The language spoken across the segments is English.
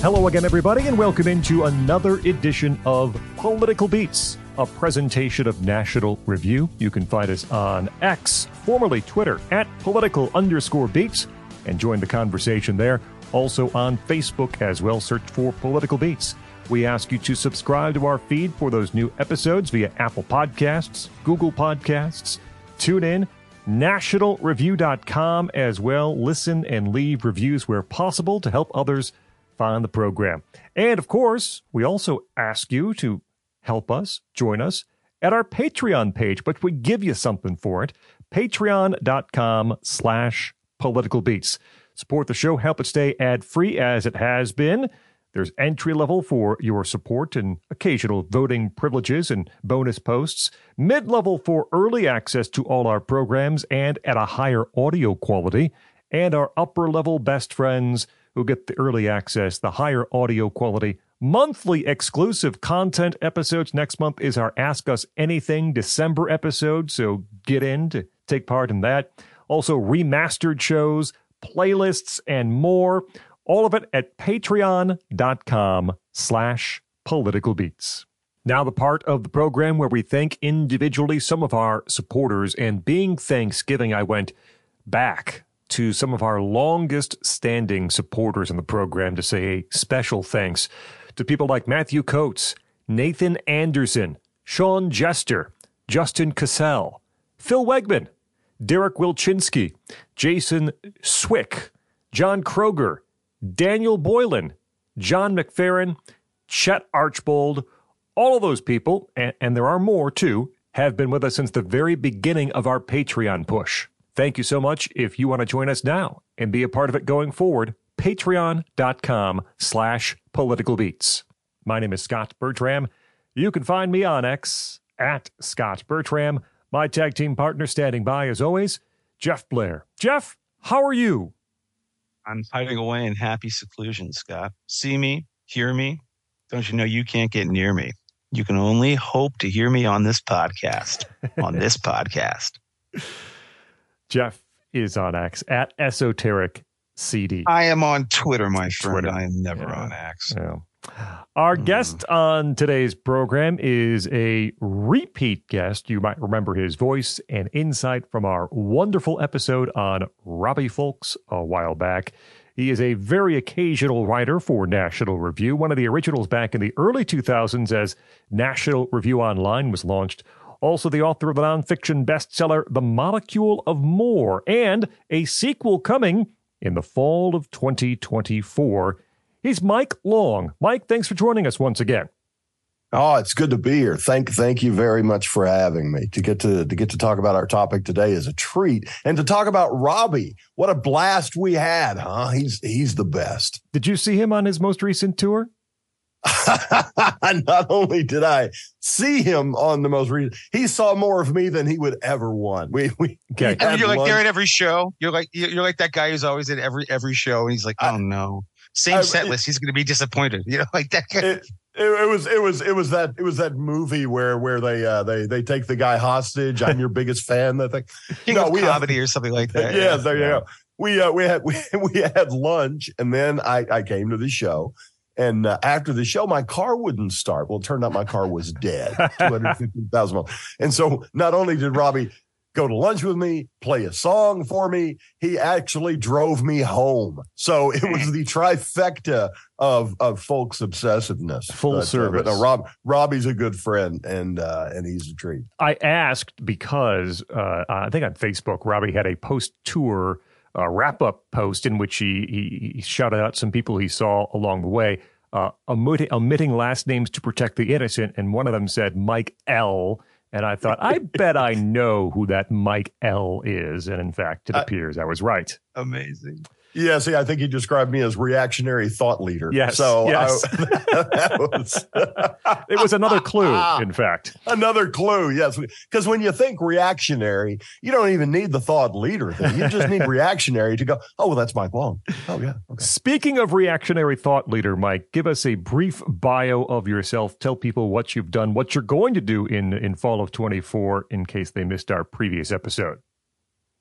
Hello again, everybody, and welcome into another edition of Political Beats, a presentation of National Review. You can find us on X, formerly Twitter, at political underscore beats, and join the conversation there. Also on Facebook as well, search for Political Beats. We ask you to subscribe to our feed for those new episodes via Apple Podcasts, Google Podcasts, Tune TuneIn, nationalreview.com as well. Listen and leave reviews where possible to help others find the program. And of course, we also ask you to help us, join us at our Patreon page, but we give you something for it. Patreon.com slash political beats. Support the show, help it stay ad free as it has been. There's entry level for your support and occasional voting privileges and bonus posts, mid level for early access to all our programs and at a higher audio quality, and our upper level best friends who get the early access, the higher audio quality, monthly exclusive content episodes. Next month is our Ask Us Anything December episode, so get in to take part in that. Also, remastered shows, playlists, and more. All of it at patreon.com slash political beats. Now, the part of the program where we thank individually some of our supporters. And being Thanksgiving, I went back to some of our longest standing supporters in the program to say a special thanks to people like Matthew Coates, Nathan Anderson, Sean Jester, Justin Cassell, Phil Wegman, Derek Wilczynski, Jason Swick, John Kroger, Daniel Boylan, John McFerrin, Chet Archbold, all of those people, and, and there are more too, have been with us since the very beginning of our Patreon push. Thank you so much. If you want to join us now and be a part of it going forward, patreon.com slash political beats. My name is Scot Bertram. You can find me on X at Scot Bertram. My tag team partner standing by as always, Jeff Blehar. Jeff, how are you? I'm hiding away in happy seclusion, Scot. See me, hear me. Don't you know you can't get near me? You can only hope to hear me on this podcast. on this podcast. Jeff is on X at esoteric CD. I am on Twitter, my friend. Twitter. I am never Yeah. on X. Yeah. Our Hmm. guest on today's program is a repeat guest. You might remember his voice and insight from our wonderful episode on Robbie Fulks a while back. He is a very occasional writer for National Review, one of the originals back in the early 2000s as National Review Online was launched. Also, the author of the nonfiction bestseller The Molecule of More, and a sequel coming in the fall of 2024. He's Mike Long. Mike, thanks for joining us once again. Oh, it's good to be here. Thank thank you very much for having me. To get to to get to talk about our topic today is a treat. And to talk about Robbie. What a blast we had, huh? He's he's the best. Did you see him on his most recent tour? Not only did I see him on the most recent, he saw more of me than he would ever want. We we Okay. we had you're like lunch. there at every show. You're like you're you're like that guy who's always at every every show, and he's like, I- oh no, same I- set it- list. He's going to be disappointed. You know, like that guy. it, it, it was it was it was that it was that movie where where they uh they they take the guy hostage. I'm your biggest fan. That thing. King no, of we, uh, comedy or something like that. yeah, there you Yeah. go. We uh, we had we, we had lunch, and then I I came to the show, and uh, after the show, my car wouldn't start. Well, it turned out my car was dead, two hundred fifty thousand miles. And so, not only did Robbie go to lunch with me, play a song for me, he actually drove me home. So it was the trifecta of of Fulks obsessiveness. Full But, uh, service. but no, Rob Robbie's a good friend, and uh, and he's a treat. I asked because uh, I think on Facebook, Robbie had a post tour uh, wrap up post in which he, he, he shouted out some people he saw along the way, uh, omitting, omitting last names to protect the innocent. And one of them said Mike L. And I thought, I bet I know who that Mike L is. And in fact, it I- appears I was right. amazing. Yeah, see, I think he described me as reactionary thought leader. Yes, So yes. I, that was It was another clue, in fact. another clue. Yes, because when you think reactionary, you don't even need the thought leader thing. You just need reactionary to go. Oh, well, that's Mike Long. Oh, yeah. Okay. Speaking of reactionary thought leader, Mike, give us a brief bio of yourself. Tell people what you've done, what you're going to do in in fall of 24 in case they missed our previous episode.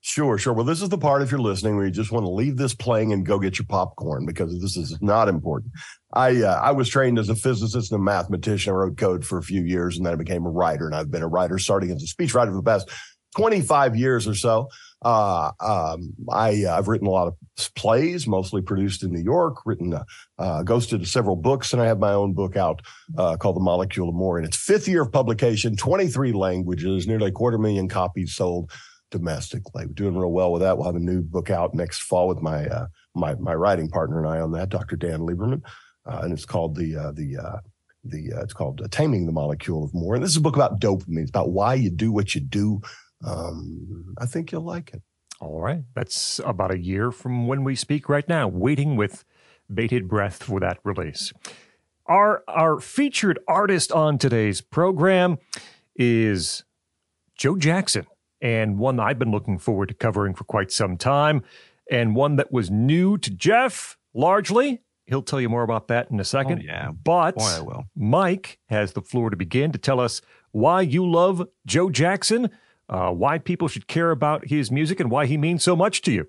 Sure, sure. Well, this is the part, if you're listening, where you just want to leave this playing and go get your popcorn because this is not important. I uh, I was trained as a physicist and a mathematician. I wrote code for a few years, and then I became a writer. And I've been a writer starting as a speechwriter for the past 25 years or so. Uh, um, I uh, I've written a lot of plays, mostly produced in New York. Written, uh, uh ghosted several books, and I have my own book out uh, called The Molecule of More. In its fifth year of publication, 23 languages, nearly a quarter million copies sold domestically. We're doing real well with that. We'll have a new book out next fall with my uh, my my writing partner and I on that, Dr. Dan Lieberman, uh, and it's called the uh, the uh, the uh, it's called uh, Taming the Molecule of More. And this is a book about dopamine. It's about why you do what you do. Um, I think you'll like it. All right, that's about a year from when we speak right now. Waiting with bated breath for that release. Our our featured artist on today's program is Joe Jackson and one I've been looking forward to covering for quite some time, and one that was new to Jeff largely. He'll tell you more about that in a second. Oh, yeah. But Boy, I will. Mike has the floor to begin to tell us why you love Joe Jackson, uh, why people should care about his music, and why he means so much to you.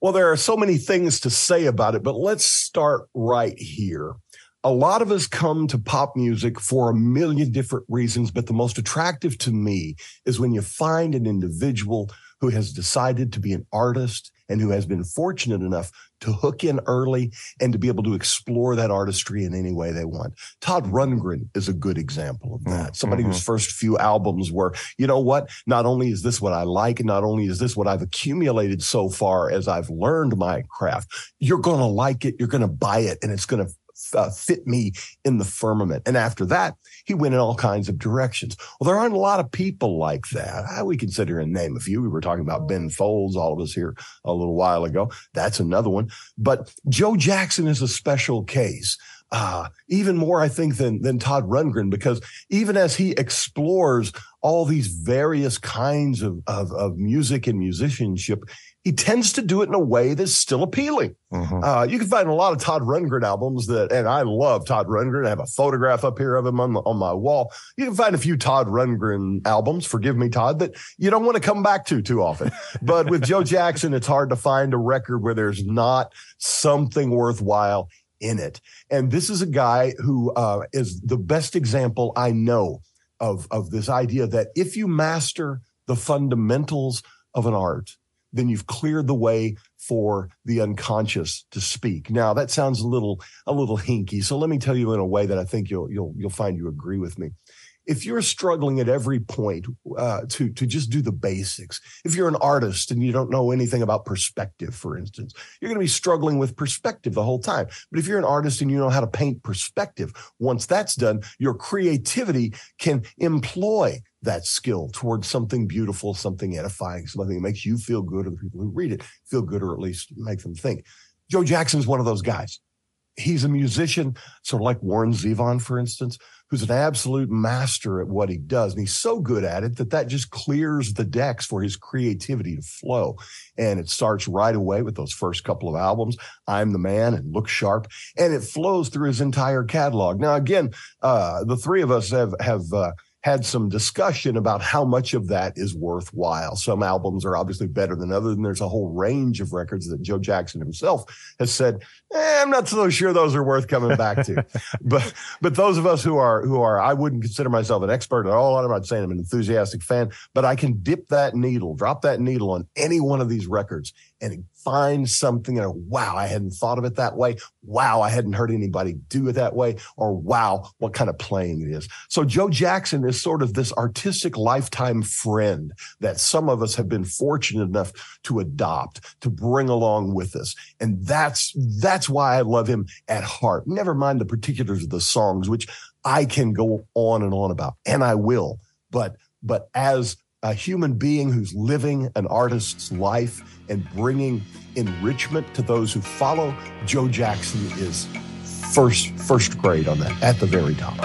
Well, there are so many things to say about it, but let's start right here a lot of us come to pop music for a million different reasons, but the most attractive to me is when you find an individual who has decided to be an artist and who has been fortunate enough to hook in early and to be able to explore that artistry in any way they want. Todd Rundgren is a good example of that. Somebody Mm-hmm. whose first few albums were, you know what? Not only is this what I like, and not only is this what I've accumulated so far as I've learned my craft, you're going to like it. You're going to buy it and it's going to uh, fit me in the firmament. And after that, he went in all kinds of directions. Well, there aren't a lot of people like that. We here and name a few. We were talking about Ben Folds, all of us here a little while ago. That's another one. But Joe Jackson is a special case. Uh, even more, I think, than, than Todd Rundgren, because even as he explores all these various kinds of, of, of music and musicianship, he tends to do it in a way that's still appealing. Uh, you can find a lot of Todd Rundgren albums that, and I love Todd Rundgren. I have a photograph up here of him on, the, on my wall. You can find a few Todd Rundgren albums, forgive me, Todd, that you don't want to come back to too often. but with Joe Jackson, it's hard to find a record where there's not something worthwhile in it. And this is a guy who uh, is the best example I know of, of this idea that if you master the fundamentals of an art, then you've cleared the way for the unconscious to speak. Now that sounds a little a little hinky, so let me tell you in a way that I think you'll you'll you'll find you agree with me. If you're struggling at every point uh, to to just do the basics, if you're an artist and you don't know anything about perspective, for instance, you're going to be struggling with perspective the whole time. But if you're an artist and you know how to paint perspective, once that's done, your creativity can employ that skill towards something beautiful, something edifying, something that makes you feel good or the people who read it feel good or at least make them think. Joe Jackson's one of those guys. He's a musician, sort of like Warren Zevon, for instance, who's an absolute master at what he does. And he's so good at it that that just clears the decks for his creativity to flow. And it starts right away with those first couple of albums, I'm the Man and Look Sharp, and it flows through his entire catalog. Now, again, uh, the three of us have, have, uh, had some discussion about how much of that is worthwhile. Some albums are obviously better than others, and there's a whole range of records that Joe Jackson himself has said, eh, "I'm not so sure those are worth coming back to." but but those of us who are who are, I wouldn't consider myself an expert at all. I'm not saying I'm an enthusiastic fan, but I can dip that needle, drop that needle on any one of these records, and find something and wow, I hadn't thought of it that way. Wow, I hadn't heard anybody do it that way. Or wow, what kind of playing it is. So Joe Jackson is sort of this artistic lifetime friend that some of us have been fortunate enough to adopt, to bring along with us. And that's, that's why I love him at heart. Never mind the particulars of the songs, which I can go on and on about, and I will. But, but as a human being who's living an artist's life and bringing enrichment to those who follow, Joe Jackson is first first grade on that at the very top.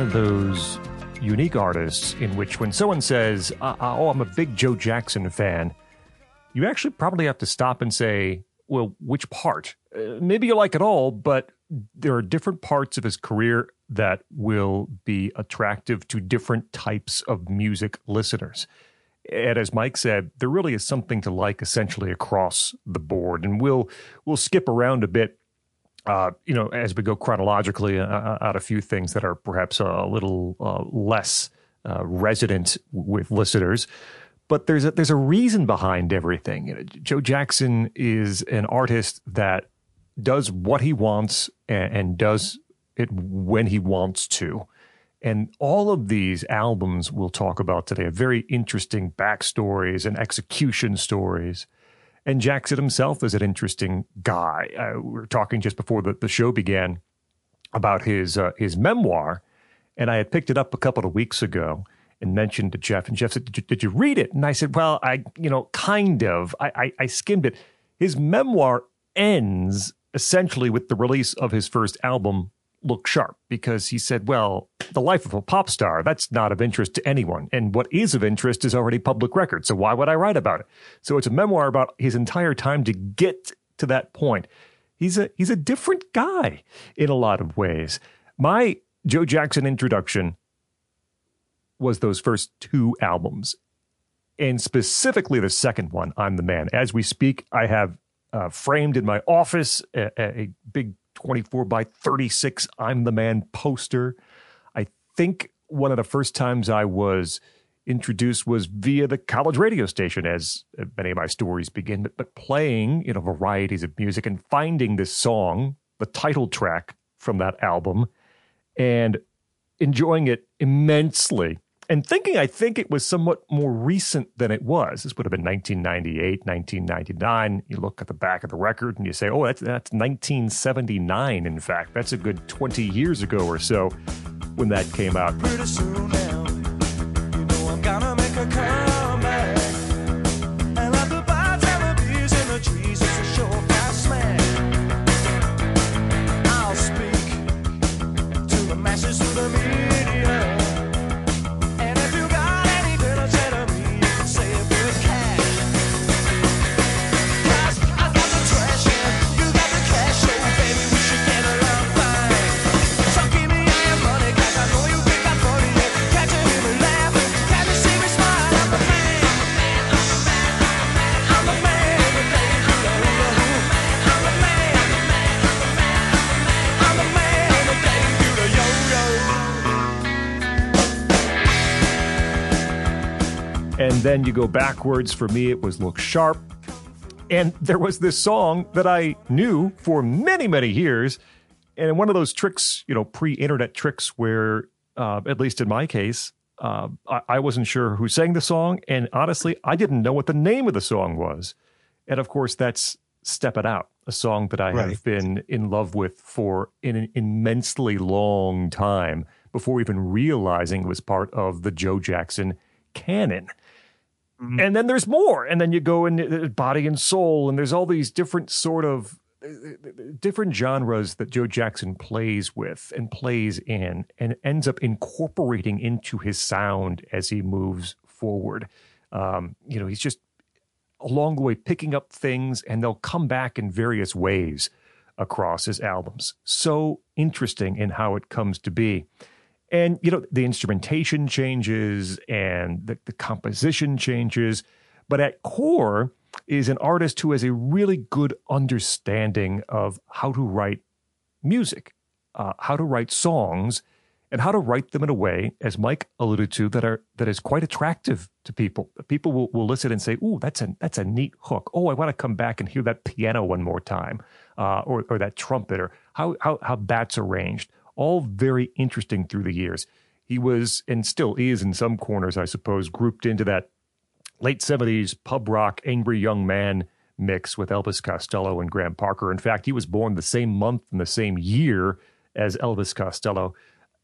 Of those unique artists in which when someone says, uh, uh, Oh, I'm a big Joe Jackson fan, you actually probably have to stop and say, Well, which part? Uh, maybe you like it all, but there are different parts of his career that will be attractive to different types of music listeners. And as Mike said, there really is something to like essentially across the board. And we'll we'll skip around a bit uh, you know, as we go chronologically uh, uh, out a few things that are perhaps a little uh, less uh, resident with listeners, but there's a, there's a reason behind everything. You know, Joe Jackson is an artist that does what he wants and, and does it when he wants to. And all of these albums we'll talk about today are very interesting backstories and execution stories. And Jackson himself is an interesting guy. Uh, we were talking just before the, the show began about his uh, his memoir, and I had picked it up a couple of weeks ago and mentioned to Jeff. And Jeff said, "Did you, did you read it?" And I said, "Well, I you know kind of. I, I, I skimmed it. His memoir ends essentially with the release of his first album, look sharp because he said, well, the life of a pop star, that's not of interest to anyone. And what is of interest is already public record. So why would I write about it? So it's a memoir about his entire time to get to that point. He's a he's a different guy in a lot of ways. My Joe Jackson introduction was those first two albums. And specifically the second one, I'm the Man. As we speak, I have uh, framed in my office a, a big 24 by 36 I'm the Man poster. I think one of the first times I was introduced was via the college radio station, as many of my stories begin, but, but playing, you know, varieties of music and finding this song, the title track from that album, and enjoying it immensely and thinking I think it was somewhat more recent than it was. This would have been 1998, 1999. You look at the back of the record and you say, oh, that's, that's 1979, in fact. That's a good 20 years ago or so when that came out. And then you go backwards. For me, it was Look Sharp. And there was this song that I knew for many, many years. And one of those tricks, you know, pre internet tricks where, uh, at least in my case, uh, I, I wasn't sure who sang the song. And honestly, I didn't know what the name of the song was. And of course, that's Steppin' Out, a song that I right. have been in love with for an immensely long time before even realizing it was part of the Joe Jackson canon. Mm-hmm. And then there's more. And then you go in uh, body and soul, and there's all these different sort of uh, different genres that Joe Jackson plays with and plays in and ends up incorporating into his sound as he moves forward. Um, you know, he's just along the way picking up things and they'll come back in various ways across his albums. So interesting in how it comes to be. And, you know, the instrumentation changes and the, the composition changes. But at core is an artist who has a really good understanding of how to write music, uh, how to write songs, and how to write them in a way, as Mike alluded to, that are that is quite attractive to people. People will, will listen and say, "Ooh, that's a that's a neat hook. Oh, I want to come back and hear that piano one more time, uh, or or that trumpet, or how how how that's arranged." All very interesting through the years. He was, and still is in some corners, I suppose, grouped into that late 70s pub rock, angry young man mix with Elvis Costello and Graham Parker. In fact, he was born the same month and the same year as Elvis Costello.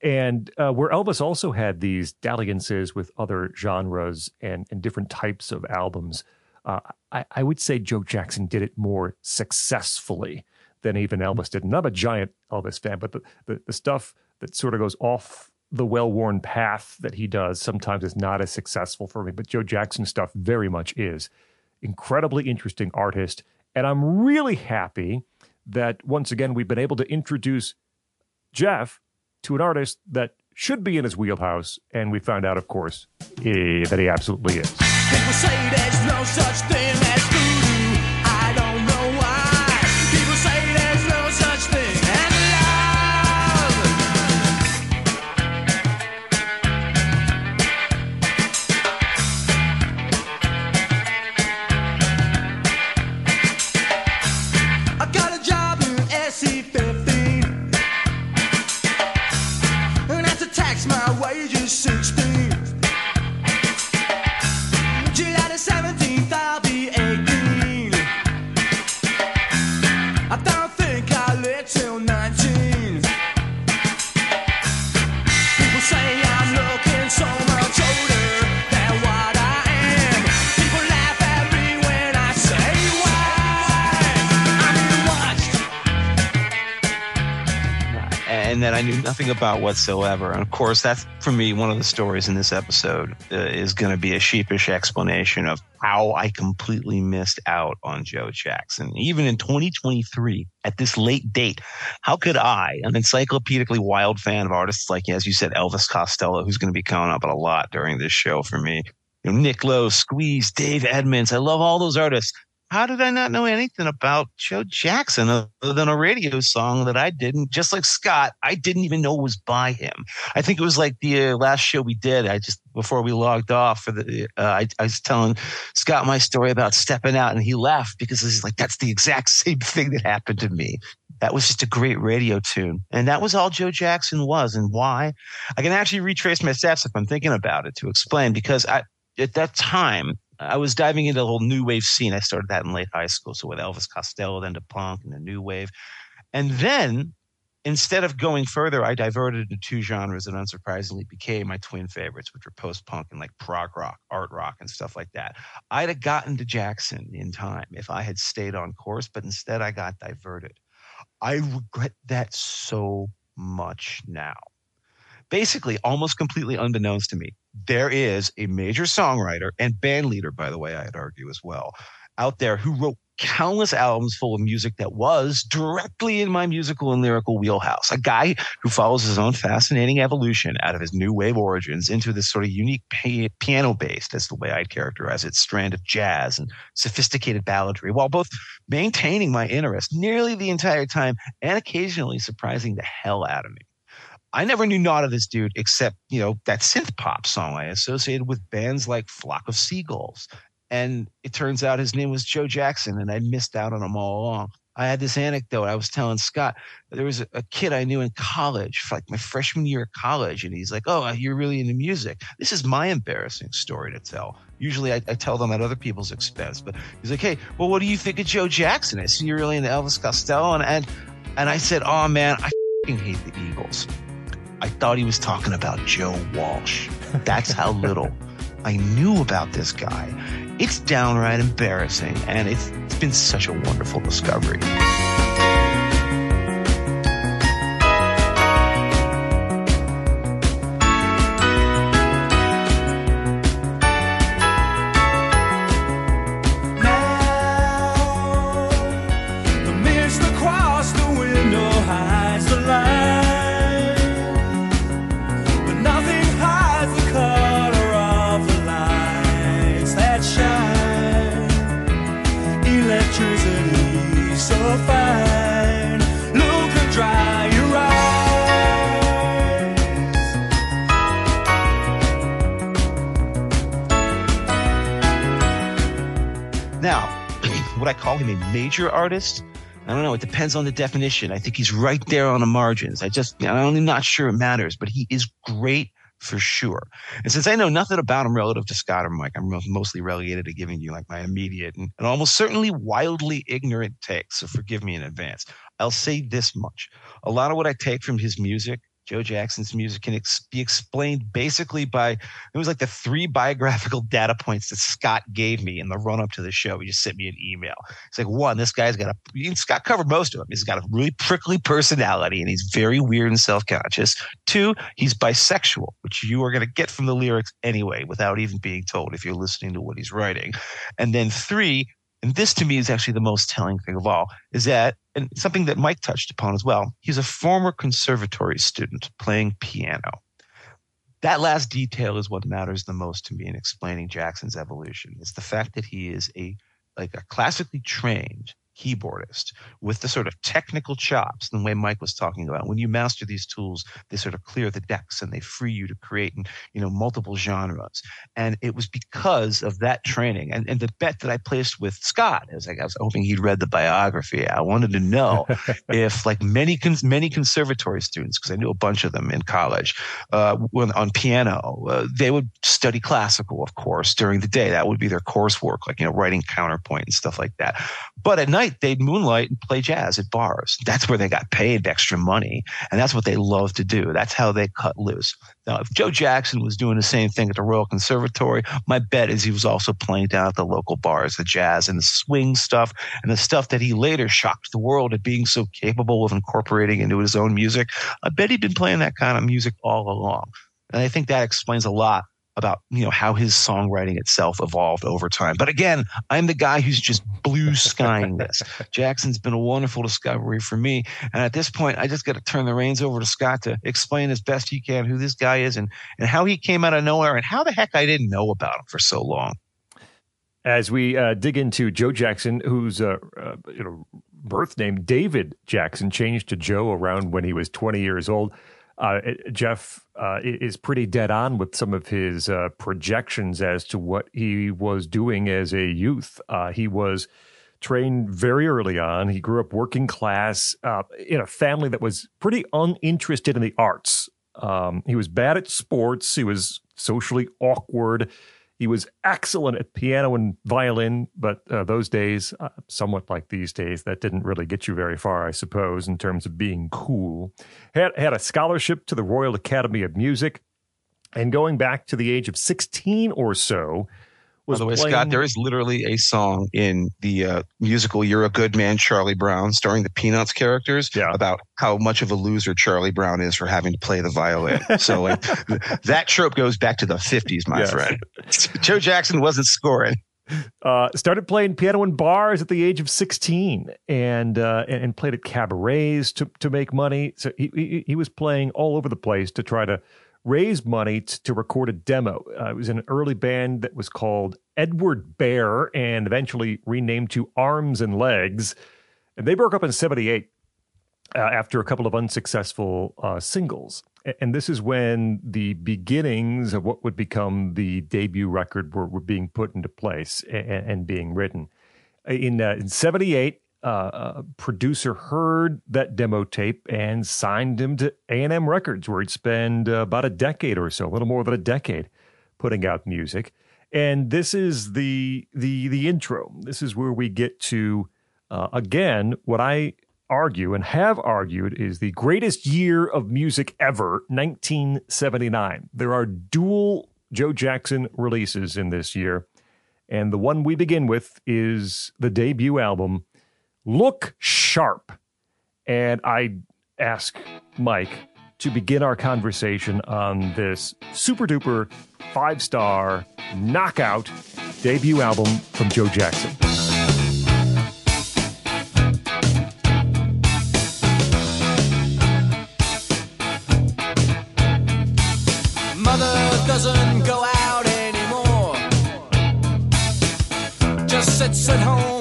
And uh, where Elvis also had these dalliances with other genres and, and different types of albums, uh, I, I, would say Joe Jackson did it more successfully than even Elvis did. Not I'm a giant Elvis fan, but the, the, the stuff that sort of goes off the well-worn path that he does. Sometimes is not as successful for me, but Joe Jackson stuff very much is. Incredibly interesting artist, and I'm really happy that once again we've been able to introduce Jeff to an artist that should be in his wheelhouse, and we found out, of course, eh, that he absolutely is. And that I knew nothing about whatsoever. And of course, that's for me one of the stories in this episode uh, is going to be a sheepish explanation of how I completely missed out on Joe Jackson. Even in 2023, at this late date, how could I, an encyclopedically wild fan of artists like, as you said, Elvis Costello, who's going to be coming up a lot during this show for me, you know, Nick Lowe, Squeeze, Dave Edmunds. I love all those artists how did I not know anything about Joe Jackson other than a radio song that I didn't, just like Scot, I didn't even know was by him. I think it was like the uh, last show we did. I just, before we logged off for the, uh, I, I was telling Scot my story about stepping out and he laughed because he's like, that's the exact same thing that happened to me. That was just a great radio tune. And that was all Joe Jackson was and why. I can actually retrace my steps if I'm thinking about it to explain because I, at that time, I was diving into the whole new wave scene. I started that in late high school. So with Elvis Costello, then to punk and the new wave. And then instead of going further, I diverted into two genres that unsurprisingly became my twin favorites, which were post punk and like prog rock, art rock, and stuff like that. I'd have gotten to Jackson in time if I had stayed on course, but instead I got diverted. I regret that so much now basically almost completely unbeknownst to me, there is a major songwriter and band leader, by the way, I'd argue as well, out there who wrote countless albums full of music that was directly in my musical and lyrical wheelhouse. A guy who follows his own fascinating evolution out of his new wave origins into this sort of unique pa- piano based, that's the way I'd characterize it, strand of jazz and sophisticated balladry, while both maintaining my interest nearly the entire time and occasionally surprising the hell out of me. I never knew not of this dude except, you know, that synth pop song I associated with bands like Flock of Seagulls. And it turns out his name was Joe Jackson, and I missed out on him all along. I had this anecdote. I was telling Scot there was a, kid I knew in college, like my freshman year of college, and he's like, "Oh, uh, you're really into music." This is my embarrassing story to tell. Usually, I, I tell them at other people's expense, but he's like, "Hey, well, what do you think of Joe Jackson?" I see you're really into Elvis Costello, and and, and I said, "Oh man, I hate the Eagles." I thought he was talking about Joe Walsh. That's how little I knew about this guy. It's downright embarrassing, and it's, it's been such a wonderful discovery. Major artist? I don't know. It depends on the definition. I think he's right there on the margins. I just, I'm not sure it matters, but he is great for sure. And since I know nothing about him relative to Scot or Mike, I'm mostly relegated to giving you like my immediate and, and almost certainly wildly ignorant takes. So forgive me in advance. I'll say this much. A lot of what I take from his music Joe Jackson's music can ex- be explained basically by it was like the three biographical data points that Scot gave me in the run up to the show. He just sent me an email. It's like one, this guy's got a Scot covered most of them. He's got a really prickly personality and he's very weird and self conscious. Two, he's bisexual, which you are going to get from the lyrics anyway, without even being told if you're listening to what he's writing. And then three, and this to me is actually the most telling thing of all, is that, and something that Mike touched upon as well, he's a former conservatory student playing piano. That last detail is what matters the most to me in explaining Jackson's evolution. It's the fact that he is a like a classically trained keyboardist with the sort of technical chops, the way Mike was talking about. When you master these tools, they sort of clear the decks and they free you to create, and you know, multiple genres. And it was because of that training and, and the bet that I placed with Scot, as I was hoping he'd read the biography. I wanted to know if, like many cons- many conservatory students, because I knew a bunch of them in college, uh, when on piano, uh, they would study classical, of course, during the day. That would be their coursework, like you know, writing counterpoint and stuff like that. But at night, they'd moonlight and play jazz at bars. That's where they got paid extra money. And that's what they loved to do. That's how they cut loose. Now, if Joe Jackson was doing the same thing at the Royal Conservatory, my bet is he was also playing down at the local bars, the jazz and the swing stuff, and the stuff that he later shocked the world at being so capable of incorporating into his own music. I bet he'd been playing that kind of music all along. And I think that explains a lot about you know how his songwriting itself evolved over time. But again, I'm the guy who's just blue skying this. Jackson's been a wonderful discovery for me, and at this point, I just got to turn the reins over to Scot to explain as best he can who this guy is and and how he came out of nowhere and how the heck I didn't know about him for so long. As we uh, dig into Joe Jackson, whose uh, uh, you know birth name David Jackson changed to Joe around when he was 20 years old. Uh, Jeff uh, is pretty dead on with some of his uh, projections as to what he was doing as a youth. Uh, he was trained very early on. He grew up working class uh, in a family that was pretty uninterested in the arts. Um, he was bad at sports. He was socially awkward. He was excellent at piano and violin, but uh, those days, uh, somewhat like these days, that didn't really get you very far, I suppose, in terms of being cool. Had, had a scholarship to the Royal Academy of Music, and going back to the age of 16 or so, was By the way, playing- Scot, there is literally a song in the uh, musical "You're a Good Man, Charlie Brown," starring the Peanuts characters, Yeah. about how much of a loser Charlie Brown is for having to play the violin. so, like, that trope goes back to the '50s, my Yes. friend. Joe Jackson wasn't scoring. uh, started playing piano in bars at the age of 16 and uh, and, and played at cabarets to, to make money. So he, he, he was playing all over the place to try to raise money t- to record a demo. Uh, it was an early band that was called Edward Bear and eventually renamed to Arms and Legs. And they broke up in 78 uh, after a couple of unsuccessful uh, singles. And this is when the beginnings of what would become the debut record were, were being put into place and, and being written. In, uh, in 78, uh, a producer heard that demo tape and signed him to A&M Records, where he'd spend uh, about a decade or so, a little more than a decade, putting out music. And this is the the the intro. This is where we get to uh, again what I argue and have argued is the greatest year of music ever, 1979. There are dual Joe Jackson releases in this year, and the one we begin with is the debut album, Look Sharp. And I ask Mike to begin our conversation on this super duper five star knockout debut album from Joe Jackson. Mother doesn't go out anymore. Just sits at home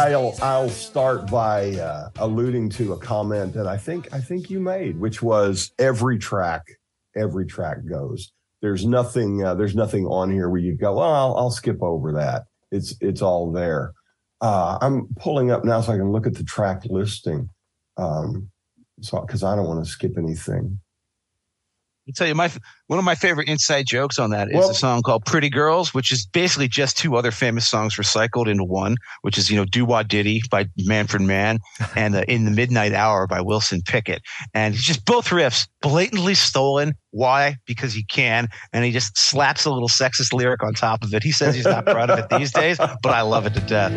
I'll I'll start by uh, alluding to a comment that I think I think you made, which was every track, every track goes. There's nothing uh, there's nothing on here where you go, well, I'll, I'll skip over that. It's it's all there. Uh, I'm pulling up now so I can look at the track listing. Um, so because I don't want to skip anything. I'll tell you, my one of my favorite inside jokes on that is Well- a song called "Pretty Girls," which is basically just two other famous songs recycled into one, which is you know "Do Wah Diddy" by Manfred Mann and uh, "In the Midnight Hour" by Wilson Pickett, and it's just both riffs blatantly stolen. Why? Because he can, and he just slaps a little sexist lyric on top of it. He says he's not proud of it these days, but I love it to death.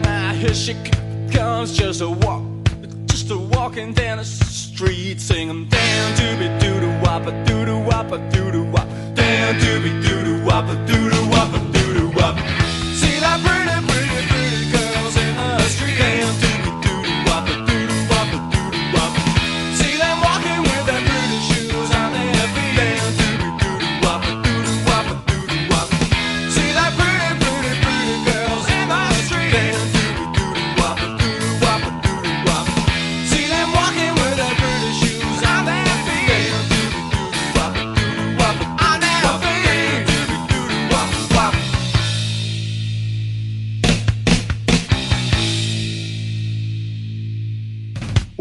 Just a walking down the street, singing down doobie doo doo wop a doo doo wop a doo doo wop, down doobie doo doo wop a doo doo wop a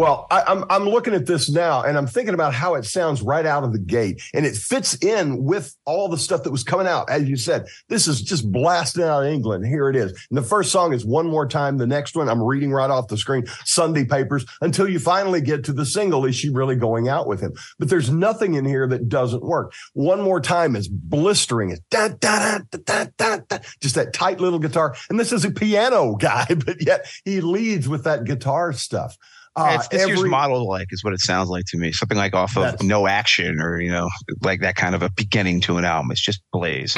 Well, I, I'm I'm looking at this now, and I'm thinking about how it sounds right out of the gate, and it fits in with all the stuff that was coming out. As you said, this is just blasting out of England. Here it is. And the first song is "One More Time." The next one, I'm reading right off the screen, Sunday Papers. Until you finally get to the single, is she really going out with him? But there's nothing in here that doesn't work. One more time is blistering. It's da da da da da da, just that tight little guitar. And this is a piano guy, but yet he leads with that guitar stuff. Uh, it's this year's model like is what it sounds like to me. Something like off of No Action or you know like that kind of a beginning to an album. It's just Blaze.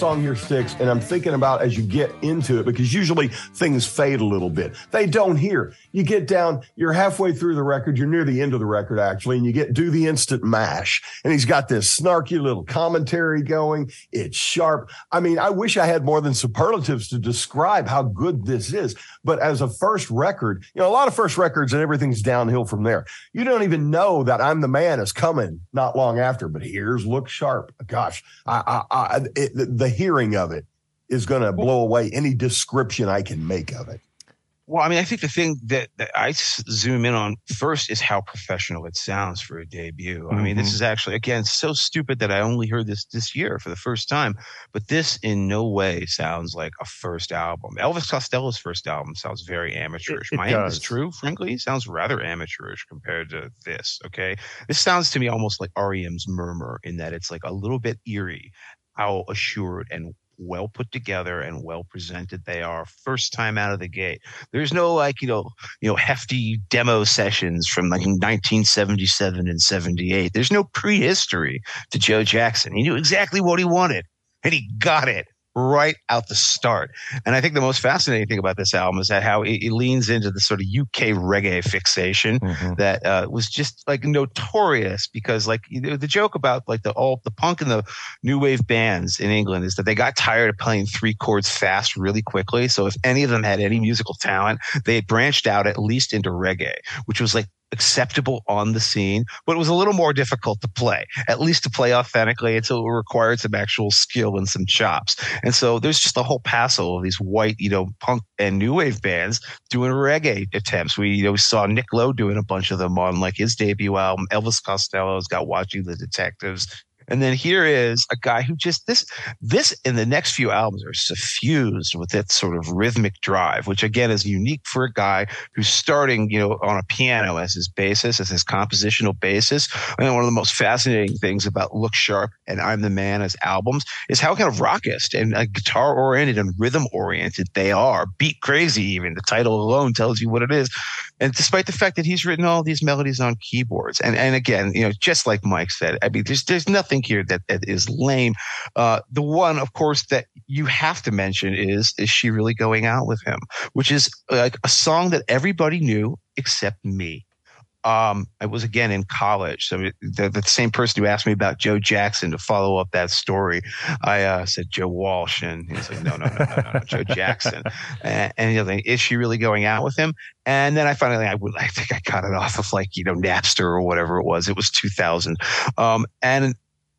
Song here sticks, and I'm thinking about as you get into it because usually things fade a little bit. They don't here. You get down, you're halfway through the record, you're near the end of the record actually, and you get do the instant mash, and he's got this snarky little commentary going. It's sharp. I mean, I wish I had more than superlatives to describe how good this is. But as a first record, you know, a lot of first records and everything's downhill from there. You don't even know that I'm the man is coming not long after, but here's look sharp. Gosh, I, I, I it, the- the hearing of it is going to blow away any description I can make of it. Well, I mean, I think the thing that, I zoom in on first is how professional it sounds for a debut. I mean, this Mhm. is actually again so stupid that I only heard this this year for the first time. But this in no way sounds like a first album. Elvis Costello's first album sounds very amateurish. It- it My is true, frankly, it sounds rather amateurish compared to this. Okay, this sounds to me almost like REM's Murmur in that it's like a little bit eerie how assured and well put together and well presented they are first time out of the gate. There's no like, you know, you know, hefty demo sessions from like 1977 and 78. There's no prehistory to Joe Jackson. He knew exactly what he wanted and he got it. Right out the start. And I think the most fascinating thing about this album is that how it, it leans into the sort of UK reggae fixation Mhm. that uh, was just like notorious because like you know, the joke about like the all the punk and the new wave bands in England is that they got tired of playing three chords fast really quickly. So if any of them had any musical talent, they had branched out at least into reggae, which was like acceptable on the scene, but it was a little more difficult to play, at least to play authentically. And so it required some actual skill and some chops. And so there's just a whole passel of these white, you know, punk and new wave bands doing reggae attempts. We, you know, we saw Nick Lowe doing a bunch of them on like his debut album. Elvis Costello's got Watching the Detectives. And then here is a guy who just this this and the next few albums are suffused with that sort of rhythmic drive, which again is unique for a guy who's starting, you know, on a piano as his basis, as his compositional basis. And one of the most fascinating things about Look Sharp and I'm the Man as albums is how kind of rockist and uh, guitar oriented and rhythm oriented they are. Beat crazy, even the title alone tells you what it is. And despite the fact that he's written all these melodies on keyboards, and and again, you know, just like Mike said, I mean, there's there's nothing here that, that is lame. Uh, the one, of course, that you have to mention is is she really going out with him, which is like a song that everybody knew except me. Um, I was again in college, so the, the same person who asked me about Joe Jackson to follow up that story, I uh, said Joe Walsh, and he's like, no, no, no, no, no, no Joe Jackson. And, and you know, like, is she really going out with him? And then I finally, I I think I got it off of like you know Napster or whatever it was. It was 2000, um, and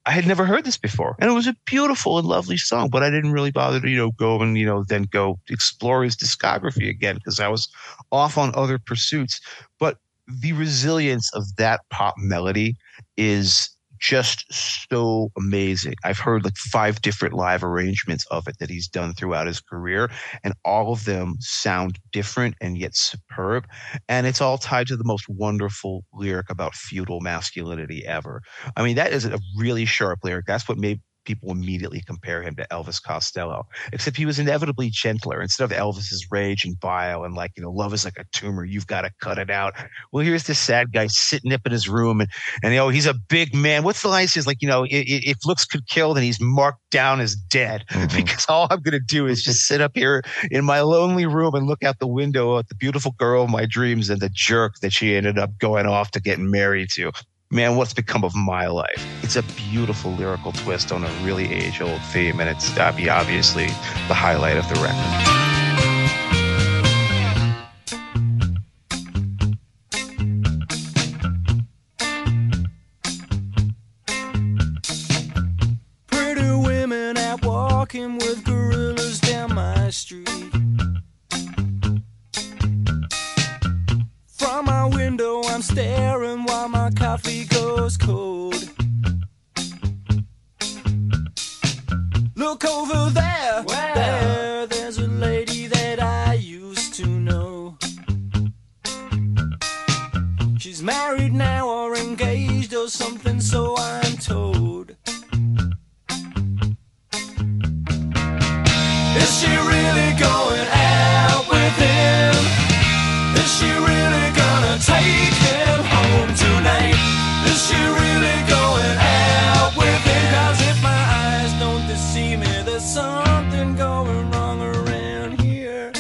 I had never heard this before, and it was a beautiful and lovely song. But I didn't really bother to you know go and you know then go explore his discography again because I was off on other pursuits. But the resilience of that pop melody is just so amazing. I've heard like five different live arrangements of it that he's done throughout his career, and all of them sound different and yet superb. And it's all tied to the most wonderful lyric about feudal masculinity ever. I mean, that is a really sharp lyric. That's what made people immediately compare him to Elvis Costello, except he was inevitably gentler. Instead of Elvis's rage and bile and like, you know, love is like a tumor, you've got to cut it out. Well, here's this sad guy sitting up in his room and, and you know, he's a big man. What's the line? He's like, you know, if looks could kill, then he's marked down as dead Mhm. because all I'm going to do is just sit up here in my lonely room and look out the window at the beautiful girl of my dreams and the jerk that she ended up going off to get married to. Man, what's become of my life? It's a beautiful lyrical twist on a really age old theme, and it's uh, obviously the highlight of the record. I'm staring while my coffee goes cold. Look over there, there, there's a lady that I used to know. She's married now or engaged or something, so I'm told. Is she really going out with him? Is she really take him home tonight? Is she really going out with if my eyes don't deceive me, there's something going wrong around here.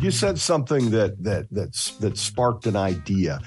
You said something that that that's that sparked an idea.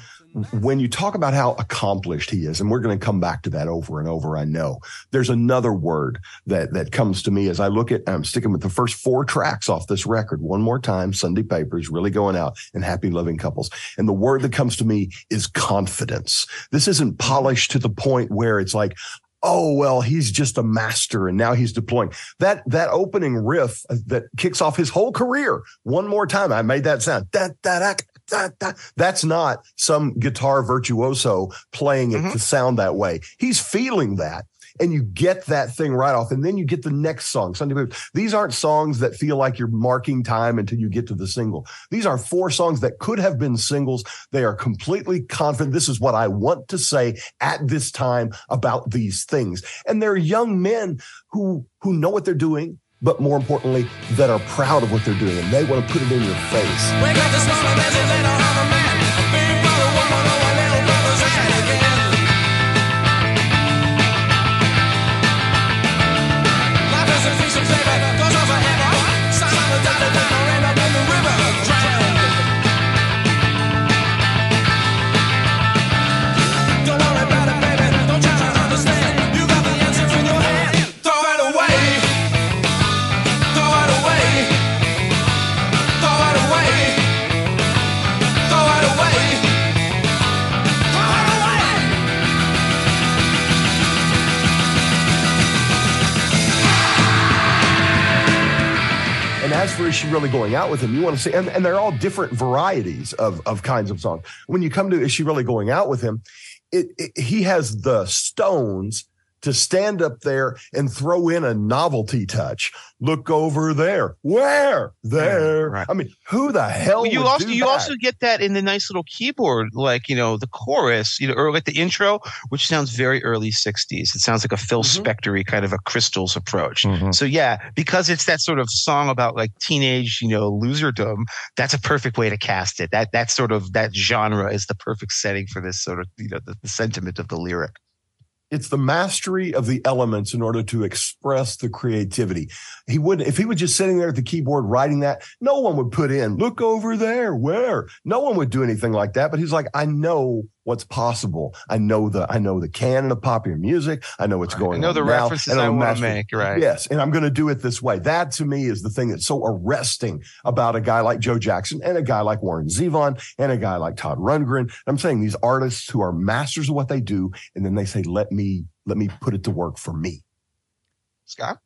When you talk about how accomplished he is, and we're going to come back to that over and over, I know there's another word that that comes to me as I look at. I'm sticking with the first four tracks off this record one more time. Sunday Papers really going out and happy loving couples, and the word that comes to me is confidence. This isn't polished to the point where it's like, oh well he's just a master and now he's deploying that that opening riff uh, that kicks off his whole career one more time i made that sound that da, da, da, that's not some guitar virtuoso playing it Mhm. to sound that way. He's feeling that and you get that thing right off and then you get the next song sunday Blues. these aren't songs that feel like you're marking time until you get to the single. These are four songs that could have been singles. They are completely confident. This is what i want to say at this time about these things. And they're young men who who know what they're doing but more importantly that are proud of what they're doing and they want to put it in your face for Is She Really Going Out with Him, you want to see, and, and they're all different varieties of, of kinds of songs. When you come to Is She Really Going Out with Him, it, it, he has the stones to stand up there and throw in a novelty touch. Look over there. Where? There. right. I mean, who the hell Well, you also you that? also get that in the nice little keyboard, like you know the chorus, you know, or like the intro, which sounds very early '60s. It sounds like a Phil Mhm. Spector kind of a Crystals approach. Mhm. So yeah, because it's that sort of song about like teenage, you know, loserdom. That's a perfect way to cast it. That that sort of that genre is the perfect setting for this sort of you know the, the sentiment of the lyric. It's the mastery of the elements in order to express the creativity. He wouldn't, if he was just sitting there at the keyboard writing that, no one would put in, look over there, where? No one would do anything like that. But he's like, I know what's possible. I know the, I know the canon of popular music. I know what's going on. I know on the now, references and I I'm want to mastering- make. Right. Yes, and I'm going to do it this way. That to me is the thing that's so arresting about a guy like Joe Jackson and a guy like Warren Zevon and a guy like Todd Rundgren. I'm saying these artists who are masters of what they do, and then they say, "Let me let me put it to work for me." Scot.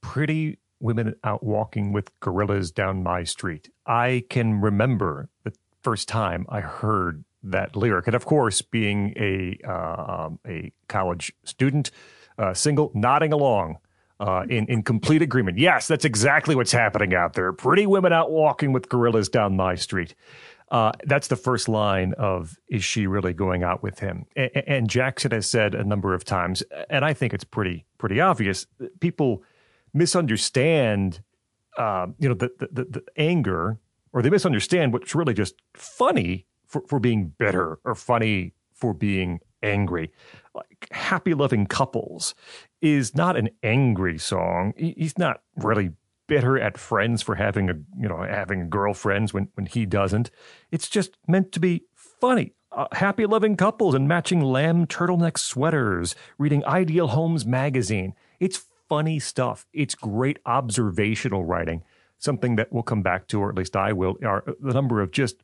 pretty women out walking with gorillas down my street. I can remember the first time I heard that lyric, and of course, being a uh, um, a college student, uh, single, nodding along. Uh, in in complete agreement. Yes, that's exactly what's happening out there. Pretty women out walking with gorillas down my street. Uh, that's the first line of "Is she really going out with him?" A- and Jackson has said a number of times, and I think it's pretty pretty obvious. People misunderstand, uh, you know, the the the anger, or they misunderstand what's really just funny for for being bitter, or funny for being angry. Like "Happy Loving Couples" is not an angry song. He's not really bitter at friends for having a you know having girlfriends when when he doesn't. It's just meant to be funny. Uh, happy loving couples and matching lamb turtleneck sweaters, reading Ideal Homes magazine. It's funny stuff. It's great observational writing. Something that we'll come back to, or at least I will, are the number of just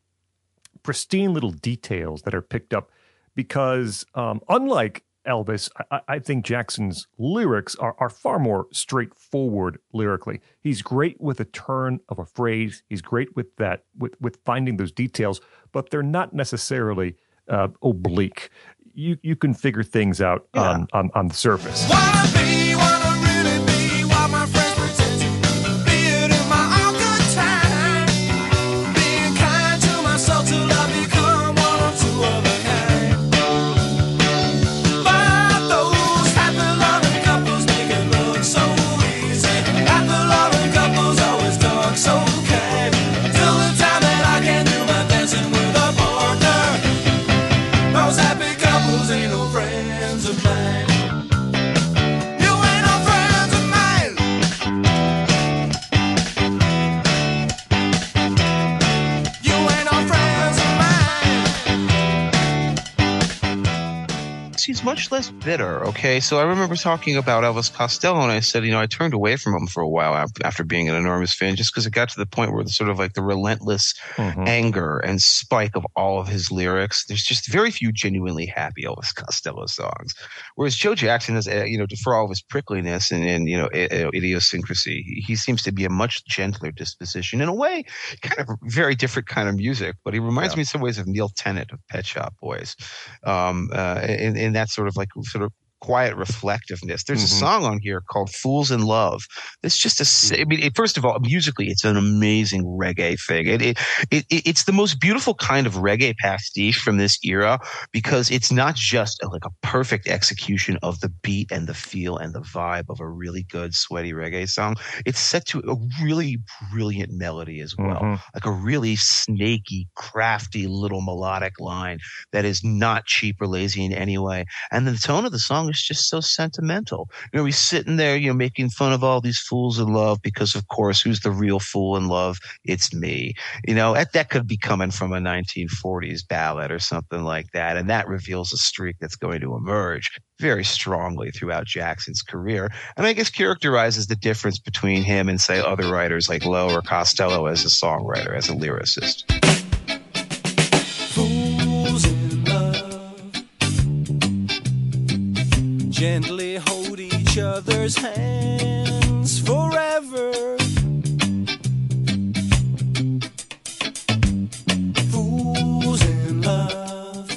pristine little details that are picked up because um, unlike Elvis, I, I think Jackson's lyrics are, are far more straightforward lyrically. He's great with a turn of a phrase. He's great with that, with, with finding those details, but they're not necessarily uh, oblique. You you can figure things out Yeah. on, on on the surface. Much less bitter. Okay, so I remember talking about Elvis Costello, and I said, you know, I turned away from him for a while after being an enormous fan, just because it got to the point where the sort of like the relentless Mhm. anger and spike of all of his lyrics. There's just very few genuinely happy Elvis Costello songs. Whereas Joe Jackson is, uh, you know, for all of his prickliness and, and you know, idiosyncrasy, he- seems to be a much gentler disposition. In a way, kind of very different kind of music, but he reminds Yeah. me in some ways of Neil Tennant of Pet Shop Boys um, uh, in, in that sort of like sort of quiet reflectiveness. There's Mhm. a song on here called "Fools in Love." It's just a. I mean, it, first of all, musically, it's an amazing reggae thing. It, it, it, it- it's the most beautiful kind of reggae pastiche from this era because it's not just a, like a perfect execution of the beat and the feel and the vibe of a really good sweaty reggae song. It's set to a really brilliant melody as well Mhm. like a really snaky, crafty little melodic line that is not cheap or lazy in any way. And the tone of the song is just so sentimental. You know, he's sitting there, you know, making fun of all these fools in love because, of course, who's the real fool in love? It's me. You know, that, that could be coming from a 1940s ballad or something like that. And that reveals a streak that's going to emerge very strongly throughout Jackson's career. And I guess characterizes the difference between him and, say, other writers like Lowe or Costello as a songwriter, as a lyricist. gently hold each other's hands forever. Fools in love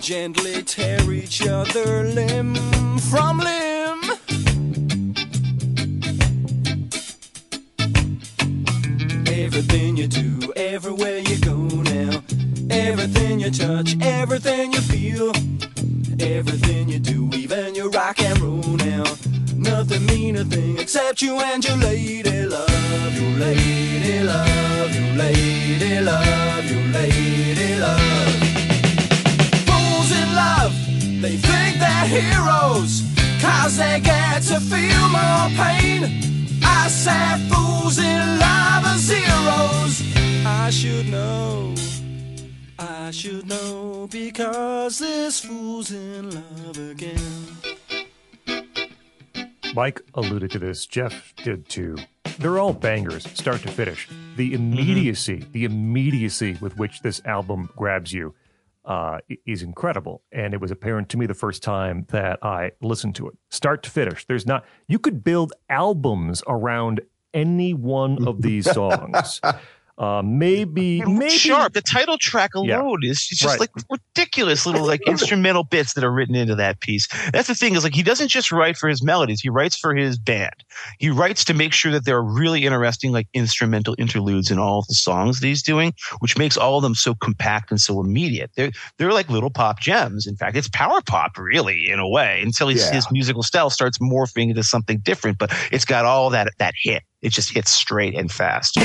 gently tear each other limb from limb. Everything you do, everywhere you Everything you touch, everything you feel. Everything you do, even your rock and roll now. Nothing mean a thing except you and your lady love. Your lady love, your lady love, your lady love. Fools in love, they think they're heroes. Cause they get to feel more pain. I said fools in love I should know because this fool's in love again. Mike alluded to this. Jeff did too. They're all bangers, start to finish. The immediacy, the immediacy with which this album grabs you uh, is incredible. And it was apparent to me the first time that I listened to it, start to finish. There's not, you could build albums around any one of these songs. Uh, maybe, maybe sharp. The title track Yeah. alone is just Right. like ridiculous little like instrumental bits that are written into that piece. That's the thing is like he doesn't just write for his melodies; he writes for his band. He writes to make sure that there are really interesting like instrumental interludes in all of the songs that he's doing, which makes all of them so compact and so immediate. They're they're like little pop gems. In fact, it's power pop really in a way until his, Yeah. his musical style starts morphing into something different. But it's got all that that hit. It just hits straight and fast.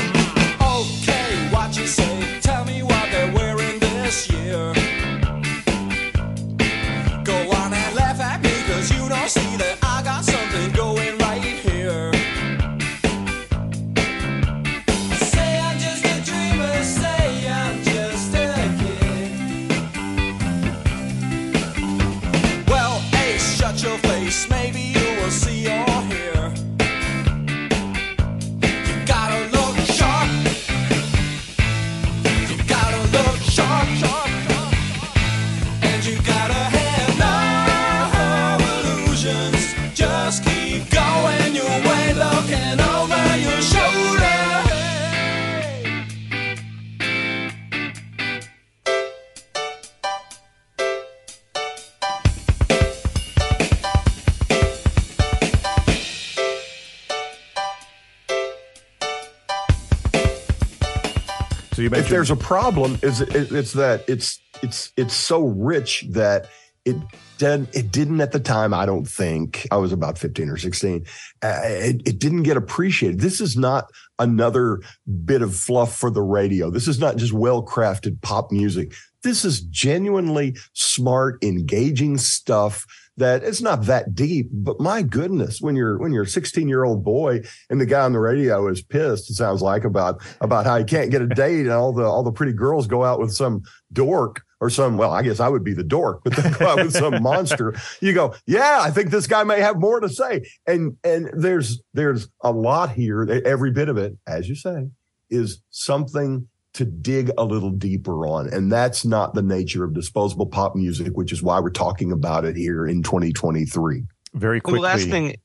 What you say? So you if there's a problem is it, it's that it's it's it's so rich that it did it didn't at the time i don't think i was about 15 or 16 uh, it, it didn't get appreciated. This is not another bit of fluff for the radio. This is not just well crafted pop music. This is genuinely smart engaging stuff that it's not that deep but my goodness when you're when you're a 16 year old boy and the guy on the radio is pissed it sounds like about about how he can't get a date and all the all the pretty girls go out with some dork or some well i guess i would be the dork but they go out with some monster. You go yeah i think this guy may have more to say. And and there's there's a lot here every bit of it as you say is something to dig a little deeper on and that's not the nature of disposable pop music which is why we're talking about it here in 2023 very The quickly. last thing,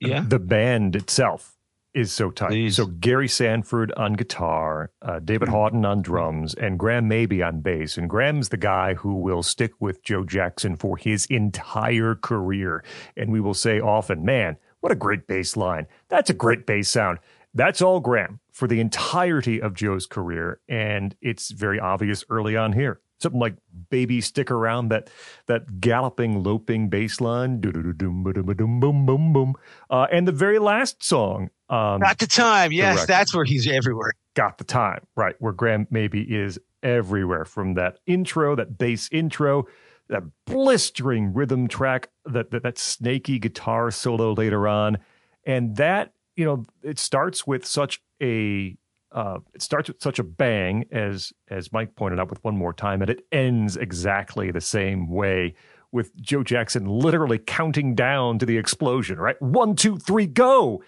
yeah. the band itself is so tight. Please. So Gary Sanford on guitar, uh, David Houghton on drums, and Graham Maby on bass. And Graham's the guy who will stick with Joe Jackson for his entire career. And we will say often, man, what a great bass line. That's a great bass sound. That's all Graham for the entirety of Joe's career. And it's very obvious early on here. Something like "Baby Stick Around," that that galloping, loping bass line, boom, boom, boom, boom, uh, and the very last song, um, Got the time. Yes, Correct. that's where he's everywhere. got the time right where graham maby is everywhere from that intro that bass intro that blistering rhythm track that, that that snaky guitar solo later on and that you know it starts with such a uh, it starts with such a bang as as mike pointed out with one more time and it ends exactly the same way with joe jackson literally counting down to the explosion right? One two three go!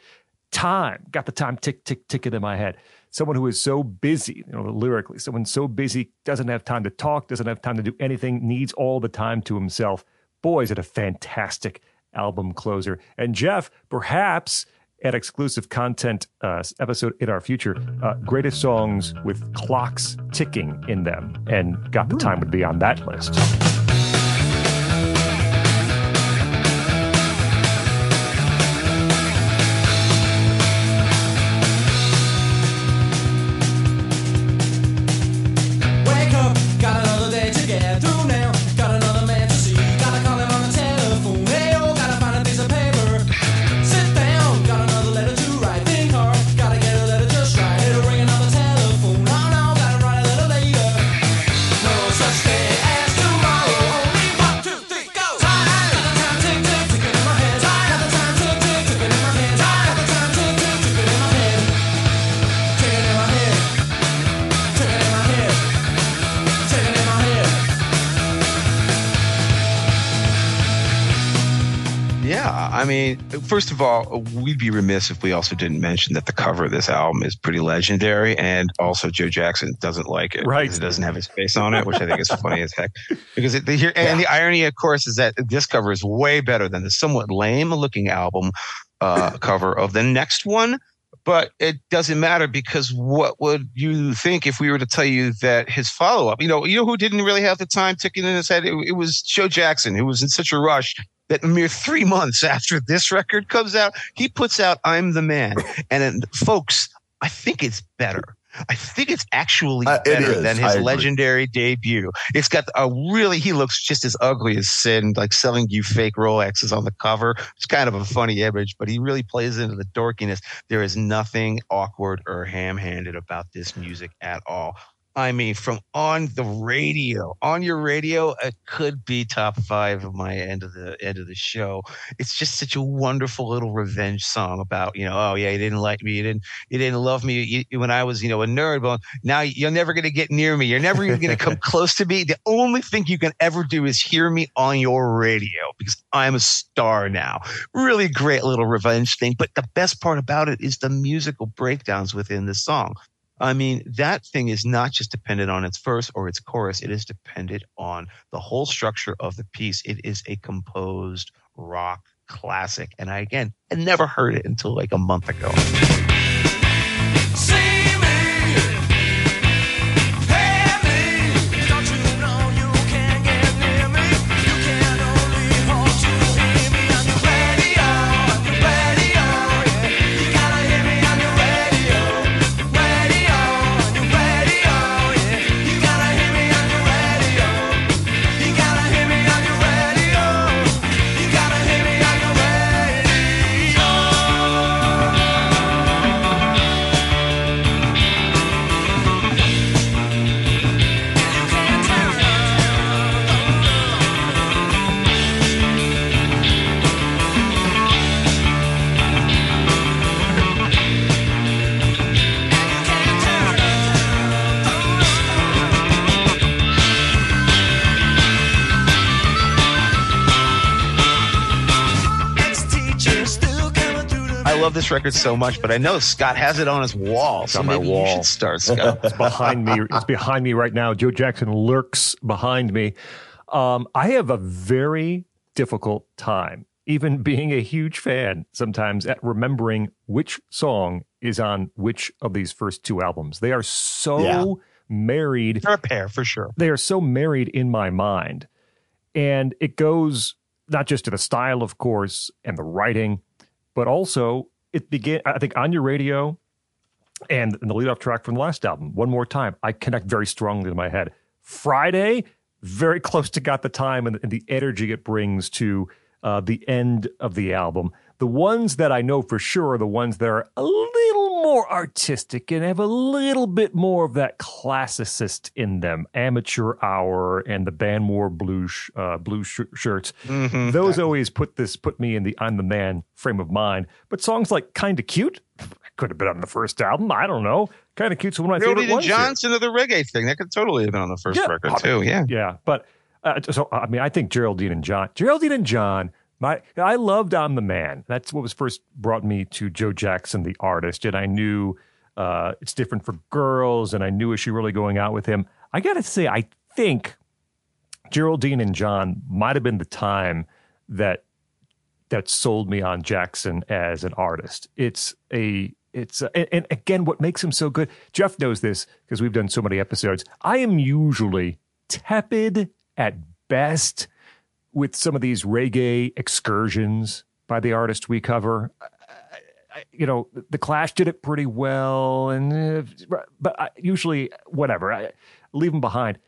Time. Got the time. Tick tick ticking in my head. Someone who is so busy you know lyrically someone so busy doesn't have time to talk doesn't have time to do anything needs all the time to himself. Boy is it a fantastic album closer. And jeff perhaps at exclusive content uh, episode in our future uh, greatest songs with clocks ticking in them and got the time would be on that list mean, first of all, we'd be remiss if we also didn't mention that the cover of this album is pretty legendary, and also Joe Jackson doesn't like it. Right. because It doesn't have his face on it, which I think is funny as heck. Because it, the, here, and the irony, of course, is that this cover is way better than the somewhat lame looking album uh, cover of the next one. But it doesn't matter because what would you think if we were to tell you that his follow up, you know, you know who didn't really have the time ticking in his head? It, it was Joe Jackson, who was in such a rush that mere three months after this record comes out, he puts out "I'm the Man," and then, folks, I think it's better. I think it's actually Uh, it better is. than his legendary debut. It's got a really, he looks just as ugly as Sin, like selling you fake Rolexes on the cover. It's kind of a funny image, but he really plays into the dorkiness. There is nothing awkward or ham handed about this music at all. I mean, from on the radio, on your radio, it could be top five of my end of the end of the show. It's just such a wonderful little revenge song about, you know, oh yeah, you didn't like me, you didn't, you didn't love me you, when I was, you know, a nerd. but now you're never going to get near me. You're never even going to come close to me. The only thing you can ever do is hear me on your radio because I'm a star now. Really great little revenge thing. But the best part about it is the musical breakdowns within the song. I mean, that thing is not just dependent on its verse or its chorus. It is dependent on the whole structure of the piece. It is a composed rock classic. And I, again, I never heard it until like a month ago. Record so much, but I know Scot has it on his wall. So on my wall. you should start, Scot. It's behind me. It's behind me right now. Joe Jackson lurks behind me. Um, I have a very difficult time, even being a huge fan, sometimes at remembering which song is on which of these first two albums. They are so Yeah. married They're a pair for sure. they are so married in my mind. And it goes not just to the style, of course, and the writing, but also it began, I think, on your radio and the lead off track from the last album, One More Time, I connect very strongly to my head. Friday, very close to Got the Time and, and the energy it brings to uh, the end of the album. The ones that I know for sure are the ones that are a little more artistic and have a little bit more of that classicist in them. Amateur Hour and the Band Wore blue sh- uh, blue sh- shirts. Mhm. Those always put this put me in the I'm the man frame of mind. But songs like Kinda Cute could have been on the first album. I don't know. Kinda Cute's one of my favorite ones. here. Johnson of the reggae thing. That could totally have been on the first Yeah. record too. Yeah. Yeah, but uh, so I mean, I think Geraldine and John, Geraldine and John. My, I loved "I'm the Man." That's what was first brought me to Joe Jackson, the artist, and I knew uh, it's different for girls, and I knew is she really going out with him. I got to say, I think Geraldine and John might have been the time that that sold me on Jackson as an artist. It's a it's a, and, and again what makes him so good. Jeff knows this because we've done so many episodes. I am usually tepid at best with some of these reggae excursions by the artist we cover. I- I- you know, the Clash did it pretty well, and uh, but I, usually whatever, I leave them behind.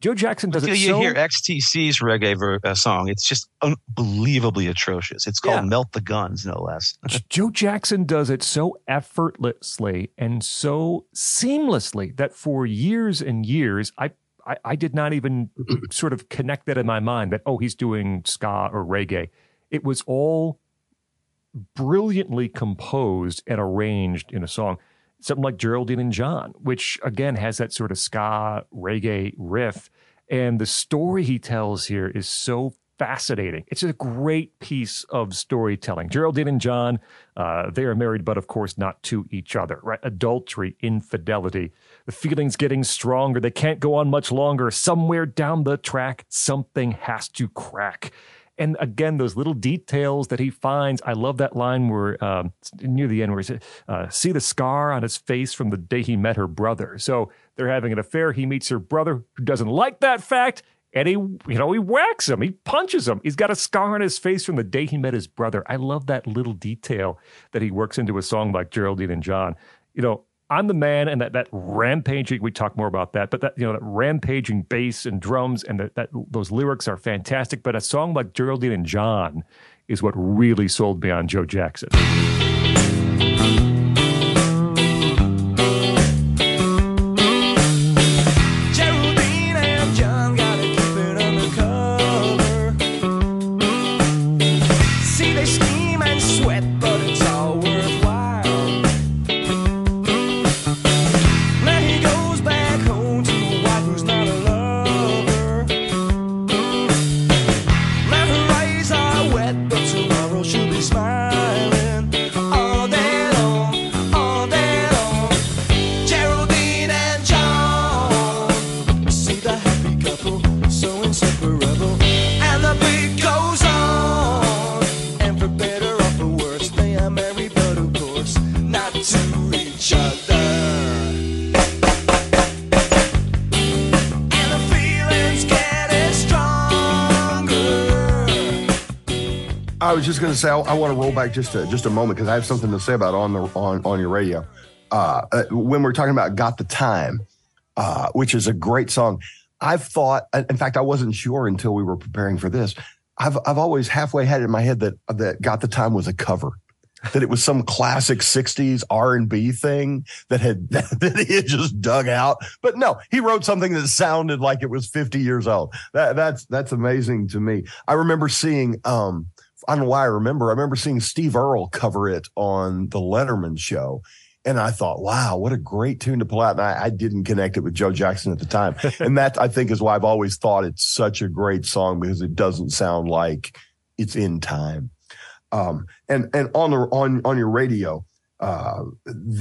Joe Jackson does Until it you so hear XTC's reggae ver- uh, song, it's just unbelievably atrocious. It's called Yeah. "Melt the Guns," no less. Joe Jackson does it so effortlessly and so seamlessly that for years and years, I, I, I did not even sort of connect that in my mind that, oh, he's doing ska or reggae. It was all brilliantly composed and arranged in a song. Something like Geraldine and John, which again has that sort of ska reggae riff. And the story he tells here is so fascinating. It's a great piece of storytelling. Geraldine and John, uh, they are married, but of course not to each other, right? Adultery, infidelity, the feelings getting stronger. They can't go on much longer. Somewhere down the track, something has to crack. And again, those little details that he finds. I love that line where um, near the end where he said, uh, "See the scar on his face from the day he met her brother." So they're having an affair. He meets her brother, who doesn't like that fact, and he, you know, he whacks him. He punches him. He's got a scar on his face from the day he met his brother. I love that little detail that he works into a song like Geraldine and John. You know, I'm the man, and that that rampaging. We talk more about that, but that you know that rampaging bass and drums and that, that those lyrics are fantastic. But a song like Geraldine and John is what really sold me on Joe Jackson. I was just going to say I, I want to roll back just a, just a moment because I have something to say about on the on on your radio. Uh, uh, when we're talking about "Got the Time," uh, which is a great song, I've thought. In fact, I wasn't sure until we were preparing for this. I've I've always halfway had it in my head that that "Got the Time" was a cover. That it was some classic '60s R and B thing that had that he had just dug out, but no, he wrote something that sounded like it was 50 years old. That that's that's amazing to me. I remember seeing um, I don't know why I remember. I remember seeing Steve Earle cover it on the Letterman show. And I thought, wow, what a great tune to pull out. And I, I didn't connect it with Joe Jackson at the time. and that I think is why I've always thought it's such a great song because it doesn't sound like it's in time. Um, and, and on the, on, on your radio, uh,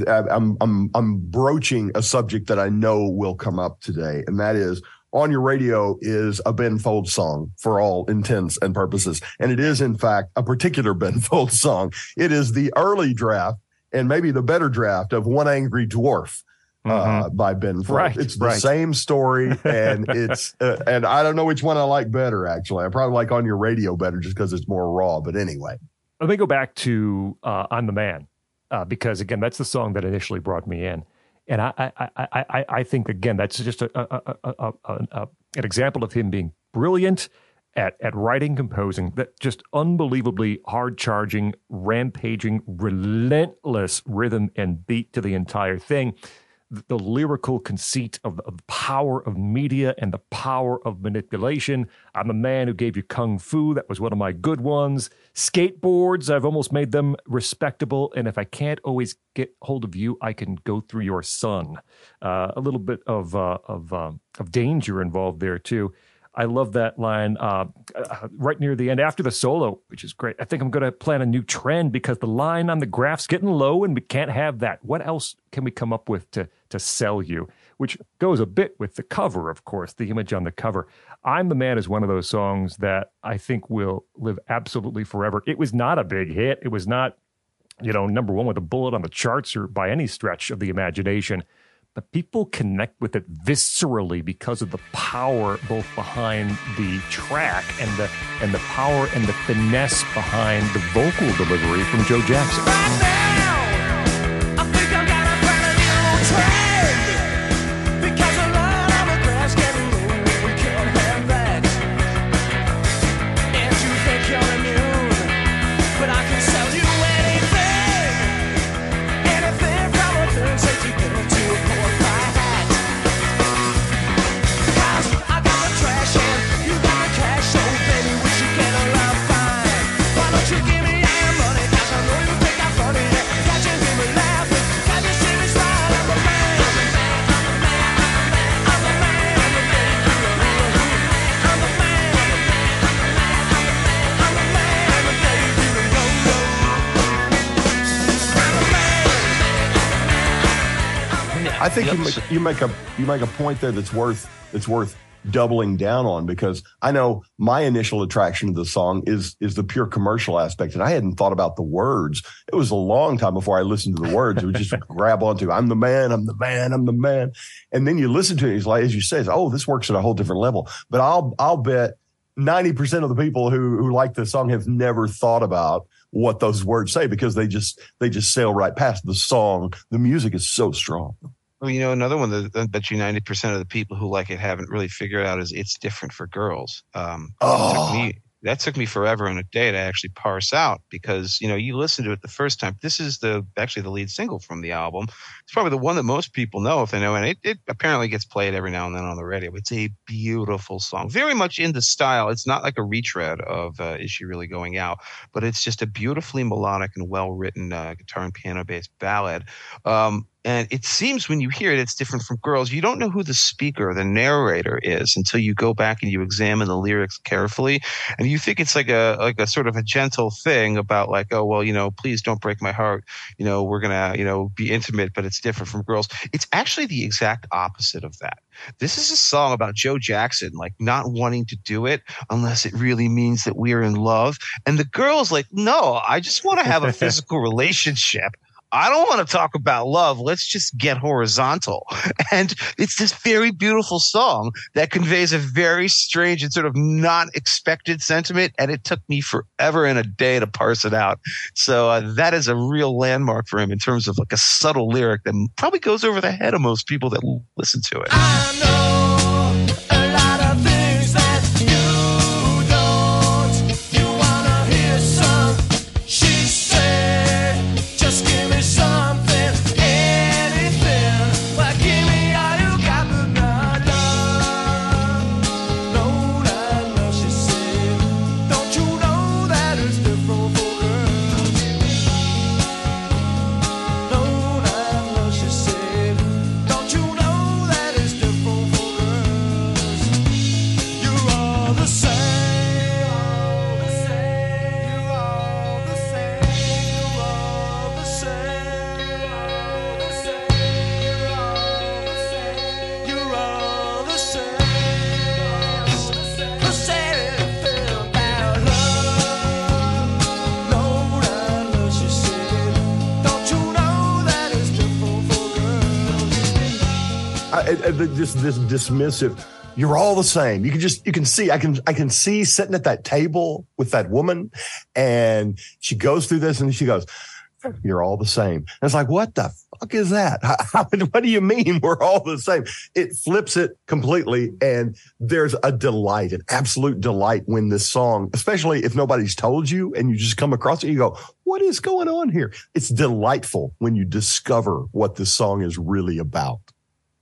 I'm, I'm, I'm broaching a subject that I know will come up today. And that is on your radio is a Ben Folds song for all intents and purposes. And it is, in fact, a particular Ben Folds song. It is the early draft and maybe the better draft of One Angry Dwarf. Uh, by Ben Folds. Right, it's the right. same story, and it's uh, and I don't know which one I like better. Actually, I probably like on your radio better just because it's more raw. But anyway, Let me go back to uh, "I'm the Man" uh, because again, that's the song that initially brought me in, and I I I I, think again that's just a, a, a an example of him being brilliant at at writing, composing, that just unbelievably hard charging, rampaging, relentless rhythm and beat to the entire thing. The, lyrical conceit of, the power of media and the power of manipulation. I'm a man who gave you kung fu. That was one of my good ones. Skateboards, I've almost made them respectable. And if I can't always get hold of you, I can go through your son. Uh, a little bit of uh, of um, of danger involved there too. I love that line uh, uh, right near the end after the solo, which is great. I think I'm going to plan a new trend because the line on the graph's getting low and we can't have that. What else can we come up with to to sell you? Which goes a bit with the cover, of course, the image on the cover. I'm the Man is one of those songs that I think will live absolutely forever. It was not a big hit. It was not, you know, number one with a bullet on the charts or by any stretch of the imagination but people connect with it viscerally because of the power both behind the track and the and the power and the finesse behind the vocal delivery from Joe Jackson. Right I think Yep. you make, you make a you make a point there that's worth that's worth doubling down on because I know my initial attraction to the song is is the pure commercial aspect, and I hadn't thought about the words. It was a long time before I listened to the words. It would just grab onto "I'm the man, I'm the man, I'm the man," and then you listen to it. It's like as you say, it's, "Oh, this works at a whole different level." But I'll I'll bet ninety percent of the people who who like the song have never thought about what those words say because they just they just sail right past the song. The music is so strong. Well, you know, another one that I bet you 90% of the people who like it haven't really figured out is it's different for girls. Um, Oh. it took me, that took me forever and a day to actually parse out because, you know, you listen to it the first time. This is the actually the lead single from the album. It's probably the one that most people know if they know, and it, it apparently gets played every now and then on the radio. It's a beautiful song, very much in the style. It's not like a retread of uh, Is She Really Going Out, but it's just a beautifully melodic and well written uh, guitar and piano based ballad. Um, and it seems when you hear it, it's different from girls. You don't know who the speaker, the narrator is until you go back and you examine the lyrics carefully. And you think it's like a, like a sort of a gentle thing about like, oh, well, you know, please don't break my heart. You know, we're going to, you know, be intimate, but it's different from girls. It's actually the exact opposite of that. This is a song about Joe Jackson, like not wanting to do it unless it really means that we're in love. And the girl's like, no, I just want to have a physical relationship. I don't want to talk about love. Let's just get horizontal. And it's this very beautiful song that conveys a very strange and sort of not expected sentiment. And it took me forever and a day to parse it out. So uh, that is a real landmark for him in terms of like a subtle lyric that probably goes over the head of most people that listen to it. Just this dismissive. You're all the same. You can just you can see I can I can see sitting at that table with that woman, and she goes through this and she goes, "You're all the same." And it's like, what the fuck is that? How- what do you mean we're all the same? It flips it completely, and there's a delight, an absolute delight when this song, especially if nobody's told you and you just come across it, you go, "What is going on here?" It's delightful when you discover what this song is really about.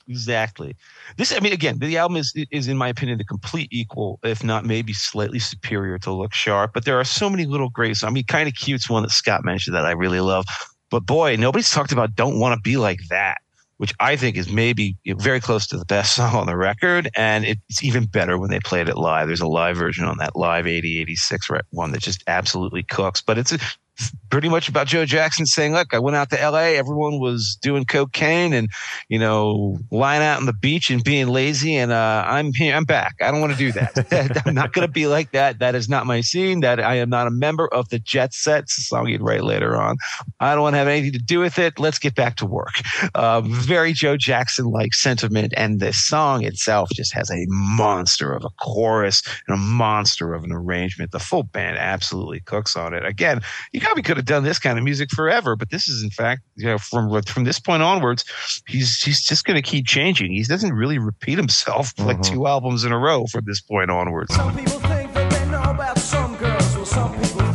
Exactly. This, I mean, again, the album is is in my opinion the complete equal, if not maybe slightly superior to Look Sharp. But there are so many little great. I mean, kind of cute's one that Scot mentioned that I really love. But boy, nobody's talked about "Don't Want to Be Like That," which I think is maybe very close to the best song on the record, and it's even better when they played it live. There's a live version on that live 80 86 one that just absolutely cooks. But it's a, pretty much about Joe Jackson saying, "Look, I went out to L.A. Everyone was doing cocaine and you know lying out on the beach and being lazy, and uh, I'm here. I'm back. I don't want to do that. I'm not going to be like that. That is not my scene. That I am not a member of the Jet Set. A song he'd write later on. I don't want to have anything to do with it. Let's get back to work. Uh, very Joe Jackson like sentiment, and the song itself just has a monster of a chorus and a monster of an arrangement. The full band absolutely cooks on it. Again, you probably could have done this kind of music forever, but this is in fact, you know, from from this point onwards, he's he's just going to keep changing. He doesn't really repeat himself like Mhm. two albums in a row from this point onwards. Some people think that they know about some girls, well, some people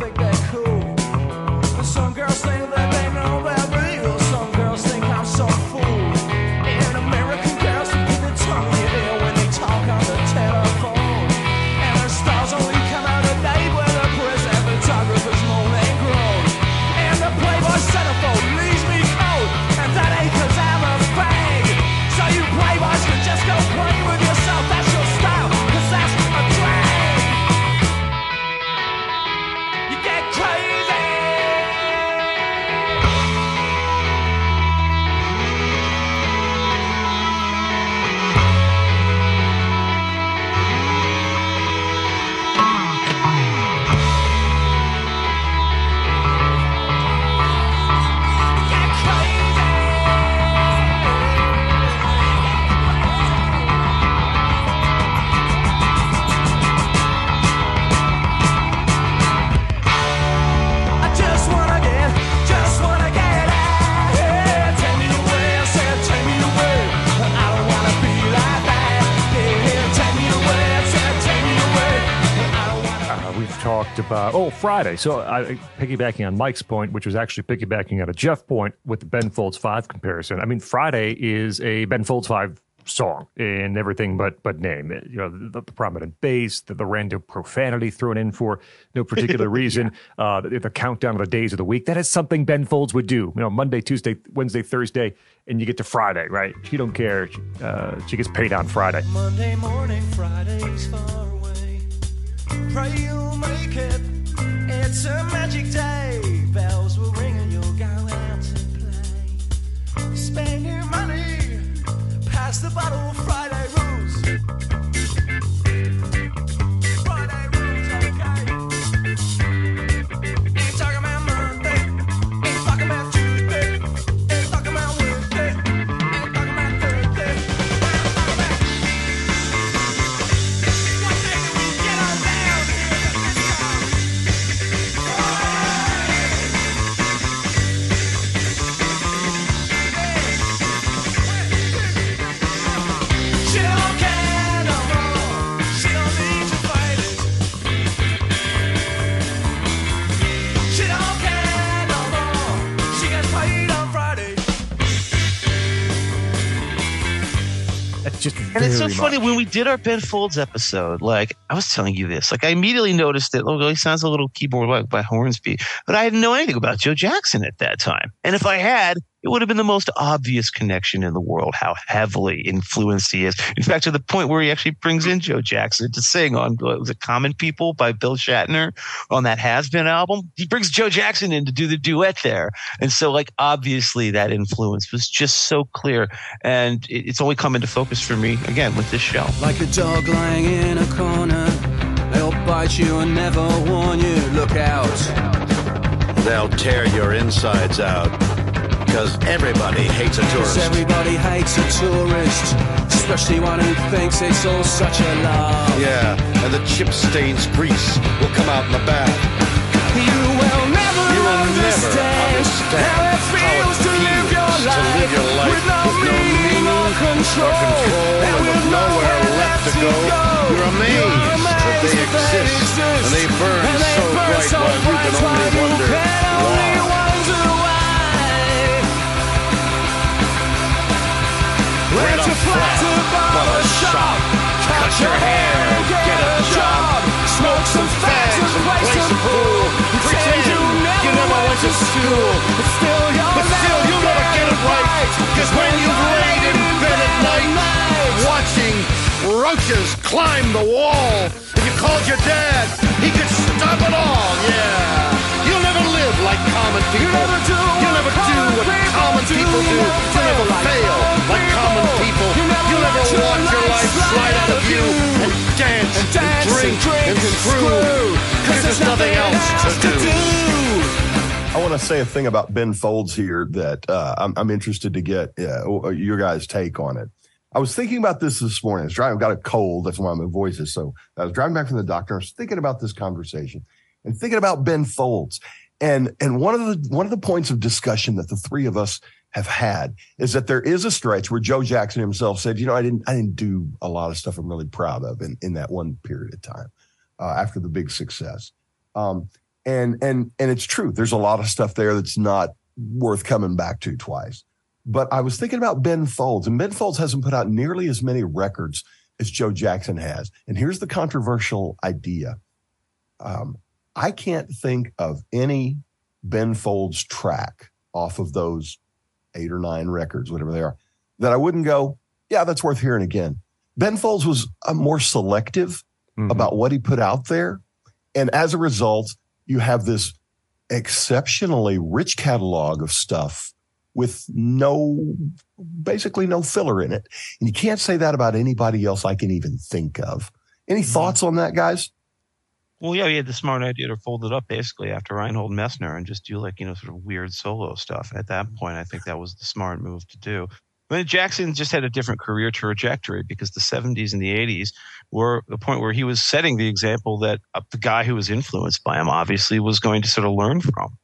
talked about oh Friday. So I piggybacking on Mike's point, which was actually piggybacking on a Jeff point with the Ben Folds Five comparison. I mean, Friday is a Ben Folds Five song in everything but but name. You know, the, the prominent bass, the, the, random profanity thrown in for no particular reason, yeah. uh, the, the, countdown of the days of the week. That is something Ben Folds would do. You know, Monday, Tuesday, Wednesday, Thursday, and you get to Friday, right? She don't care. Uh, she gets paid on Friday. Monday morning, Friday's far away. Pray you'll make it. It's a magic day. Bells will ring and you'll go out play. Spend your money pass the bottle Friday rules. Just and it's so much. funny when we did our Ben Folds episode. Like I was telling you this, like I immediately noticed that. Oh, he sounds a little keyboard like by Hornsby, but I didn't know anything about Joe Jackson at that time. And if I had, it would have been the most obvious connection in the world how heavily influenced he is. In fact, to the point where he actually brings in Joe Jackson to sing on what was it, Common People by Bill Shatner on that Has Been album. He brings Joe Jackson in to do the duet there. And so, like, obviously that influence was just so clear. And it's only come into focus for me again with this show. Like a dog lying in a corner, they'll bite you and never warn you. Look out. They'll tear your insides out because everybody hates a tourist. Everybody hates a tourist, especially one who thinks it's all such a lie. Yeah, and the chip stains grease will come out in the bath. You will never, you will understand, never understand how it feels, how it to, live your life, to live your life with no with no meaning or control, or control and and with nowhere left to go. You're amazed that they exist, and they burn and they so burn bright so bright while you can only wonder why. Flat to barber shop. Cut your hair, get a job. Smoke some fags and play some pool. Pretend you never went to school. But still you'll never get it right. Because when you've laid in bed at night, watching roaches climb the wall, if you called your dad, he could stop it all. Yeah. You'll never live like common people. never do You'll never do what common people do. You You'll never never fail like You'll never watch your life life slide out of you and dance and dance and drink drink and and screw. screw. Because there's nothing else to do. I want to say a thing about Ben Folds here that uh, I'm, I'm interested to get uh, your guys' take on it. I was thinking about this this morning. I was driving, I've got a cold. That's why my voice is so. I was driving back from the doctor. I was thinking about this conversation and thinking about Ben Folds. And and one of the one of the points of discussion that the three of us have had is that there is a stretch where Joe Jackson himself said, you know, I didn't I didn't do a lot of stuff I'm really proud of in, in that one period of time uh, after the big success. Um, and and and it's true. There's a lot of stuff there that's not worth coming back to twice. But I was thinking about Ben Folds, and Ben Folds hasn't put out nearly as many records as Joe Jackson has. And here's the controversial idea: um, I can't think of any Ben Folds track off of those eight or nine records, whatever they are, that I wouldn't go, yeah, that's worth hearing again. Ben Folds was uh, more selective Mhm. about what he put out there. And as a result, you have this exceptionally rich catalog of stuff with no, basically no filler in it. And you can't say that about anybody else I can even think of. Any thoughts on that, guys? Well, yeah, he had the smart idea to fold it up basically after Reinhold Messner and just do like, you know, sort of weird solo stuff. At that point, I think that was the smart move to do. I mean, Jackson just had a different career trajectory because the 70s and the 80s were the point where he was setting the example that uh, the guy who was influenced by him obviously was going to sort of learn from.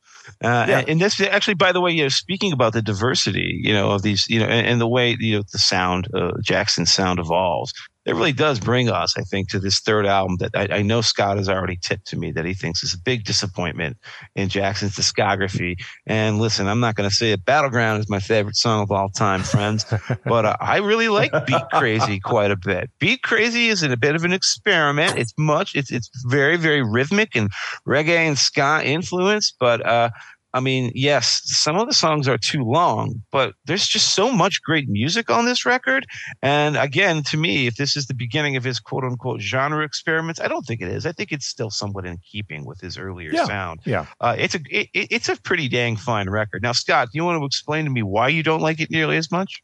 Uh, Yeah. and, and this actually, by the way, you know, speaking about the diversity, you know, of these, you know, and, and the way, you know, the sound, uh, Jackson's sound evolves. It really does bring us, I think, to this third album that I, I, know Scot has already tipped to me that he thinks is a big disappointment in Jackson's discography. And listen, I'm not going to say it. Battleground is my favorite song of all time, friends, but uh, I really like Beat Crazy quite a bit. Beat Crazy is a bit of an experiment. It's much, it's, it's very, very rhythmic and reggae and ska influence, but, uh, I mean, yes, some of the songs are too long, but there's just so much great music on this record. And again, to me, if this is the beginning of his quote unquote genre experiments, I don't think it is. I think it's still somewhat in keeping with his earlier yeah, sound. Yeah. Uh, it's a it, it's a pretty dang fine record. Now, Scot, do you want to explain to me why you don't like it nearly as much?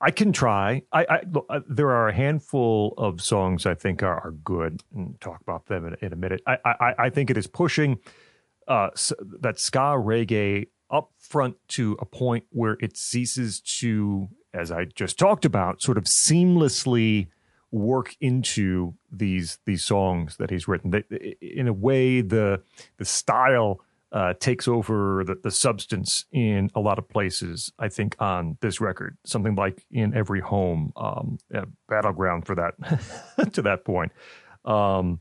I can try. I, I look, uh, there are a handful of songs I think are, are good, and talk about them in, in a minute. I, I I think it is pushing uh, that ska reggae up front to a point where it ceases to, as I just talked about, sort of seamlessly work into these these songs that he's written. In a way, the the style uh, takes over the, the substance in a lot of places. I think on this record, something like in every home, um, battleground for that to that point. Um,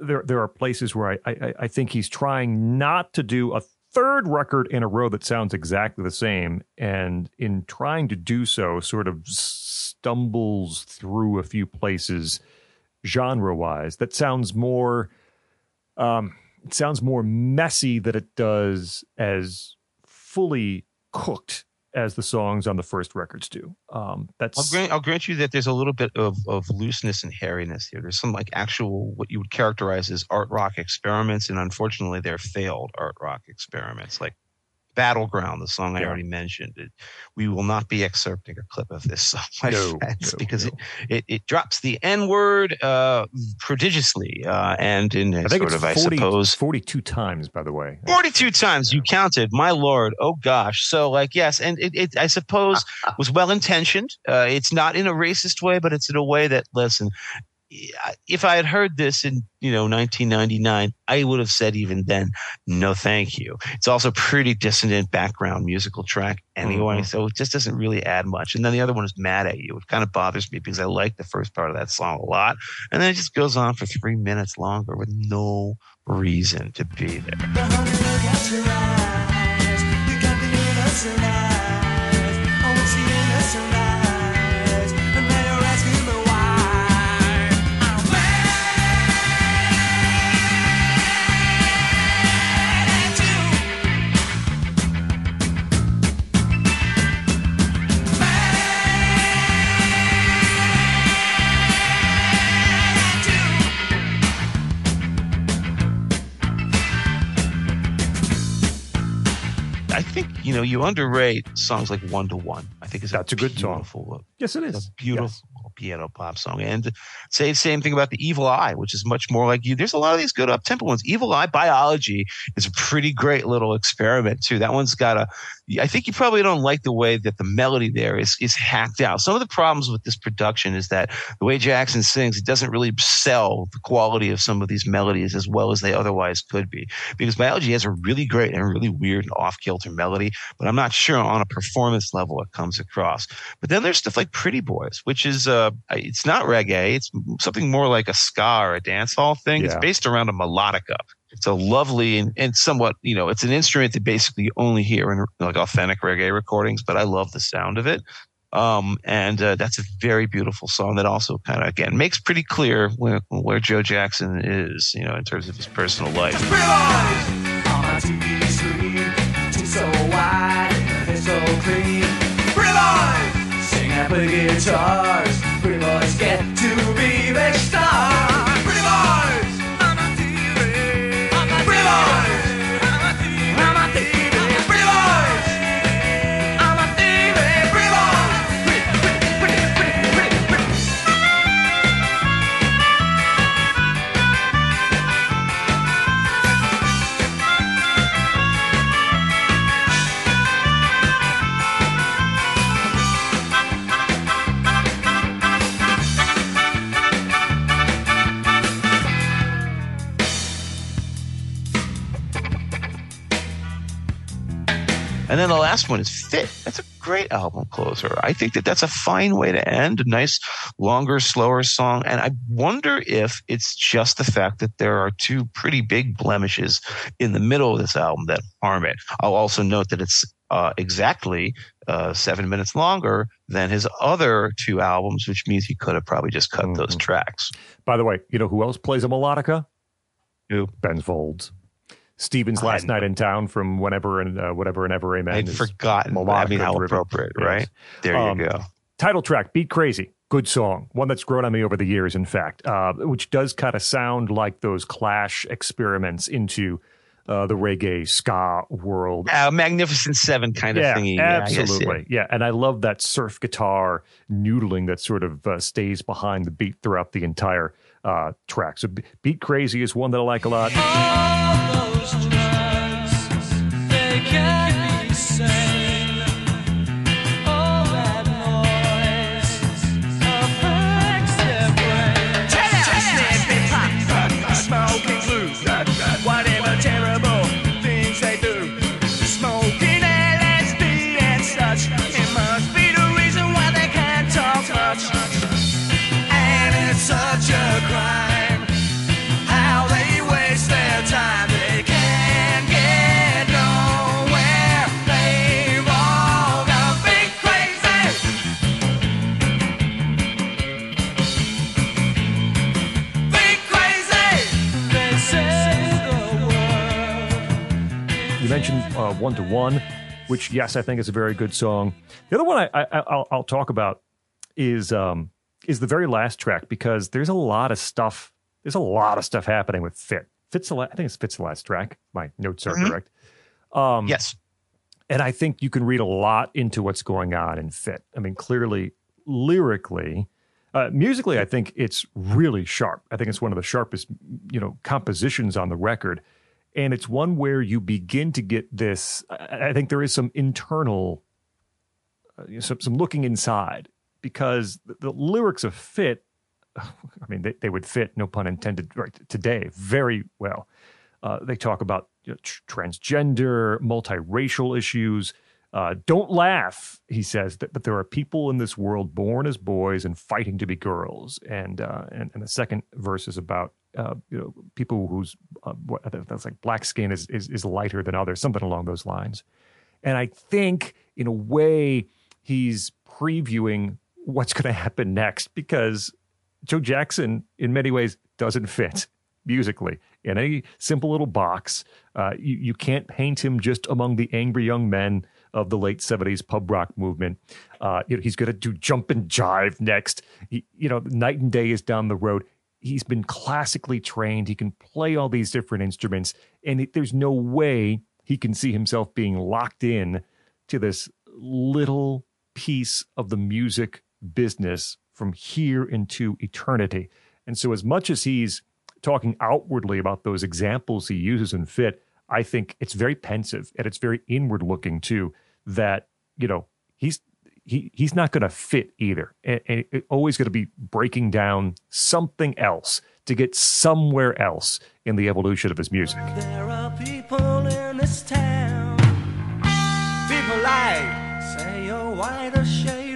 there there are places where I, I, I think he's trying not to do a third record in a row that sounds exactly the same, and in trying to do so, sort of stumbles through a few places genre wise that sounds more um, it sounds more messy than it does as fully cooked as the songs on the first records do. Um, that's I'll grant, I'll grant you that there's a little bit of, of looseness and hairiness here. There's some like actual what you would characterize as art rock experiments, and unfortunately, they're failed art rock experiments. Like Battleground, the song I already mentioned. It, we will not be excerpting a clip of this song, my no, friends, no, because no. It, it, it drops the N word uh, prodigiously uh, and in a I think sort of, 40, I suppose, 42 times, by the way. 42 times you counted my lord oh gosh so like yes and it, it i suppose was well intentioned uh, it's not in a racist way but it's in a way that listen if I had heard this in you know 1999, I would have said even then, no, thank you. It's also pretty dissonant background musical track anyway, mm-hmm. so it just doesn't really add much. And then the other one is "Mad at You." It kind of bothers me because I like the first part of that song a lot, and then it just goes on for three minutes longer with no reason to be there. You know, you underrate songs like One to One. I think it's that's a, a good song. Uh, yes, it is. A beautiful yes. piano pop song. And say the same thing about the Evil Eye, which is much more like you. There's a lot of these good up tempo ones. Evil Eye Biology is a pretty great little experiment too. That one's got a I think you probably don't like the way that the melody there is is hacked out. Some of the problems with this production is that the way Jackson sings, it doesn't really sell the quality of some of these melodies as well as they otherwise could be. Because Biology has a really great and really weird and off kilter melody, but I'm not sure on a performance level it comes across. But then there's stuff like Pretty Boys, which is uh, it's not reggae, it's something more like a ska or a dance hall thing. Yeah. It's based around a melodica. It's a lovely and, and somewhat, you know, it's an instrument that basically you only hear in like authentic reggae recordings, but I love the sound of it. Um, and uh, that's a very beautiful song that also kind of again makes pretty clear where, where Joe Jackson is, you know, in terms of his personal life. boys get to be. And then the last one is Fit. That's a great album closer. I think that that's a fine way to end a nice, longer, slower song. And I wonder if it's just the fact that there are two pretty big blemishes in the middle of this album that harm it. I'll also note that it's uh, exactly uh, seven minutes longer than his other two albums, which means he could have probably just cut those Mhm. tracks. By the way, you know who else plays a melodica? Who? Ben Folds. Stevens last hadn't- night in town from whenever and uh, whatever and ever amen. I'd is forgotten. I melodica mean, how driven. appropriate, Yes. right? There Um, you go. title track beat crazy good song one that's grown on me over the years in fact uh, which does kind of sound like those clash experiments into uh, the reggae ska world Uh, Magnificent Seven kind of yeah, thingy. Yeah, I guess, yeah. absolutely. Yeah, and I love that surf guitar noodling that sort of uh, stays behind the beat throughout the entire uh, track. So, "Beat Crazy" is one that I like a lot. All uh, "One to One," which yes, I think is a very good song. The other one I, I, I'll, I'll talk about is um, is the very last track because there's a lot of stuff. There's a lot of stuff happening with Fit. Fit's the la- I think it's Fit's the last track. My notes are Mhm. correct. Um, Yes. and I think you can read a lot into what's going on in Fit. I mean, clearly, lyrically, uh, musically, I think it's really sharp. I think it's one of the sharpest, you know, compositions on the record, and it's one where you begin to get this. I, think there is some internal, uh, some, some looking inside because the, the lyrics of Fit. I mean, they, they would fit, no pun intended, right today very well. Uh, they talk about you know, tr- transgender, multiracial issues. Uh, don't laugh, he says, that, but there are people in this world born as boys and fighting to be girls. And uh, and, and the second verse is about uh, you know people whose uh, that's like black skin is, is is lighter than others, something along those lines. And I think, in a way, he's previewing what's going to happen next because Joe Jackson, in many ways, doesn't fit musically in any simple little box. Uh, you, you can't paint him just among the angry young men of the late 70s pub rock movement. Uh, you know, he's going to do jump and jive next. He, you know, night and day is down the road. He's been classically trained. He can play all these different instruments, and it, there's no way he can see himself being locked in to this little piece of the music business from here into eternity. And so, as much as he's talking outwardly about those examples he uses in Fit, I think it's very pensive and it's very inward looking too. That you know he's he he's not going to fit either, and, and it- always going to be breaking down something else to get somewhere else in the evolution of his music. There are people in this town. People like say oh, you're white or shade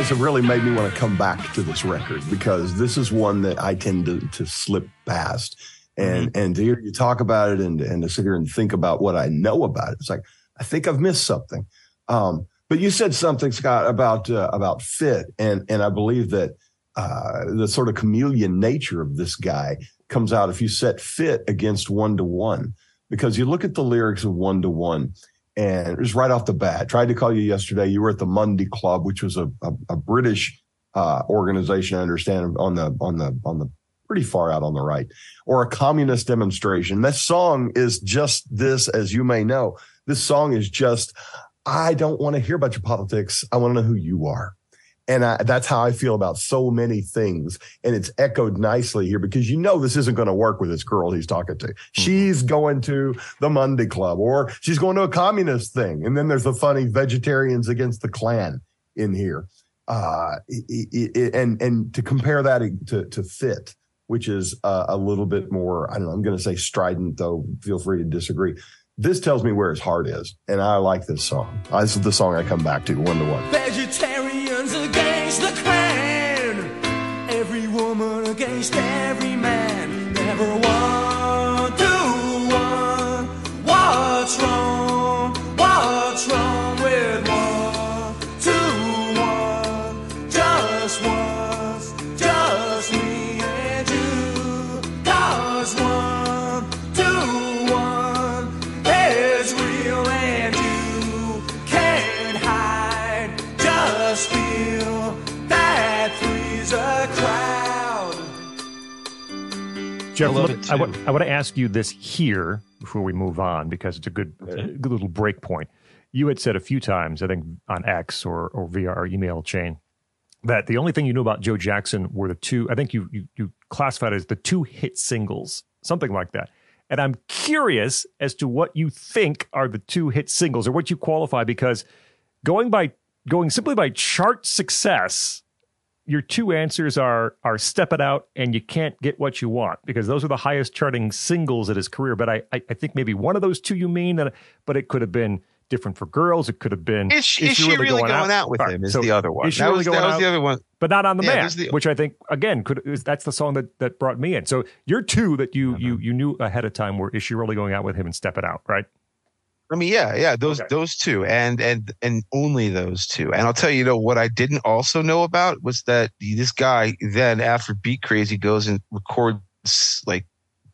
guys have really made me want to come back to this record because this is one that I tend to, to slip past. And and to hear you talk about it and, and to sit here and think about what I know about it, it's like, I think I've missed something. Um, But you said something, Scot, about uh, about fit, and and I believe that uh, the sort of chameleon nature of this guy comes out if you set fit against one to one, because you look at the lyrics of one to one, and just right off the bat, tried to call you yesterday. You were at the Monday Club, which was a a, a British uh, organization, I understand, on the on the on the pretty far out on the right, or a communist demonstration. That song is just this, as you may know. This song is just I don't want to hear about your politics. I want to know who you are. And I, that's how I feel about so many things. And it's echoed nicely here because you know this isn't going to work with this girl he's talking to. She's going to the Monday Club or she's going to a communist thing. And then there's the funny vegetarians against the Klan in here. Uh, it, it, and and to compare that to to fit, which is uh, a little bit more, I don't know, I'm going to say strident, though. Feel free to disagree this tells me where his heart is, and I like this song. This is the song I come back to one to one. Vegetarians woman Jeff, I let- it I, wa- too. I want to ask you this here before we move on because it's a good, uh, good little break point. You had said a few times, I think on X or, or via our email chain, that the only thing you knew about Joe Jackson were the two, I think you, you, you classified as the two hit singles, something like that. And I'm curious as to what you think are the two hit singles or what you qualify because going by going simply by chart success, your two answers are are Steppin' Out and you can't get what you want because those are the highest charting singles of his career. But I I, I think maybe one of those two you mean, and- but it could have been different for girls. It could have been Is she, is she really going, out, with All right, him? Is so the other one? Is she that really was, going that was out? the other one. but not on the Yeah, man, the- which I think again could is, that's the song that that brought me in. So your two that you you Mm-hmm. you knew ahead of time were is she really going out with him and Steppin' Out, right? I mean, yeah, yeah, those Okay. those two, and and and only those two. And I'll tell you, you know, what I didn't also know about was that this guy then, after Beat Crazy, goes and records like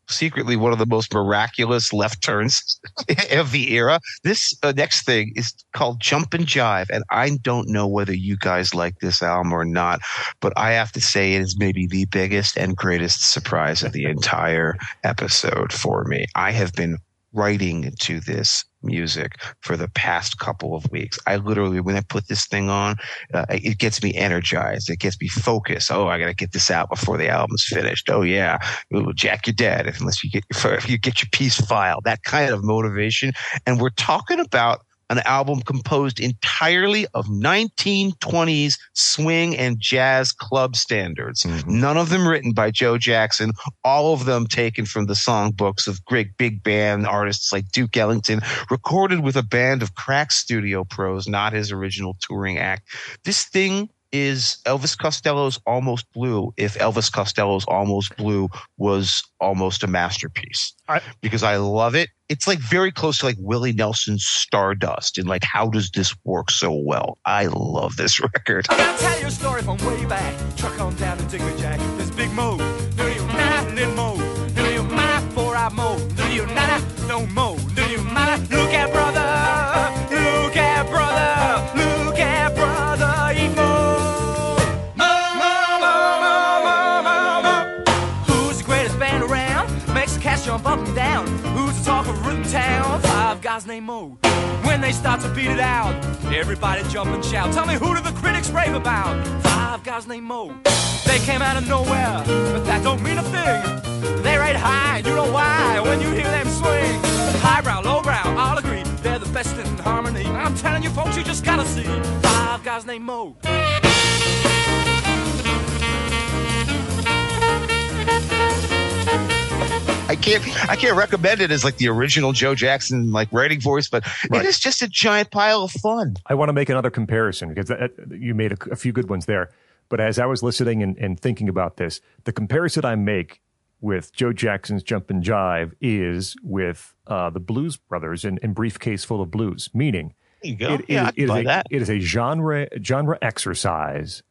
secretly one of the most miraculous left turns of the era. This uh, next thing is called Jumpin' Jive, and I don't know whether you guys like this album or not, but I have to say it is maybe the biggest and greatest surprise of the entire episode for me. I have been writing to this music for the past couple of weeks. I literally, when I put this thing on, uh, it gets me energized. It gets me focused. Oh, I got to get this out before the album's finished. Oh yeah, Ooh, Jack, you're dead unless you get if you get your piece filed. That kind of motivation. And we're talking about an album composed entirely of 1920s swing and jazz club standards. Mm-hmm. None of them written by Joe Jackson, all of them taken from the songbooks of great big band artists like Duke Ellington, recorded with a band of crack studio pros, not his original touring act. This thing is Elvis Costello's Almost Blue if Elvis Costello's Almost Blue was almost a masterpiece. I- because I love it. It's like very close to like Willie Nelson's Stardust and like how does this work so well? I love this record. I gotta tell you a story from way back. Truck on down to Digger Jack. This big mo. Do you not little mo? Do you mind for I mow? Do you not no mo? When they start to beat it out, everybody jump and shout. Tell me who do the critics rave about? Five guys named Mo. They came out of nowhere, but that don't mean a thing. They rate high, you know why? When you hear them swing, highbrow, lowbrow, all agree they're the best in harmony. I'm telling you, folks, you just gotta see. Five guys named Mo. I can't I can't recommend it as like the original Joe Jackson like writing voice, but Right. it is just a giant pile of fun. I want to make another comparison because that, you made a, a few good ones there. But as I was listening and, and thinking about this, the comparison I make with Joe Jackson's Jumpin' Jive is with uh, the Blues Brothers and, in Briefcase Full of Blues, meaning. It- it yeah, is- I it can is buy a, it is a genre genre exercise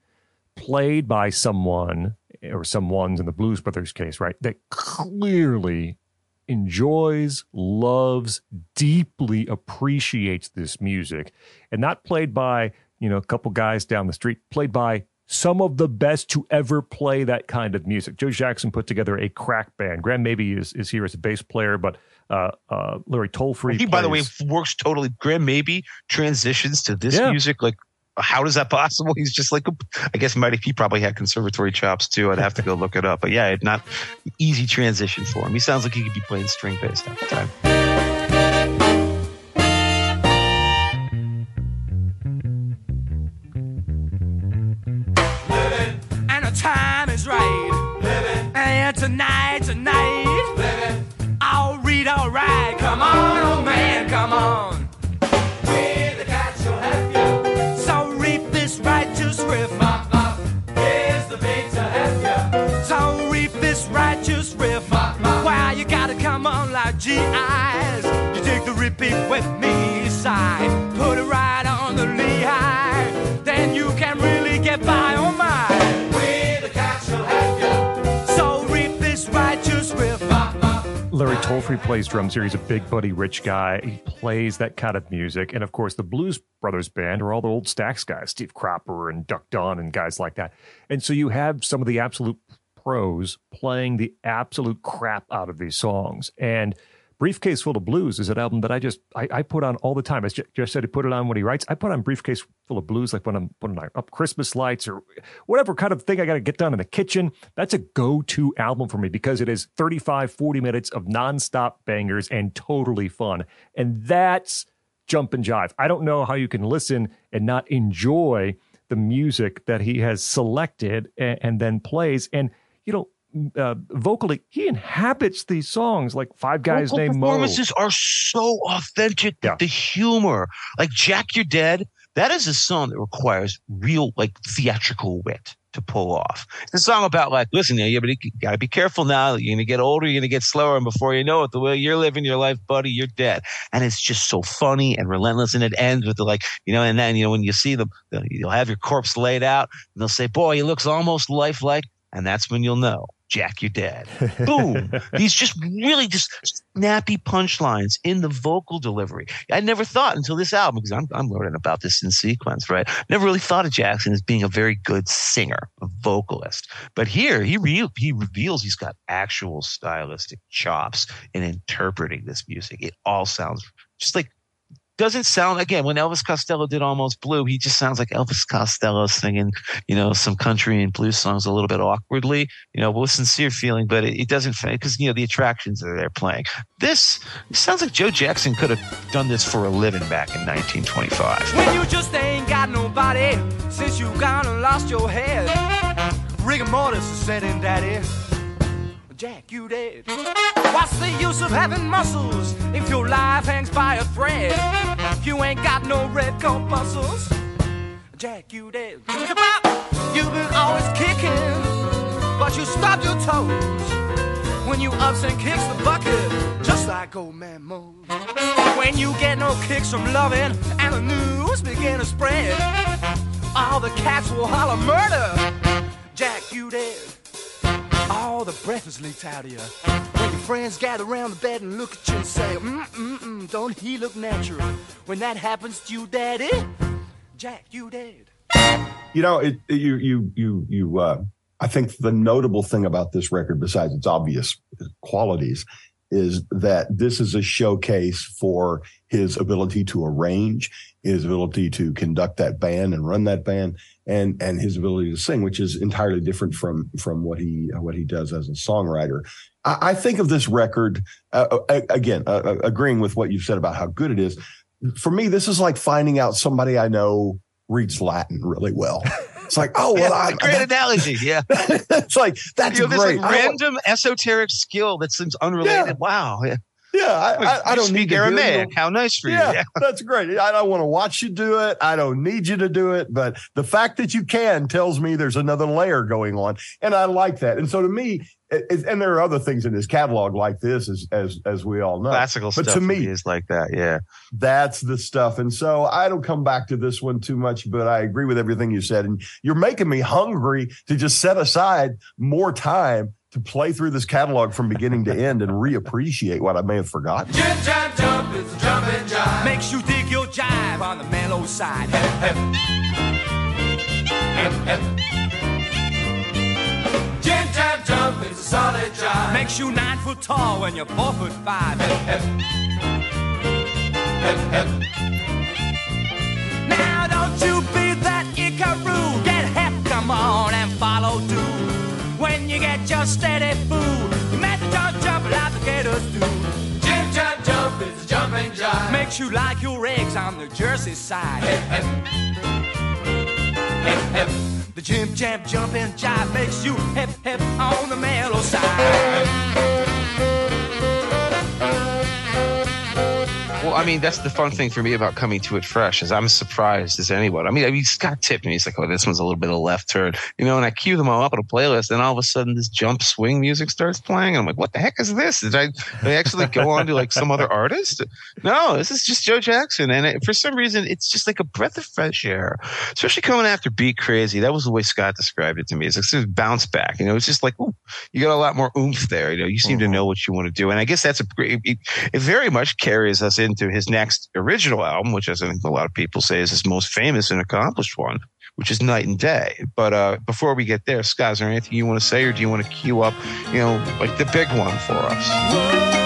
played by someone or someone's in the Blues Brothers case, right? That clearly enjoys, loves, deeply appreciates this music, and not played by you know a couple guys down the street, played by some of the best to ever play that kind of music. Joe Jackson put together a crack band. Graham Maby is, is here as a bass player, but uh, uh, Larry Tolfree. He, by the way, works totally. Graham Maby transitions to this Yeah. music. Like, how is that possible? He's just like, I guess, might he probably had conservatory chops too. I'd have to go look it up. But yeah, it's not easy transition for him. He sounds like he could be playing string bass half the time. and the time is right. And tonight, tonight, repeat with me side. Put it right on the Lehigh. Then you can really get by oh on righteous riff. Larry Tolfree plays drums here. He's a big buddy rich guy. He plays that kind of music. And of course, the Blues Brothers band are all the old Stax guys, Steve Cropper and Duck Dunn and guys like that. And so you have some of the absolute pros playing the absolute crap out of these songs. And Briefcase Full of Blues is an album that I just I, I put on all the time. As Jeff said, he put it on when he writes. I put on Briefcase Full of Blues like when I'm putting up Christmas lights or whatever kind of thing I got to get done in the kitchen. That's a go-to album for me because it is 35, 40 minutes of nonstop bangers and totally fun. And that's jump and jive. I don't know how you can listen and not enjoy the music that he has selected and, and then plays. And you know, uh, vocally, he inhabits these songs like Five Guys Vocal Named Mo. performances are so authentic. Yeah. The humor, like Jack, You're Dead. That is a song that requires real, like theatrical wit to pull off. It's a song about like, listen, yeah, but you got to be careful now. You're gonna get older, you're gonna get slower, and before you know it, the way you're living your life, buddy, you're dead. And it's just so funny and relentless. And it ends with the like, you know, and then you know when you see them, you'll have your corpse laid out, and they'll say, "Boy, he looks almost lifelike," and that's when you'll know. Jack, you're dead. Boom. These just really just snappy punchlines in the vocal delivery. I never thought until this album, because I'm, I'm learning about this in sequence, right? Never really thought of Jackson as being a very good singer, a vocalist. But here he re- he reveals he's got actual stylistic chops in interpreting this music. It all sounds just like doesn't sound again when Elvis Costello did Almost Blue, he just sounds like Elvis Costello singing, you know, some country and blues songs a little bit awkwardly, you know, with sincere feeling, but it, it doesn't because you know the attractions that they're playing. This sounds like Joe Jackson could have done this for a living back in 1925. When you just ain't got nobody since you gone and lost your head. Rigor mortis is setting, daddy. Jack, you dead. What's the use of having muscles if your life hangs by a thread? You ain't got no red coat muscles. Jack, you dead. You've been always kicking, but you stubbed your toes when you ups and kicks the bucket, just like old man Mo. When you get no kicks from loving and the news begin to spread, all the cats will holler murder. Jack, you dead. All the breath is leaked out of you. When your friends gather around the bed and look at you and say, mm mm mm, don't he look natural? When that happens to you, daddy, Jack, you dead. You know, it, it- you you you you. Uh, I think the notable thing about this record, besides its obvious qualities, is that this is a showcase for his ability to arrange, his ability to conduct that band and run that band, and and his ability to sing, which is entirely different from from what he what he does as a songwriter. I, I think of this record uh, uh, again, uh, uh, agreeing with what you've said about how good it is. For me, this is like finding out somebody I know reads Latin really well. It's like, oh well, I, Great analogy. Yeah. it's like that's you know, great. like I random esoteric skill that seems unrelated. Yeah. Wow. Yeah. Yeah, I, I, I don't speak need to hear you. Aramaic. How nice for you. Yeah, Yeah. that's great. I don't want to watch you do it. I don't need you to do it. But the fact that you can tells me there's another layer going on. And I like that. And so to me, it- and there are other things in his catalog like this, as as as we all know. Classical But stuff to me- is like that. Yeah. That's the stuff. And so I don't come back to this one too much, but I agree with everything you said. And you're making me hungry to just set aside more time to play through this catalog from beginning to end and reappreciate what I may have forgotten. Jump, jump, jump, it's a jump and jive. Makes you dig your jive on the mellow side. Hep, hep. Hep, hep. Jump, jump, jump, it's a solid jive. Makes you nine foot tall when you're four foot five. Hep, hep. Hep, hep. Now don't you be that Ikaru. Get hep, come on and follow too. When your steady food, you make the jump jump like the gators do. Jump, jump, jump is a jumping jive. Makes you like your eggs on the Jersey side. Hep, hep. The jump, jump, jumping jive makes you hip, hip on the mellow side. I mean, that's the fun thing for me about coming to it fresh is I'm as surprised as anyone. I mean, I mean, Scot tipped me. He's like, "Oh, this one's a little bit of left turn," you know. And I cue them all up on a playlist, and all of a sudden, this jump swing music starts playing. And I'm like, "What the heck is this? Did I, did I actually go on to like some other artist?" No, this is just Joe Jackson, and it, for some reason, it's just like a breath of fresh air. Especially coming after "Beat Crazy," that was the way Scot described it to me. It's like sort of bounce back. You know, it's just like, ooh, you got a lot more oomph there. You know, you seem to mm-hmm. know what you want to do, and I guess that's a great. It, it very much carries us into his next original album, which as I think a lot of people say is his most famous and accomplished one, which is Night and Day. But uh, before we get there, Scot, is there anything you want to say, or do you want to cue up, you know, like the big one for us?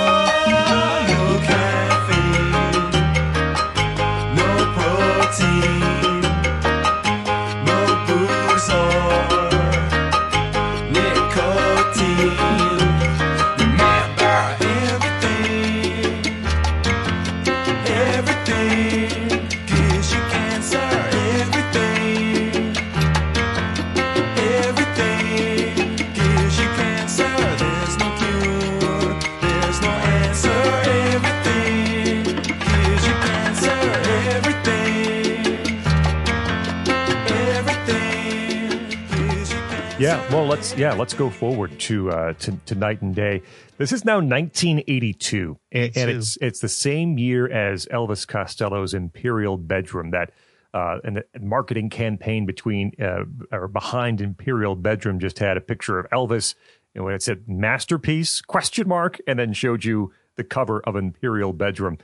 Let's yeah, let's go forward to uh, to, to night and day. This is now 1982, and, and it's it's the same year as Elvis Costello's Imperial Bedroom. That uh, and the marketing campaign between uh, or behind Imperial Bedroom just had a picture of Elvis, and when it said masterpiece question mark, and then showed you the cover of Imperial Bedroom.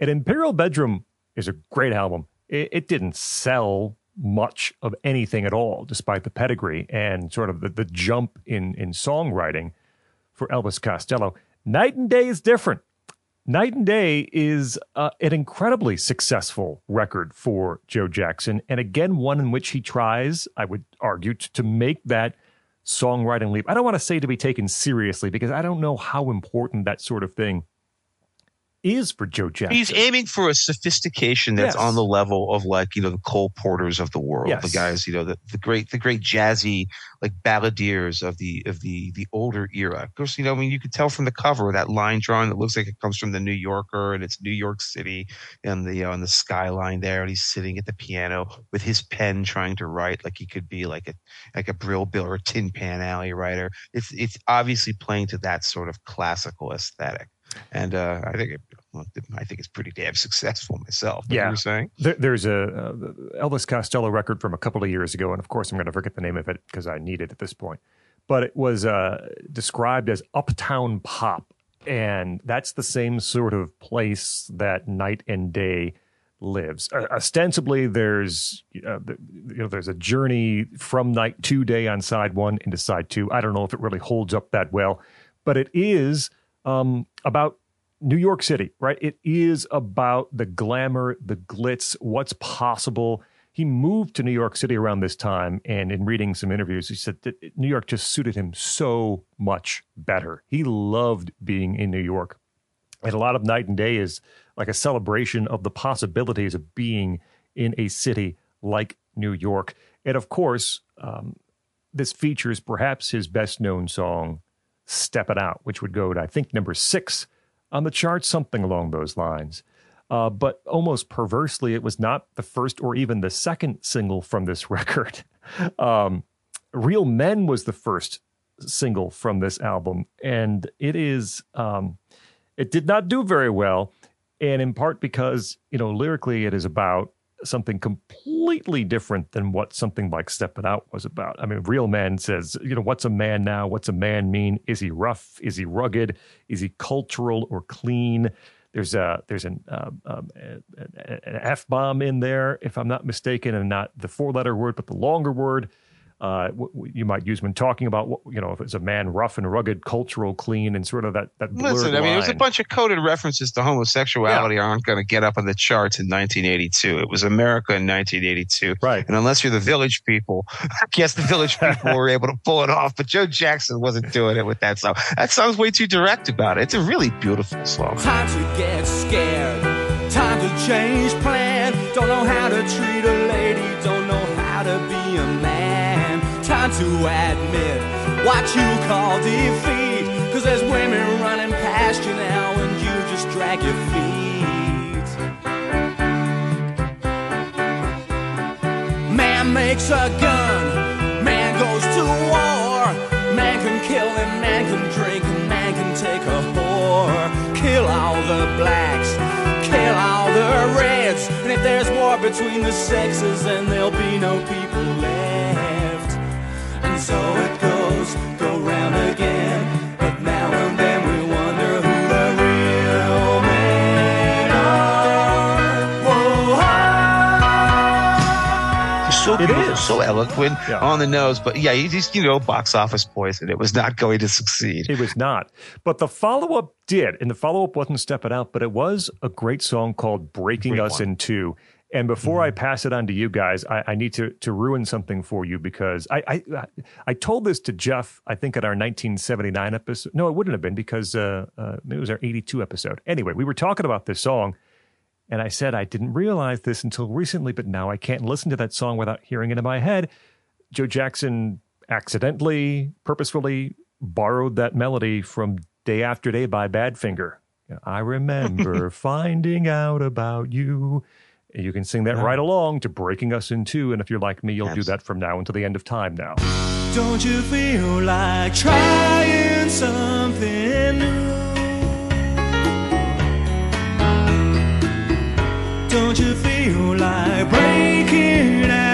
And Imperial Bedroom is a great album. It, it didn't sell much of anything at all, despite the pedigree and sort of the, the jump in in songwriting for Elvis Costello. Night and Day is different. Night and Day is uh, an incredibly successful record for Joe Jackson, and again, one in which he tries, I would argue, to make that songwriting leap. I don't want to say to be taken seriously because I don't know how important that sort of thing is for Joe Jackson. He's aiming for a sophistication that's Yes. on the level of like you know the Cole Porters of the world, Yes. the guys you know the, the great the great jazzy like balladeers of the of the the older era. Of course, you know I mean you could tell from the cover that line drawing that looks like it comes from the New Yorker and it's New York City and the uh, on the skyline there, and he's sitting at the piano with his pen trying to write like he could be like a like a Brill Bill or a Tin Pan Alley writer. It's it's obviously playing to that sort of classical aesthetic and uh, I think it, I think it's pretty damn successful myself. Yeah. you were saying? There, there's a uh, Elvis Costello record from a couple of years ago, and of course I'm going to forget the name of it because I need it at this point. But it was uh, described as uptown pop, and that's the same sort of place that Night and Day lives. Uh, ostensibly, there's uh, you know there's a journey from night to day on side one into side two. I don't know if it really holds up that well, but it is um, about New York City, right? It is about the glamour, the glitz, what's possible. He moved to New York City around this time, and in reading some interviews, he said that New York just suited him so much better. He loved being in New York. And a lot of Night and Day is like a celebration of the possibilities of being in a city like New York. And of course, um, this features perhaps his best known song, Steppin' Out, which would go to, I think, number six on the chart, something along those lines. Uh, but almost perversely, it was not the first or even the second single from this record. Um, Real Men was the first single from this album, and it is um, it did not do very well, and in part because you know lyrically it is about something completely different than what something like Steppin' Out was about. I mean, Real Man says, you know, what's a man now? What's a man mean? Is he rough? Is he rugged? Is he cultural or clean? There's a there's an um, um, an f bomb in there, if I'm not mistaken, and not the four letter word, but the longer word uh, w- you might use when talking about what you know if it's a man rough and rugged, cultural, clean, and sort of that that. Listen, I mean, there's a bunch of coded references to homosexuality yeah. aren't going to get up on the charts in 1982. It was America in 1982, right? And unless you're the Village People, I guess the Village People were able to pull it off. But Joe Jackson wasn't doing it with that song. That song's way too direct about it. It's a really beautiful song. Time to get scared. Time to change plan. To admit what you call defeat. Cause there's women running past you now and you just drag your feet. Man makes a gun, man goes to war. Man can kill and man can drink and man can take a whore. Kill all the blacks, kill all the reds. And if there's war between the sexes, then there'll be no people left so it goes, go round again. But now and then we wonder who the real men are. He's so beautiful, so eloquent, yeah. on the nose. But yeah, he's you know box office poison. It was not going to succeed. It was not. But the follow up did, and the follow up wasn't "Steppin' Out," but it was a great song called "Breaking great Us one. in Two. And before mm-hmm. I pass it on to you guys, I, I, need to to ruin something for you because I, I, I told this to Jeff. I think at our 1979 episode. No, it wouldn't have been because uh, uh, it was our 82 episode. Anyway, we were talking about this song, and I said I didn't realize this until recently, but now I can't listen to that song without hearing it in my head. Joe Jackson accidentally, purposefully borrowed that melody from "Day After Day" by Badfinger. I remember finding out about you. You can sing that yeah. right along to Breaking Us in Two. And if you're like me, you'll do that from now until the end of time now. Don't you feel like trying something new? Don't you feel like breaking out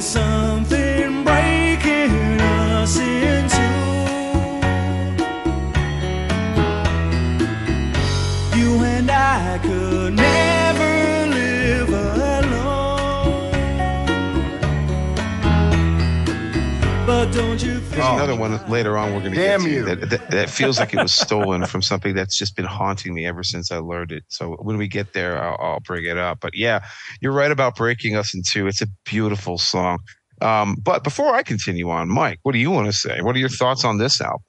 something don't another one later on we're going to get to that, that, that, feels like it was stolen from something that's just been haunting me ever since I learned it. So when we get there, I'll, I'll bring it up. But yeah, you're right about breaking us in two. It's a beautiful song. Um, but before I continue on, Mike, what do you want to say? What are your thoughts on this album?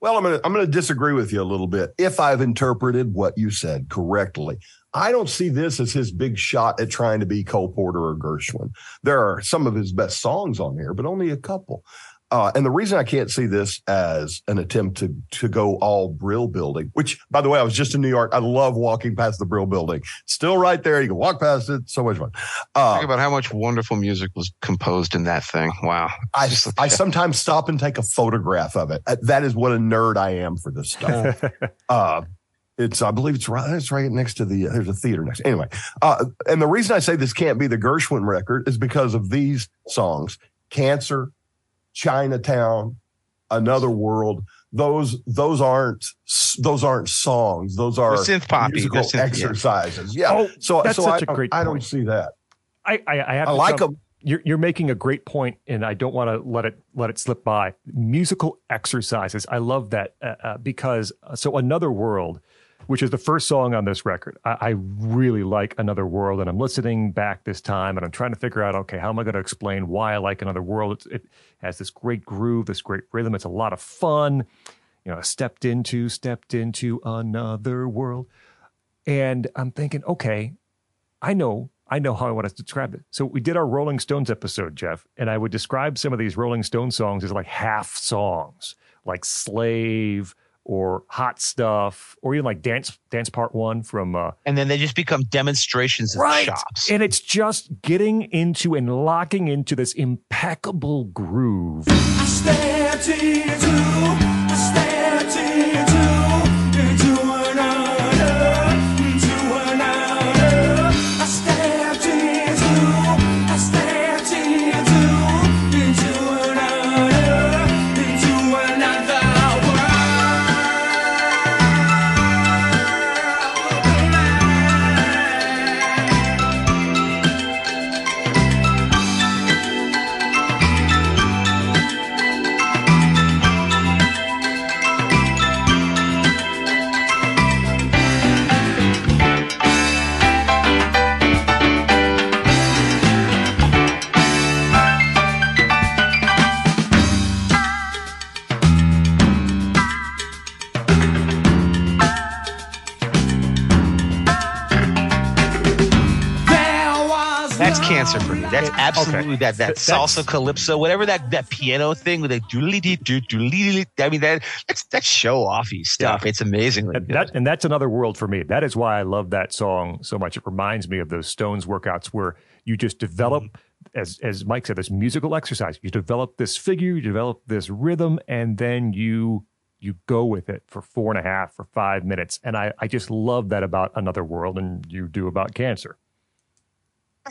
Well, I'm going to I'm going to disagree with you a little bit. If I've interpreted what you said correctly, I don't see this as his big shot at trying to be Cole Porter or Gershwin. There are some of his best songs on here, but only a couple. Uh, and the reason I can't see this as an attempt to to go all Brill Building, which by the way, I was just in New York. I love walking past the Brill Building. Still right there. You can walk past it. So much fun. Uh, Think about how much wonderful music was composed in that thing. Wow. I I sometimes stop and take a photograph of it. Uh, that is what a nerd I am for this stuff. uh, it's, I believe it's right. It's right next to the. There's a theater next. Anyway, uh, and the reason I say this can't be the Gershwin record is because of these songs: "Cancer," Chinatown, Another World. Those those aren't those aren't songs. Those are synth poppy musical synth, exercises. Yeah. yeah. Oh, so that's so such I, a great. I don't see that. I I, I have. I like them. You're, you're making a great point, and I don't want to let it let it slip by. Musical exercises. I love that uh, uh, because uh, so another world which is the first song on this record. I, I, really like Another World, and I'm listening back this time, and I'm trying to figure out, okay, how am I going to explain why I like Another World? It's, it has this great groove, this great rhythm. It's a lot of fun. You know, stepped into, stepped into another world, and I'm thinking, okay, I know I know how I want to describe it. So we did our Rolling Stones episode, Jeff, and I would describe some of these Rolling Stones songs as like half songs like Slave or Hot Stuff or even like Dance Dance Part One from uh, And then they just become demonstrations of right, chops. and it's just getting into and locking into this impeccable groove. That's for me. That's absolutely that that That's- salsa calypso, whatever that that piano thing with the doodly dee doo doodly. I mean that that's that's show offy stuff. It's amazingly And that and that's another world for me. That is why I love that song so much. It reminds me of those Stones workouts where you just develop, mm-hmm. as as Mike said, this musical exercise. You develop this figure, you develop this rhythm, and then you you go with it for four and a half or five minutes. And I I just love that about another world, and you do about cancer.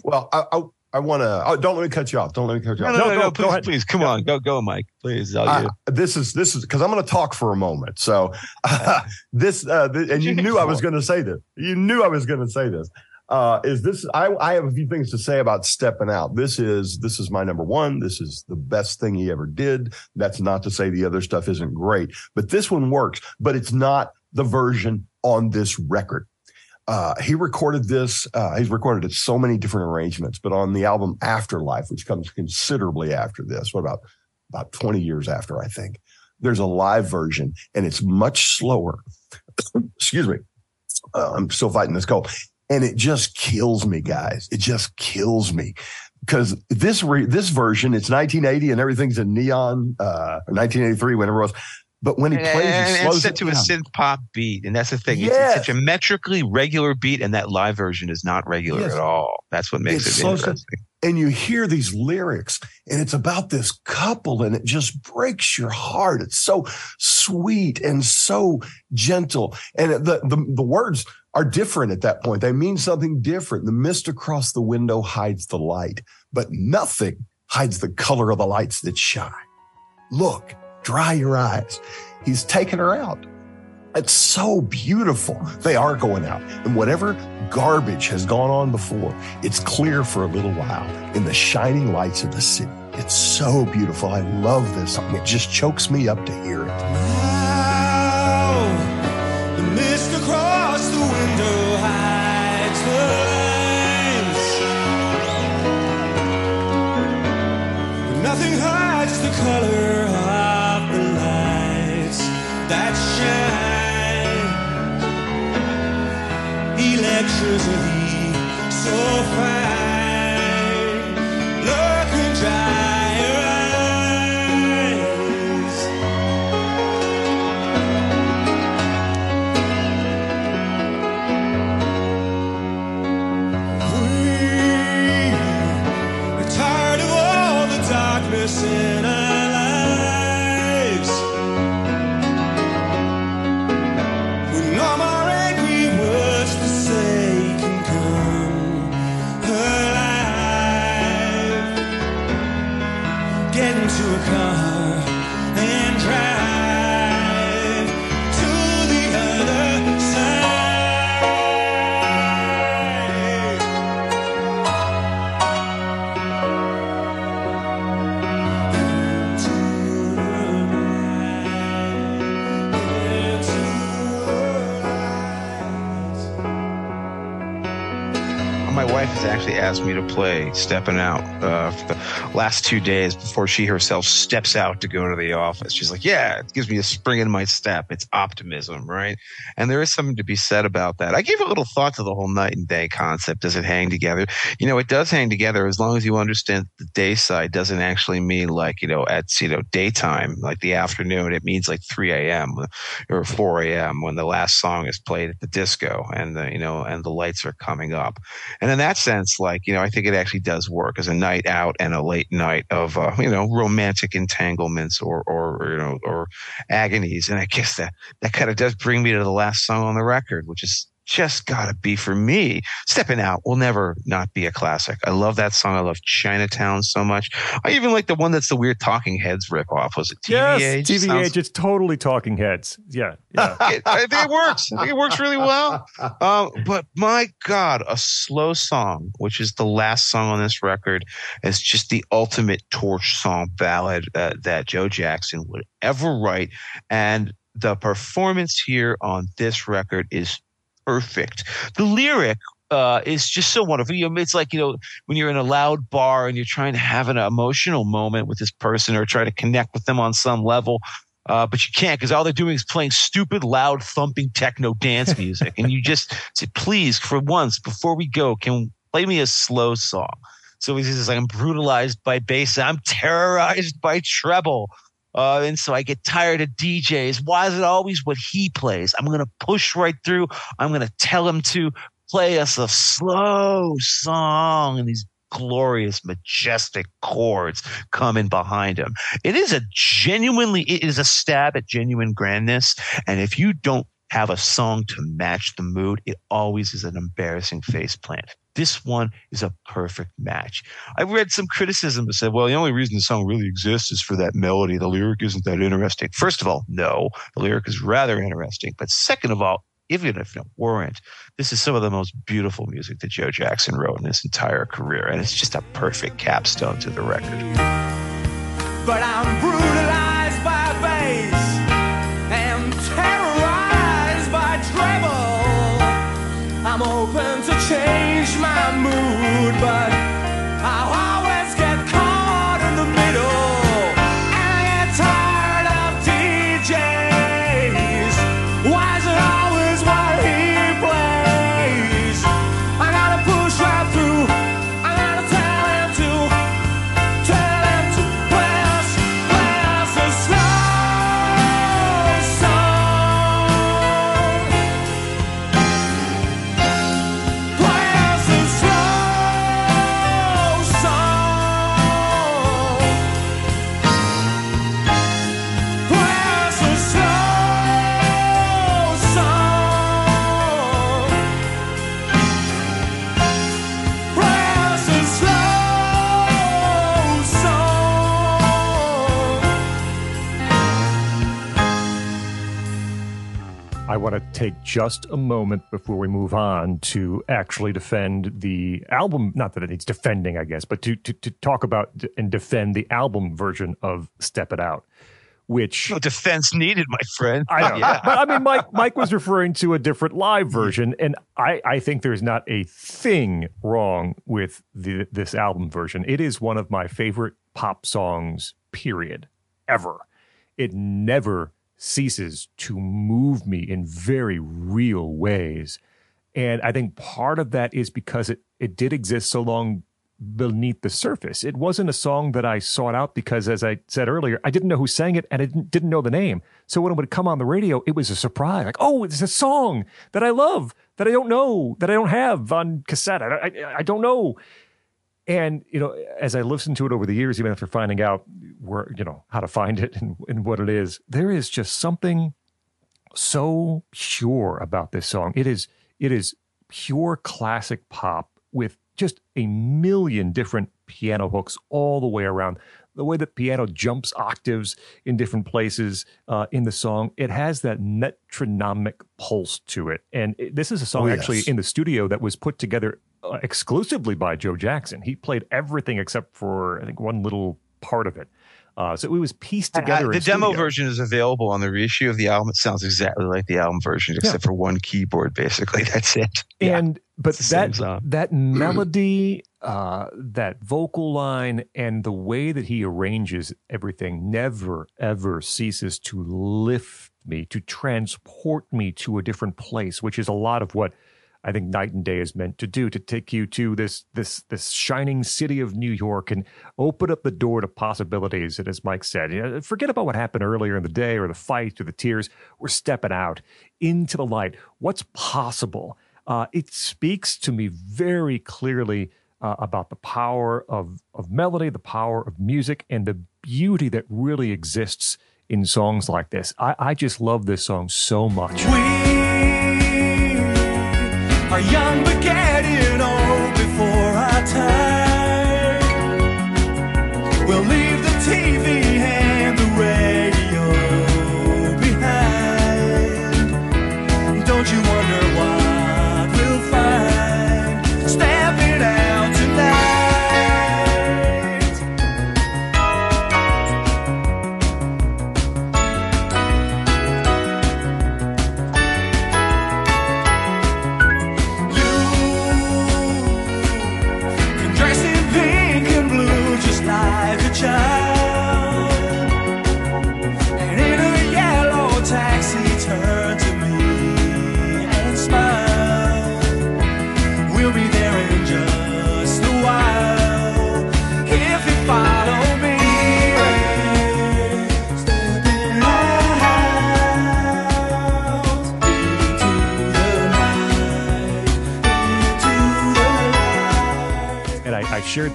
Well, I I, I want to. Oh, don't let me cut you off. Don't let me cut you no, off. no, No, no, go- no, go please, ahead. please, come on, go, go, Mike, please. I- you. this is this is because I'm going to talk for a moment. So this uh, th- and you knew I was going to say this. You knew I was going to say this. Uh, is this? I I have a few things to say about stepping out. This is this is my number one. This is the best thing he ever did. That's not to say the other stuff isn't great, but this one works. But it's not the version on this record. Uh, he recorded this. Uh, he's recorded it so many different arrangements, but on the album Afterlife, which comes considerably after this, what about about 20 years after, I think, there's a live version and it's much slower. Excuse me. Uh, I'm still fighting this cold. And it just kills me, guys. It just kills me because this re- this version, it's 1980 and everything's in neon, uh, 1983, whenever it was. But when he plays, he and slows it's set it to a synth pop beat, and that's the thing. It's, Yes. it's such a metrically regular beat, and that live version is not regular Yes. at all. That's what makes It it, slows it- and you hear these lyrics and it's about this couple and it just breaks your heart it's so sweet and so gentle and the, the the words are different at that point they mean something different the mist across the window hides the light but nothing hides the color of the lights that shine look dry your eyes he's taken her out it's so beautiful. They are going out. And whatever garbage has gone on before, it's clear for a little while in the shining lights of the city. It's so beautiful. I love this song. It just chokes me up to hear it. That shine. Electricity so fine. Actually asked me to play Stepping Out uh, for the last two days before she herself steps out to go to the office. She's like, Yeah, it gives me a spring in my step. It's optimism, right? And there is something to be said about that. I gave a little thought to the whole night and day concept. Does it hang together? You know, it does hang together as long as you understand the day side doesn't actually mean like, you know, at, you know, daytime, like the afternoon. It means like 3 a.m. or 4 a.m. when the last song is played at the disco and the, you know, and the lights are coming up. And in that sense, like, you know, I think it actually does work as a night out and a late night of, uh, you know, romantic entanglements or, or, you know, or agonies. And I guess that, that kind of does bring me to the last song on the record, which is just gotta be for me. Stepping Out will never not be a classic. I love that song. I love Chinatown so much. I even like the one that's the weird Talking Heads ripoff. Was it TV Age? Yes, TV Age. Sounds- It's totally Talking Heads. Yeah, yeah. it, I think it works. I think it works really well. Um, but my God, a slow song, which is the last song on this record, is just the ultimate torch song ballad uh, that Joe Jackson would ever write. And the performance here on this record is perfect. The lyric uh, is just so wonderful. You know, it's like, you know, when you're in a loud bar and you're trying to have an emotional moment with this person or try to connect with them on some level. Uh, but you can't because all they're doing is playing stupid, loud, thumping techno dance music. and you just say, please, for once, before we go, can play me a slow song? So he says, I'm brutalized by bass. I'm terrorized by treble. Uh, and so I get tired of DJs. Why is it always what he plays? I'm going to push right through. I'm going to tell him to play us a slow song and these glorious, majestic chords coming behind him. It is a genuinely, it is a stab at genuine grandness. And if you don't have a song to match the mood, it always is an embarrassing face plant. This one is a perfect match. I read some criticism that said, well, the only reason the song really exists is for that melody. The lyric isn't that interesting. First of all, no, the lyric is rather interesting. But second of all, even if it weren't, this is some of the most beautiful music that Joe Jackson wrote in his entire career. And it's just a perfect capstone to the record. But I'm brutalized mood, want to take just a moment before we move on to actually defend the album. Not that it needs defending, I guess, but to to, to talk about and defend the album version of "Steppin' Out," which No defense needed, my friend. I know. Yeah. But I mean, Mike, Mike was referring to a different live mm-hmm. version, and I, I think there's not a thing wrong with the, this album version. It is one of my favorite pop songs, period, ever. It never ceases to move me in very real ways. And I think part of that is because it, it did exist so long beneath the surface. It wasn't a song that I sought out because, as I said earlier, I didn't know who sang it and I didn't, didn't know the name. So when it would come on the radio, it was a surprise. Like, oh, it's a song that I love, that I don't know, that I don't have on cassette. I, I, I don't know. And, you know, as I listened to it over the years, even after finding out where, you know, how to find it and, and what it is, there is just something so pure about this song. It is it is pure classic pop with just a million different piano hooks all the way around. The way that piano jumps octaves in different places uh, in the song, it has that metronomic pulse to it. And it- this is a song Oh, actually in the studio that was put together exclusively by Joe Jackson. He played everything except for I think one little part of it. Uh, so it was pieced together. Uh, the demo studio. version is available on the reissue of the album. It sounds exactly like the album version, except for one keyboard. Basically, that's it. Yeah. and but the same that that melody uh that vocal line and the way that he arranges everything never ever ceases to lift me to transport me to a different place which is a lot of what I think Night and Day is meant to do to take you to this this this shining city of New York and open up the door to possibilities. And as Mike said, you know, forget about what happened earlier in the day or the fight or the tears. We're stepping out into the light. What's possible? Uh, it speaks to me very clearly uh, about the power of of melody, the power of music, and the beauty that really exists in songs like this. I, I just love this song so much. We are young but getting old before our time. We'll leave the TV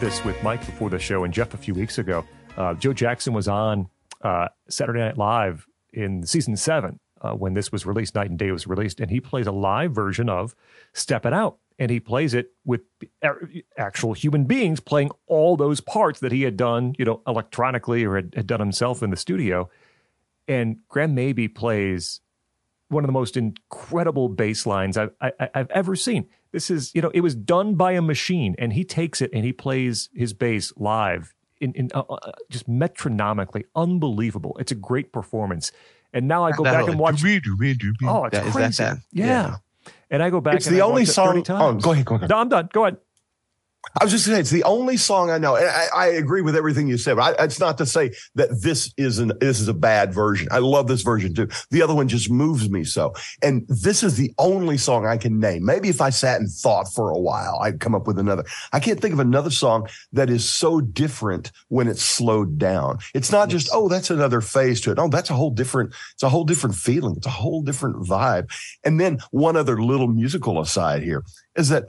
this with Mike before the show and Jeff a few weeks ago. Uh, Joe Jackson was on uh, Saturday Night Live in season seven uh, when this was released, Night and Day was released, and he plays a live version of "Steppin' Out," and he plays it with actual human beings playing all those parts that he had done, you know, electronically or had, had done himself in the studio. And Graham Maby plays one of the most incredible bass lines I've, I, I- I've ever seen. This is, you know, it was done by a machine, and he takes it and he plays his bass live in, in uh, uh, just metronomically unbelievable. It's a great performance. And now I go back and watch. Oh, it's That- is crazy. that that? Yeah. And I go back. It's the I only watch it 30 song. Oh, go ahead. Go ahead. No, I'm done. Go ahead. I was just going to say it's the only song I know, and I, I agree with everything you said. But I, it's not to say that this isn't this is a bad version. I love this version too. The other one just moves me so, and this is the only song I can name. Maybe if I sat and thought for a while, I'd come up with another. I can't think of another song that is so different when it's slowed down. It's not just oh that's another phase to it. Oh that's a whole different. It's a whole different feeling. It's a whole different vibe. And then one other little musical aside here is that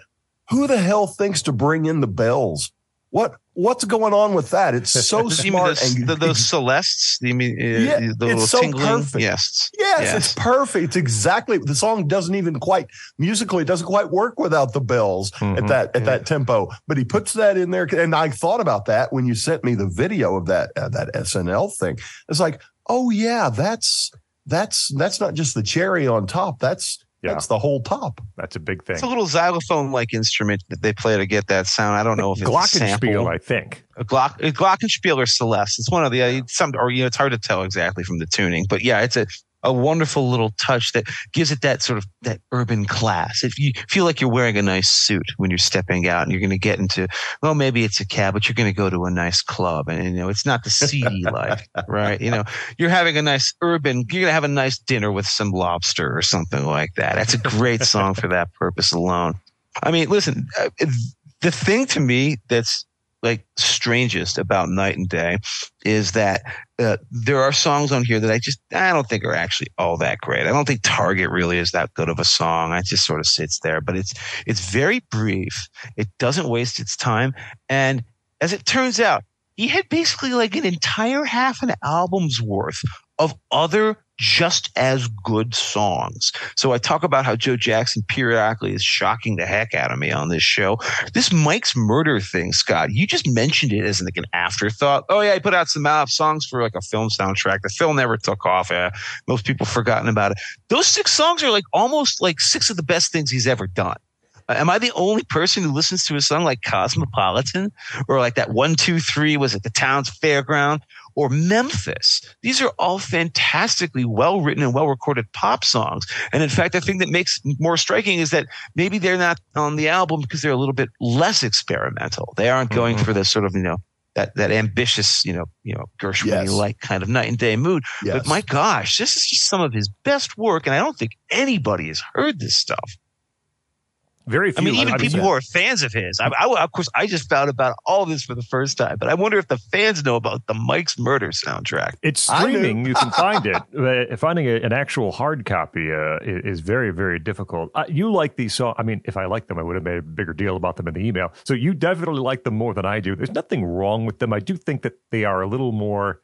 who the hell thinks to bring in the bells? What what's going on with that? It's so smart. those, and the, those celestes? You mean uh, Yeah, the it's little so tingling? perfect. Yes. yes, Yes. it's perfect. It's exactly the song doesn't even quite musically it doesn't quite work without the bells at Mhm. that at that tempo. But he puts that in there, and I thought about that when you sent me the video of that uh, that SNL thing. It's like, oh yeah, that's that's that's not just the cherry on top. That's Yeah. that's the whole top. That's a big thing. It's a little xylophone-like instrument that they play to get that sound. I don't know if it's Glockenspiel, sample. I think. A Glock, a Glockenspiel or Celeste. It's one of the uh, some, or you know, it's hard to tell exactly from the tuning, but yeah, it's a a wonderful little touch that gives it that sort of that urban class. If you feel like you're wearing a nice suit when you're stepping out and you're going to get into, well, maybe it's a cab, but you're going to go to a nice club, and you know, it's not the seedy life, right? You know, you're having a nice urban, you're going to have a nice dinner with some lobster or something like that. That's a great song for that purpose alone. I mean, listen, uh, the thing to me that's like strangest about Night and Day is that uh, there are songs on here that I just I don't think are actually all that great. I don't think Target really is that good of a song. It just sort of sits there, but it's it's very brief. It doesn't waste its time, and as it turns out, he had basically like an entire half an album's worth of other just as good songs. So I talk about how Joe Jackson periodically is shocking the heck out of me on this show. This Mike's Murder thing, Scot, you just mentioned it as like an afterthought. Oh yeah, he put out some uh, songs for like a film soundtrack. The film never took off. Uh, most people forgotten about it. Those six songs are like almost like six of the best things he's ever done. Am I the only person who listens to a song like Cosmopolitan or like that one, two, three was it the town's fairground or Memphis? These are all fantastically well written and well recorded pop songs. And in fact, the thing that makes more striking is that maybe they're not on the album because they're a little bit less experimental. They aren't going Mm-hmm. for this sort of, you know, that, that ambitious, you know, you know, Gershwin Yes. like kind of night and day mood. Yes. But my gosh, this is just some of his best work. And I don't think anybody has heard this stuff. Very few. I mean, even I people who are fans of his. I, I, of course, I just found about all this for the first time, but I wonder if the fans know about the Mike's Murder soundtrack. It's streaming. You can find it. Uh, Finding a, an actual hard copy uh, is very, very difficult. Uh, you like these songs. I mean, if I liked them, I would have made a bigger deal about them in the email. So you definitely like them more than I do. There's nothing wrong with them. I do think that they are a little more.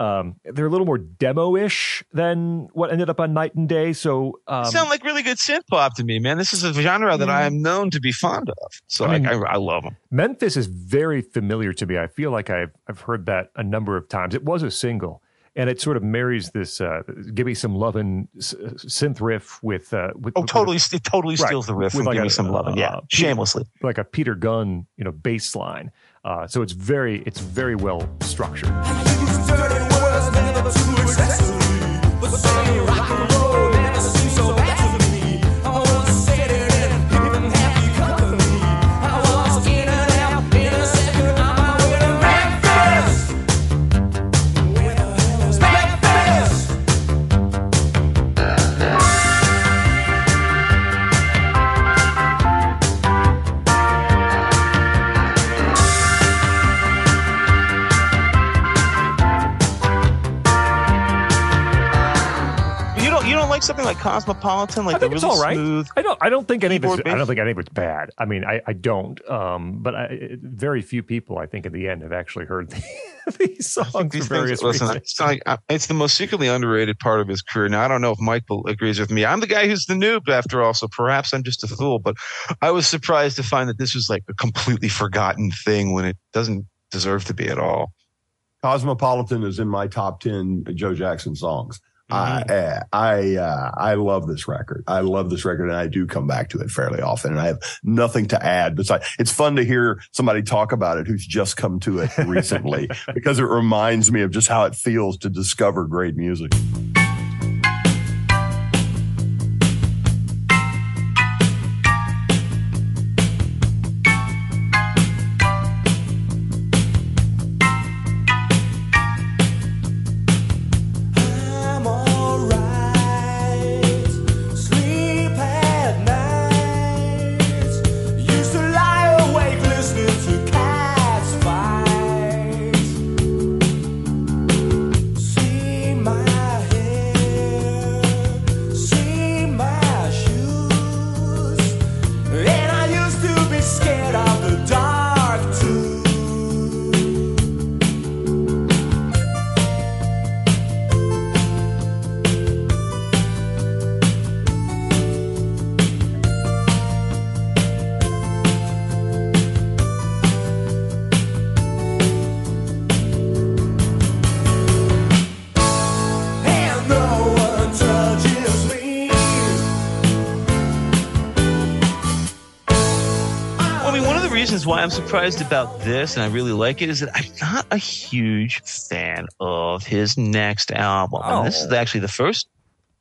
Um, they're a little more demo-ish than what ended up on Night and Day. So um, sound like really good synth pop to me, man. This is a genre that I am known to be fond of, so I I, mean- I, I love them. Memphis is very familiar to me. I feel like I've I've heard that a number of times. It was a single, and it sort of marries this uh, "Give Me Some Lovin'" synth riff with uh, with Oh, with- totally, it totally Right. steals the riff With like "Give a- Me Some Lovin'." Yeah, uh, shamelessly. like a Peter Gunn, you know, bass line. Uh, so it's very it's very well structured. Cosmopolitan, like I think the it's all right. smooth. I don't I don't think any of it's I don't think any of it's bad. I mean, I, I don't. Um, but I, very few people, I think, in the end, have actually heard the, these songs for These various things, listen, reasons. it's, like, uh, it's the most secretly underrated part of his career. Now, I don't know if Michael agrees with me. I'm the guy who's the noob, after all, so perhaps I'm just a fool. But I was surprised to find that this was like a completely forgotten thing when it doesn't deserve to be at all. Cosmopolitan is in my top 10 Joe Jackson songs. Mm-hmm. I I uh, I love this record. I love this record, and I do come back to it fairly often. And I have nothing to add besides it's fun to hear somebody talk about it who's just come to it recently because it reminds me of just how it feels to discover great music. Surprised about this and I really like it is that I'm not a huge fan of his next album. And this is Oh. actually the first.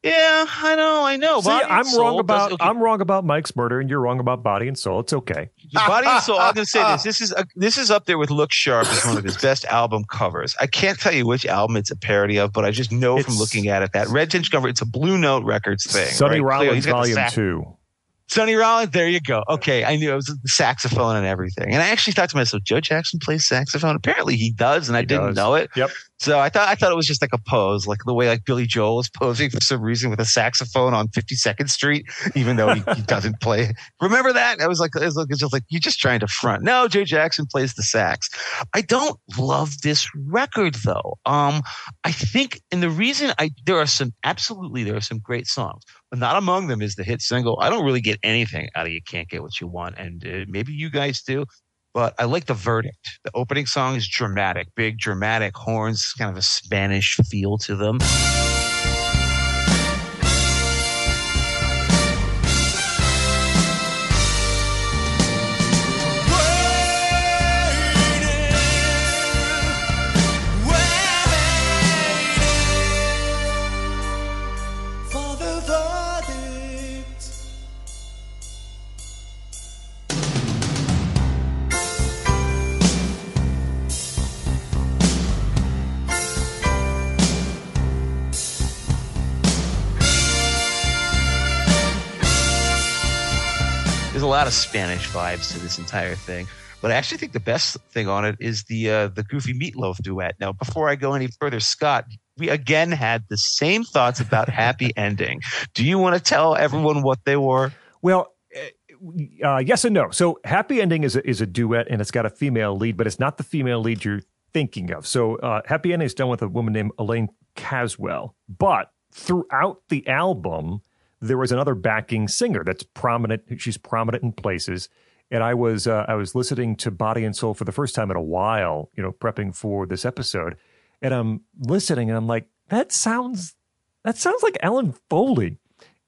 Yeah, I know, I know. See, I'm wrong about okay, I'm wrong about Mike's murder, and you're wrong about Body and Soul. It's okay. Body and Soul. I'm going to say this. This is a, this is up there with Look Sharp as one of his best album covers. I can't tell you which album it's a parody of, but I just know from looking at it that Red Tinge cover. It's a Blue Note Records thing. Sonny right? Rollins he's got the Volume Two. Sonny Rollins, there you go. Okay, I knew it was the saxophone and everything. And I actually thought to myself, Joe Jackson plays saxophone. Apparently he does, and I didn't does. know it. Yep. So I thought I thought it was just like a pose, like the way like Billy Joel was posing for some reason with a saxophone on 52nd Street, even though he, he doesn't play. Remember that? I was like, it was, like, it's just like you're just trying to front. No, Joe Jackson plays the sax. I don't love this record though. Um, I think, and the reason I there are some absolutely there are some great songs, not among them is the hit single. I don't really get anything out of "You Can't Get What You Want," and uh, maybe you guys do. But I like the verdict. The opening song is dramatic, big dramatic horns, kind of a Spanish feel to them. Lot of Spanish vibes to this entire thing. But I actually think the best thing on it is the uh, the Goofy Meatloaf duet. Now, before I go any further, Scot, we again had the same thoughts about Happy Ending. Do you want to tell everyone what they were? Well, uh, yes and no. So, Happy Ending is a, is a duet, and it's got a female lead, but it's not the female lead you're thinking of. So, uh, Happy Ending is done with a woman named Elaine Caswell. But throughout the album, there was another backing singer that's prominent. She's prominent in places. And I was uh, I was listening to Body and Soul for the first time in a while, you know, prepping for this episode, and I'm listening and I'm like, that sounds that sounds like Ellen Foley.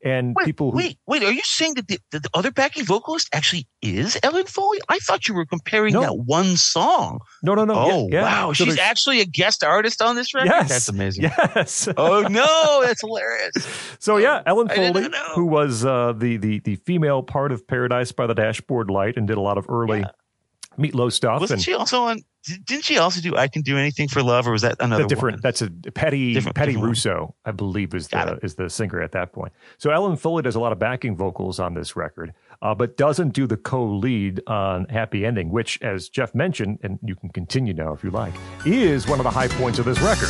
And Wait, people who wait, wait. Are you saying that the, that the other backing vocalist actually is Ellen Foley? I thought you were comparing No. that one song. no no no oh, yeah, yeah. wow. So She's actually a guest artist on this record? yes That's amazing. yes Oh, no. That's hilarious. So yeah, Ellen Foley, who was uh, the the the female part of Paradise by the Dashboard Light and did a lot of early Yeah. Meatloaf stuff Wasn't and she also on? Did- Didn't she also do I Can Do Anything for Love, or was that another the different. one? That's a Petty Different- Patti different one. Russo, I believe, is Got the is the singer at that point. So Ellen Foley does a lot of backing vocals on this record, uh, but doesn't do the co-lead on Happy Ending, which, as Jeff mentioned, and you can continue now if you like, is one of the high points of this record.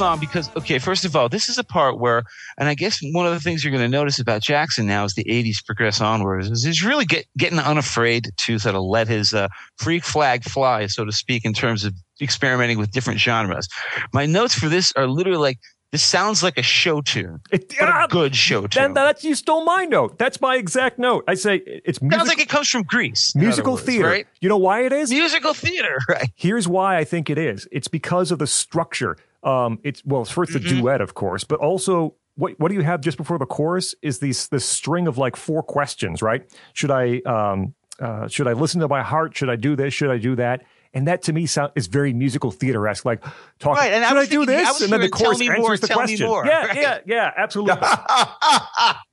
Song because, okay, first of all, this is a part where, and I guess one of the things you're going to notice about Jackson now as the 80s progress onwards is he's really get, getting unafraid to sort of let his uh, freak flag fly, so to speak, in terms of experimenting with different genres. My notes for this are literally like, this sounds like a show tune, It, ah, a good show tune. then that's you stole my note. That's my exact note. I say it's music, sounds like it comes from Grease. musical words, theater. right? You know why it is? Musical theater, right? Here's why I think it is. It's because of the structure. Um, it's well, first the Mm-hmm. duet, of course, but also what what do you have just before the chorus is these this string of like four questions, right? Should I um uh, should I listen to my heart? Should I do this? Should I do that? And that to me sound is very musical theater esque. Like talk. Right, and should was I do thinking- I this? was and then the hearing, "Tell chorus answers more, the question. more," Yeah, right. yeah, yeah, absolutely.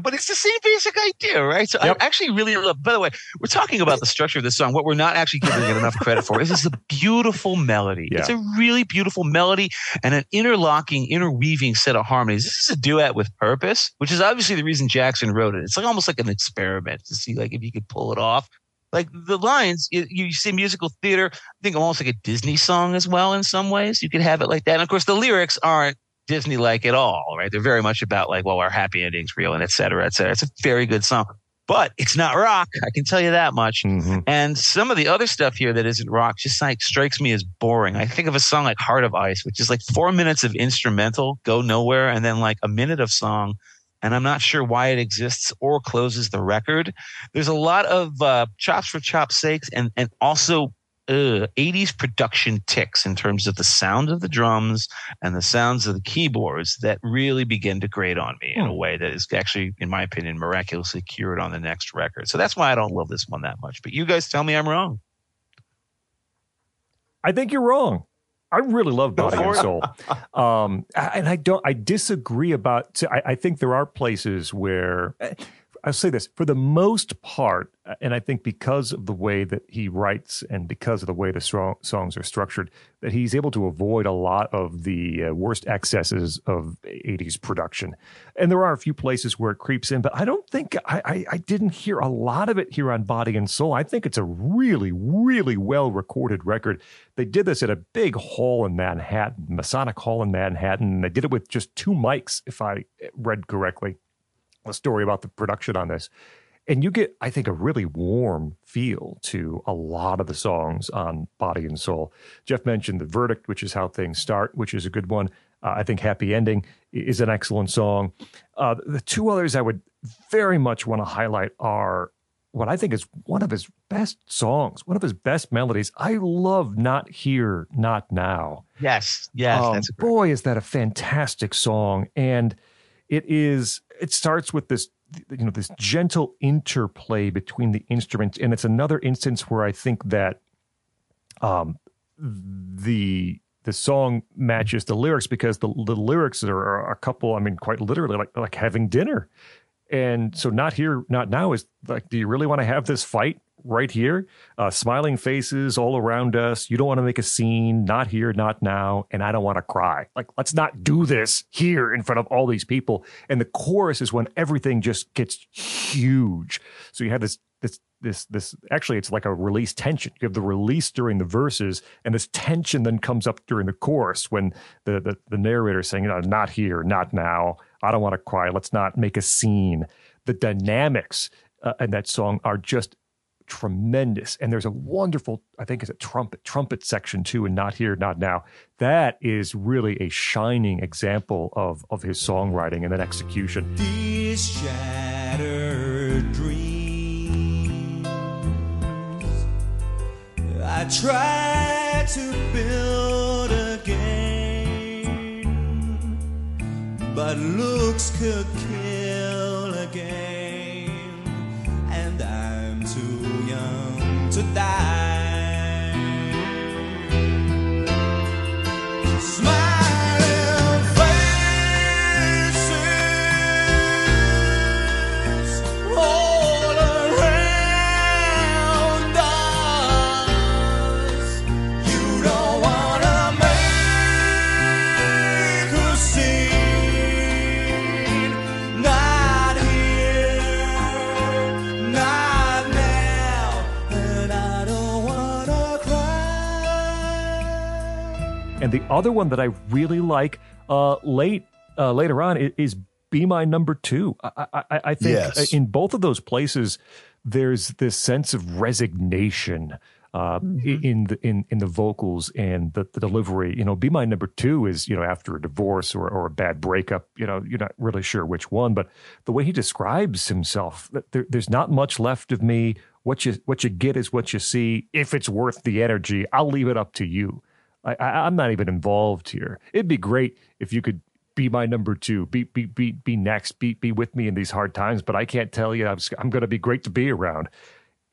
But it's the same basic idea, right? So Yep. I actually really love. By the way, we're talking about the structure of this song. What we're not actually giving it enough credit for is this is a beautiful melody. Yeah. It's a really beautiful melody and an interlocking, interweaving set of harmonies. This is a duet with purpose, which is obviously the reason Jackson wrote it. It's like almost like an experiment to see like if you could pull it off. Like the lines, you, you see musical theater. I think almost like a Disney song as well. In some ways, you could have it like that. And of course, the lyrics aren't Disney like at all, right? They're very much about like, well, our happy ending's real and et cetera, et cetera. It's a very good song, but it's not rock. I can tell you that much. Mhm. And some of the other stuff here that isn't rock just like strikes me as boring. I think of a song like Heart of Ice, which is like four minutes of instrumental, go nowhere, and then like a minute of song. And I'm not sure why it exists or closes the record. There's a lot of uh, chops for chops sakes and, and also uh, 80s production ticks in terms of the sound of the drums and the sounds of the keyboards that really begin to grate on me in a way that is actually, in my opinion, miraculously cured on the next record. So that's why I don't love this one that much. But you guys tell me I'm wrong. I think you're wrong. I really love Body and. Soul, um, and I don't. I disagree about. I, I think there are places where, I'll say this for the most part, uh, and I think because of the way that he writes and because of the way the strong, songs are structured, that he's able to avoid a lot of the uh, worst excesses of 80s production. And there are a few places where it creeps in, but I don't think I, I, I didn't hear a lot of it here on Body and Soul. I think it's a really, really well recorded record. They did this at a big hall in Manhattan, Masonic Hall in Manhattan, and they did it with just two mics, if I read correctly a story about the production on this. And you get, I think, a really warm feel to a lot of the songs on Body and Soul. Jeff mentioned The Verdict, which is how things start, which is a good one. Uh, I think Happy Ending is an excellent song. Uh, the two others I would very much want to highlight are what I think is one of his best songs, one of his best melodies. I love Not Here, Not Now. Yes, yes, Um, boy, is that a fantastic song. And it is, it starts with this, you know, this gentle interplay between the instruments. And it's another instance where I think that um, the, the song matches the lyrics because the, the lyrics are, a couple, I mean, quite literally like, like having dinner. And so not here, not now is like, do you really want to have this fight right here? Uh, smiling faces all around us. You don't want to make a scene, not here, not now. And I don't want to cry. Like, let's not do this here in front of all these people. And the chorus is when everything just gets huge. So you have this, this, this, this, actually, it's like a release tension. You have the release during the verses, and this tension then comes up during the chorus when the, the, the narrator is saying, not here, not now. I don't want to cry. Let's not make a scene. The dynamics uh, in that song are just tremendous. And there's a wonderful, I think it's a trumpet, trumpet section too, and not here, not now. That is really a shining example of, of his songwriting and then execution. These shattered dreams I try to build again But looks could kill young And the other one that I really like uh, late uh, later on i- is "Be My Number Two. I, I, I think Yes. in both of those places, there's this sense of resignation uh, i- in the in in the vocals and the, the delivery. You know, "Be My Number Two is you know after a divorce or or a bad breakup. You know, you're not really sure which one, but the way he describes himself, there, there's not much left of me. What you what you get is what you see. If it's worth the energy, I'll leave it up to you. I, I, I'm not even involved here. It'd be great if you could be my number two, be be be be next, be be with me in these hard times. But I can't tell you I'm I'm going to be great to be around.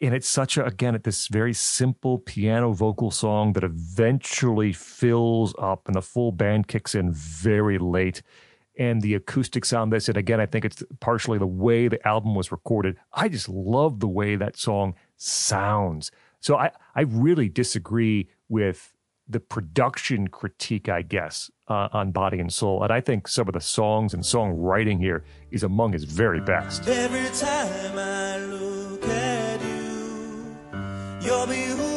And it's such a again at this very simple piano vocal song that eventually fills up, and the full band kicks in very late. And the acoustics on this, and again, I think it's partially the way the album was recorded. I just love the way that song sounds. So I, I really disagree with the production critique, I guess, uh, on Body and Soul. And I think some of the songs and songwriting here is among his very best. Every time I look at you, you'll be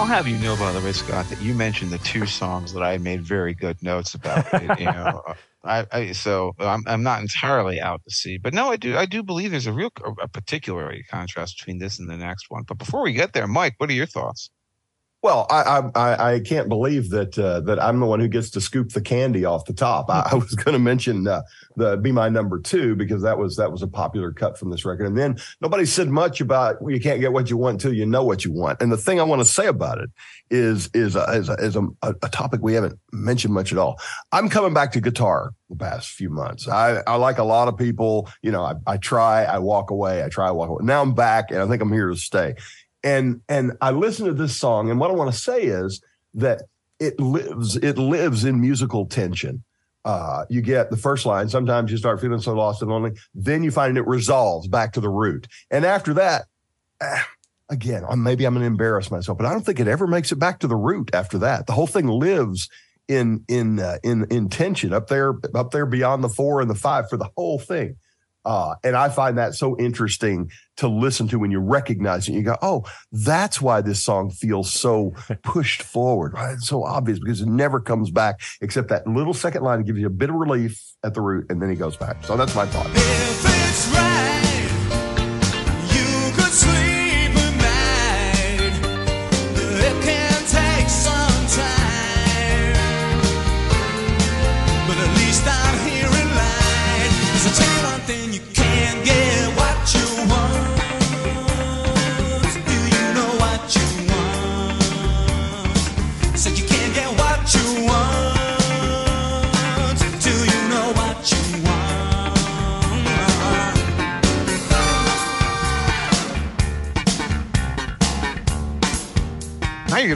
I'll have you know, by the way, Scot, that you mentioned the two songs that I made very good notes about. you know, I, I so I'm I'm not entirely out to sea, but no, I do I do believe there's a real a particular contrast between this and the next one. But before we get there, Mike, what are your thoughts? Well, I I, I, can't believe that uh, that I'm the one who gets to scoop the candy off the top. I, I was going to mention uh, the "Be My Number Two because that was that was a popular cut from this record, and then nobody said much about well, you can't get what you want until you know what you want. And the thing I want to say about it is is a, is, a, is a, a topic we haven't mentioned much at all. I'm coming back to guitar the past few months. I, I like a lot of people, you know, I, I try, I walk away, I try, I walk away. Now I'm back, and I think I'm here to stay and and I listen to this song, and what I want to say is that it lives it lives in musical tension. Uh, you get the first line. Sometimes you start feeling so lost and lonely. Then you find it resolves back to the root, and after that, eh, again, maybe I'm going to embarrass myself, but I don't think it ever makes it back to the root. After that, the whole thing lives in in uh, in in tension up there up there beyond the four and the five for the whole thing. Uh, and I find that so interesting to listen to when you recognize it. You go, oh, that's why this song feels so pushed forward. Right? It's so obvious because it never comes back except that little second line gives you a bit of relief at the root, and then he goes back. So that's my thought.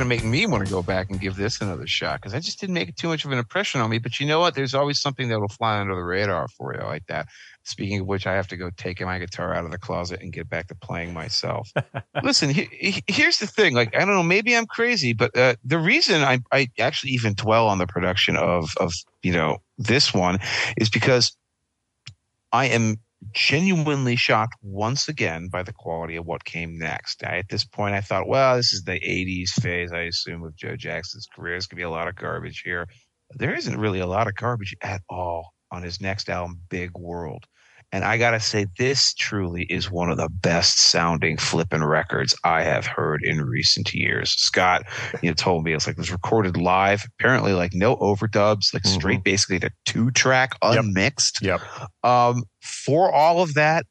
To make me want to go back and give this another shot because I just didn't make too much of an impression on me. But you know what? There's always something that'll fly under the radar for you like that. Speaking of which, I have to go take my guitar out of the closet and get back to playing myself. Listen, he, he- here's the thing. Like, I don't know, maybe I'm crazy, but uh, the reason I, I actually even dwell on the production of, of, you know, this one is because I am genuinely shocked once again by the quality of what came next. At this point, I thought, well, this is the 80s phase, I assume, of Joe Jackson's career. There's going to be a lot of garbage here. There isn't really a lot of garbage at all on his next album, Big World. And I got to say, this truly is one of the best sounding flipping records I have heard in recent years. Scot, you know, told me it's like it was recorded live, apparently like no overdubs, like Mhm. straight basically to two track, Yep. unmixed Yep. um, for all of that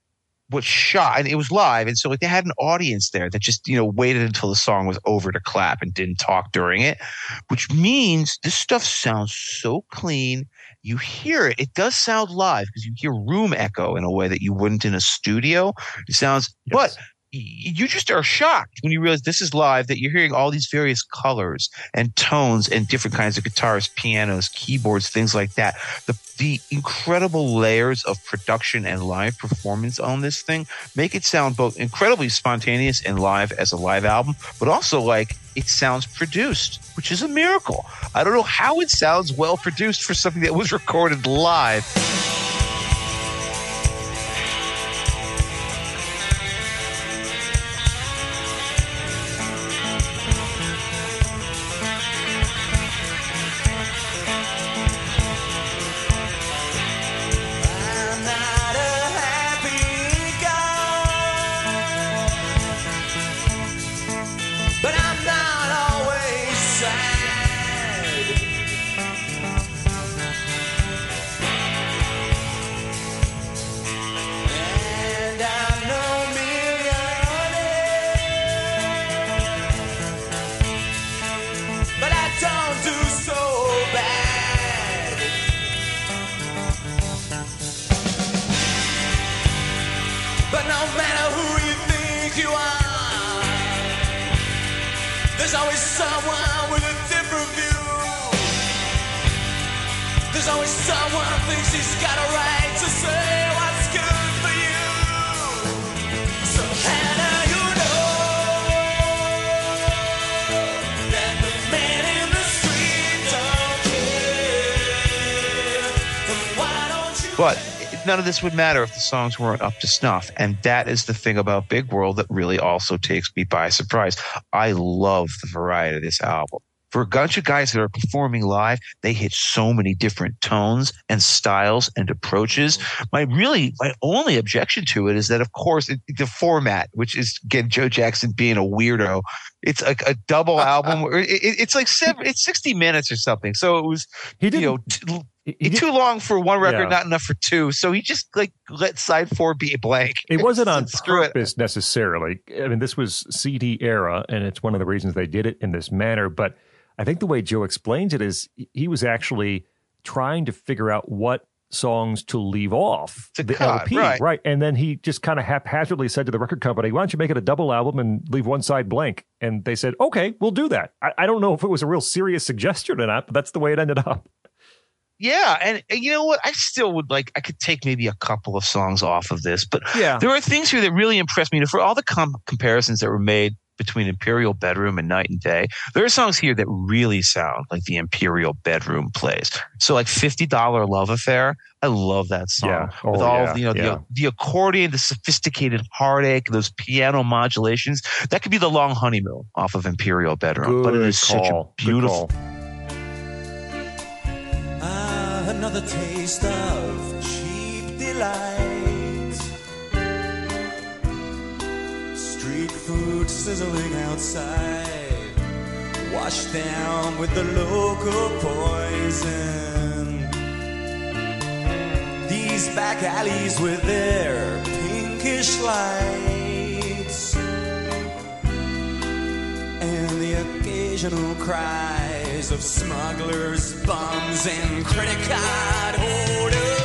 was shot and it was live and so like they had an audience there that just you know waited until the song was over to clap and didn't talk during it which means this stuff sounds so clean you hear it it does sound live because you hear room echo in a way that you wouldn't in a studio it sounds but Yes. y- you just are shocked when you realize this is live that you're hearing all these various colors and tones and different kinds of guitars pianos keyboards things like that the the incredible layers of production and live performance on this thing make it sound both incredibly spontaneous and live as a live album, but also like it sounds produced, which is a miracle. I don't know how it sounds well produced for something that was recorded live. But none of this would matter if the songs weren't up to snuff. And that is the thing about Big World that really also takes me by surprise. I love the variety of this album. For a bunch of guys that are performing live, they hit so many different tones and styles and approaches. My really, my only objection to it is that, of course, it, the format, which is again Joe Jackson being a weirdo. It's like a double album. it, it- it's like seven, it's sixty minutes or something. So it was, He didn't. know, t- he- too long for one record, Yeah. not enough for two. So he just like let side four be a blank. It wasn't on Screw it. purpose necessarily. I mean, this was CD era, and it's one of the reasons they did it in this manner. But I think the way Joe explains it is he was actually trying to figure out what songs to leave off To the cut, LP, right. And then he just kind of haphazardly said to the record company, "Why don't you make it a double album and leave one side blank?" And they said, "Okay, we'll do that." I, I don't know if it was a real serious suggestion or not, but that's the way it ended up. Yeah, and, and you know what? I still would like. I could take maybe a couple of songs off of this, but Yeah, there are things here that really impressed me. For all the com- comparisons that were made between Imperial Bedroom and Night and Day, there are songs here that really sound like the Imperial Bedroom plays. So, like Fifty Dollar Love Affair, I love that song Yeah. with Oh, all yeah, of the, you know yeah. the, the accordion, the sophisticated heartache, those piano modulations. That could be the Long Honeymoon off of Imperial Bedroom, but it is Good is such a beautiful. Ah, another taste of cheap delight. Food sizzling outside, washed down with the local poison. These back alleys with their pinkish lights and the occasional cries of smugglers, bums, and credit card holders.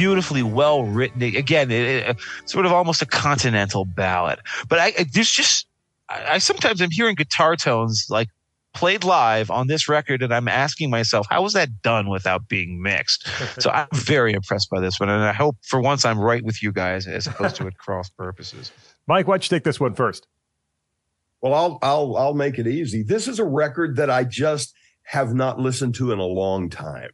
Beautifully well written. Again, it, it- sort of almost a continental ballad. But I, I there's just I, I sometimes I'm hearing guitar tones like played live on this record, and I'm asking myself, how was that done without being mixed? so I'm very impressed by this one, and I hope for once I'm right with you guys as opposed to at cross purposes. Mike, why don't you take this one first? Well, I'll I'll I'll make it easy. This is a record that I just have not listened to in a long time.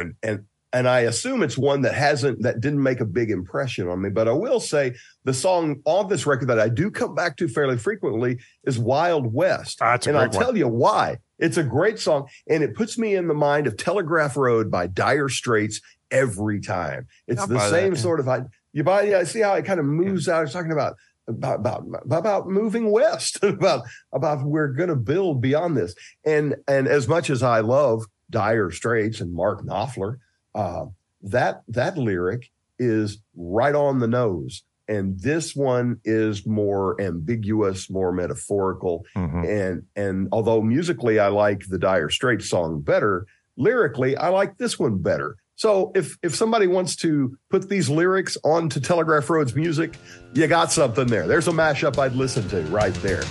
And and and I assume it's one that hasn't that didn't make a big impression on me. But I will say the song on this record that I do come back to fairly frequently is Wild West. Ah, and I'll one. tell you why. It's a great song, and it puts me in the mind of Telegraph Road by Dire Straits every time. It's I'll the that, same yeah. sort of I you buy yeah, see how it kind of moves out. It's talking about about about about moving west, about about we're gonna build beyond this. And and as much as I love Dire Straits and Mark Knopfler, uh, that that lyric is right on the nose. And this one is more ambiguous, more metaphorical. Mhm. And and although musically I like the Dire Straits song better, lyrically I like this one better. So if if somebody wants to put these lyrics onto Telegraph Road's music, you got something there. There's a mashup I'd listen to right there.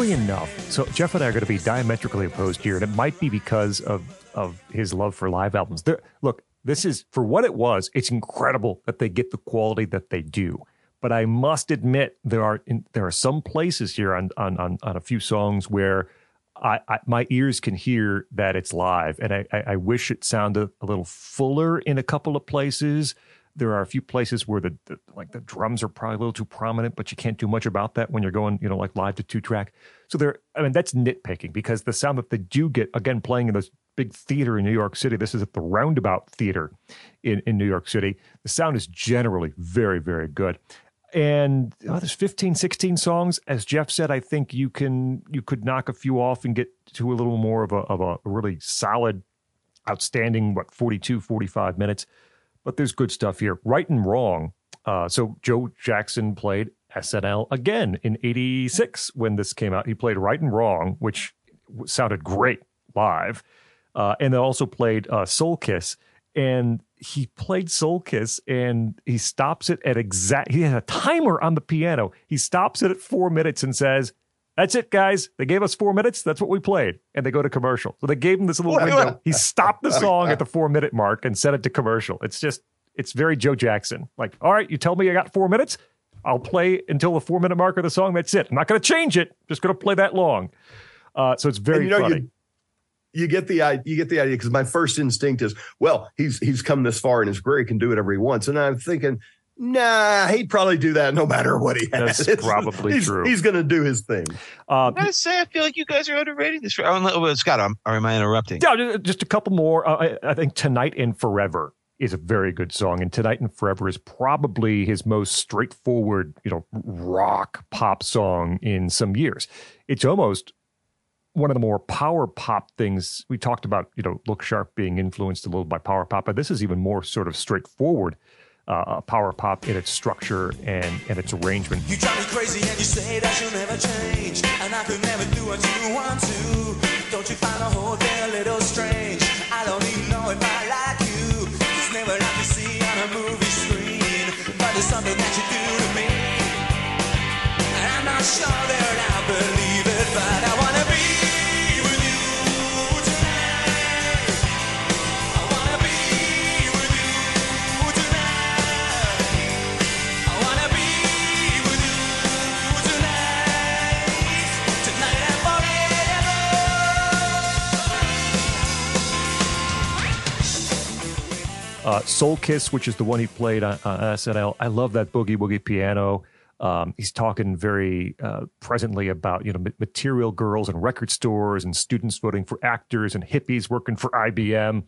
Oddly enough, so Jeff and I are going to be diametrically opposed here, and it might be because of of his love for live albums. There, look, This is for what it was. It's incredible that they get the quality that they do. But I must admit there are in, there are some places here on on on, on a few songs where I, I my ears can hear that it's live, and I, I I wish it sounded a little fuller in a couple of places. There are a few places where the, the like the drums are probably a little too prominent, but you can't do much about that when you're going, you know, like live to two track. So there, I mean, that's nitpicking because the sound that they do get again playing in this big theater in New York City. This is at the Roundabout Theater in in New York City. The sound is generally very very good. And oh, there's 15, 16 songs. As Jeff said, I think you can you could knock a few off and get to a little more of a of a really solid, outstanding what 42, 45 minutes. But there's good stuff here. Right and wrong. Uh, so Joe Jackson played SNL again in '86 when this came out. He played Right and Wrong, which sounded great live, uh, and they also played uh, Soul Kiss. And he played Soul Kiss, and he stops it at exact. He had a timer on the piano. He stops it at four minutes and says, "That's it, guys. They gave us four minutes. That's what we played." And they go to commercial. So they gave him this little window. He stopped the song at the four minute mark and set it to commercial. It's just, it's very Joe Jackson. Like, all right, you tell me I got four minutes. I'll play until the four minute mark of the song. That's it. I'm not going to change it. Just going to play that long. Uh, so it's very And you know, funny. you- you get the i- you get the idea because my first instinct is well he's he's come this far in his career he can do whatever he wants. and i'm thinking nah he'd probably do that no matter what he has That's It's- probably he's, true. he's gonna do his thing uh, I gotta say, I feel like you guys are underrating this. Oh, no, well, Scot, I'm, or am I interrupting? Yeah, ju- just a couple more. Uh, I, I think Tonight and Forever is a very good song, and Tonight and Forever is probably his most straightforward, you know, rock pop song in some years. It's almost one of the more power pop things we talked about. You know, Look Sharp being influenced a little by power pop, but this is even more sort of straightforward. Uh, power pop in its structure and, and its arrangement. You drive me crazy and you say that you'll never change. And I could never do what you want to. Don't you find the whole thing a little strange? I don't even know if I like you. It's never like you see on a movie screen. But something that you do to me. And I'm not sure that I Uh, Soul Kiss, which is the one he played on, on SNL. I love that boogie woogie piano. Um, he's talking very uh, presently about you know material girls and record stores and students voting for actors and hippies working for IBM.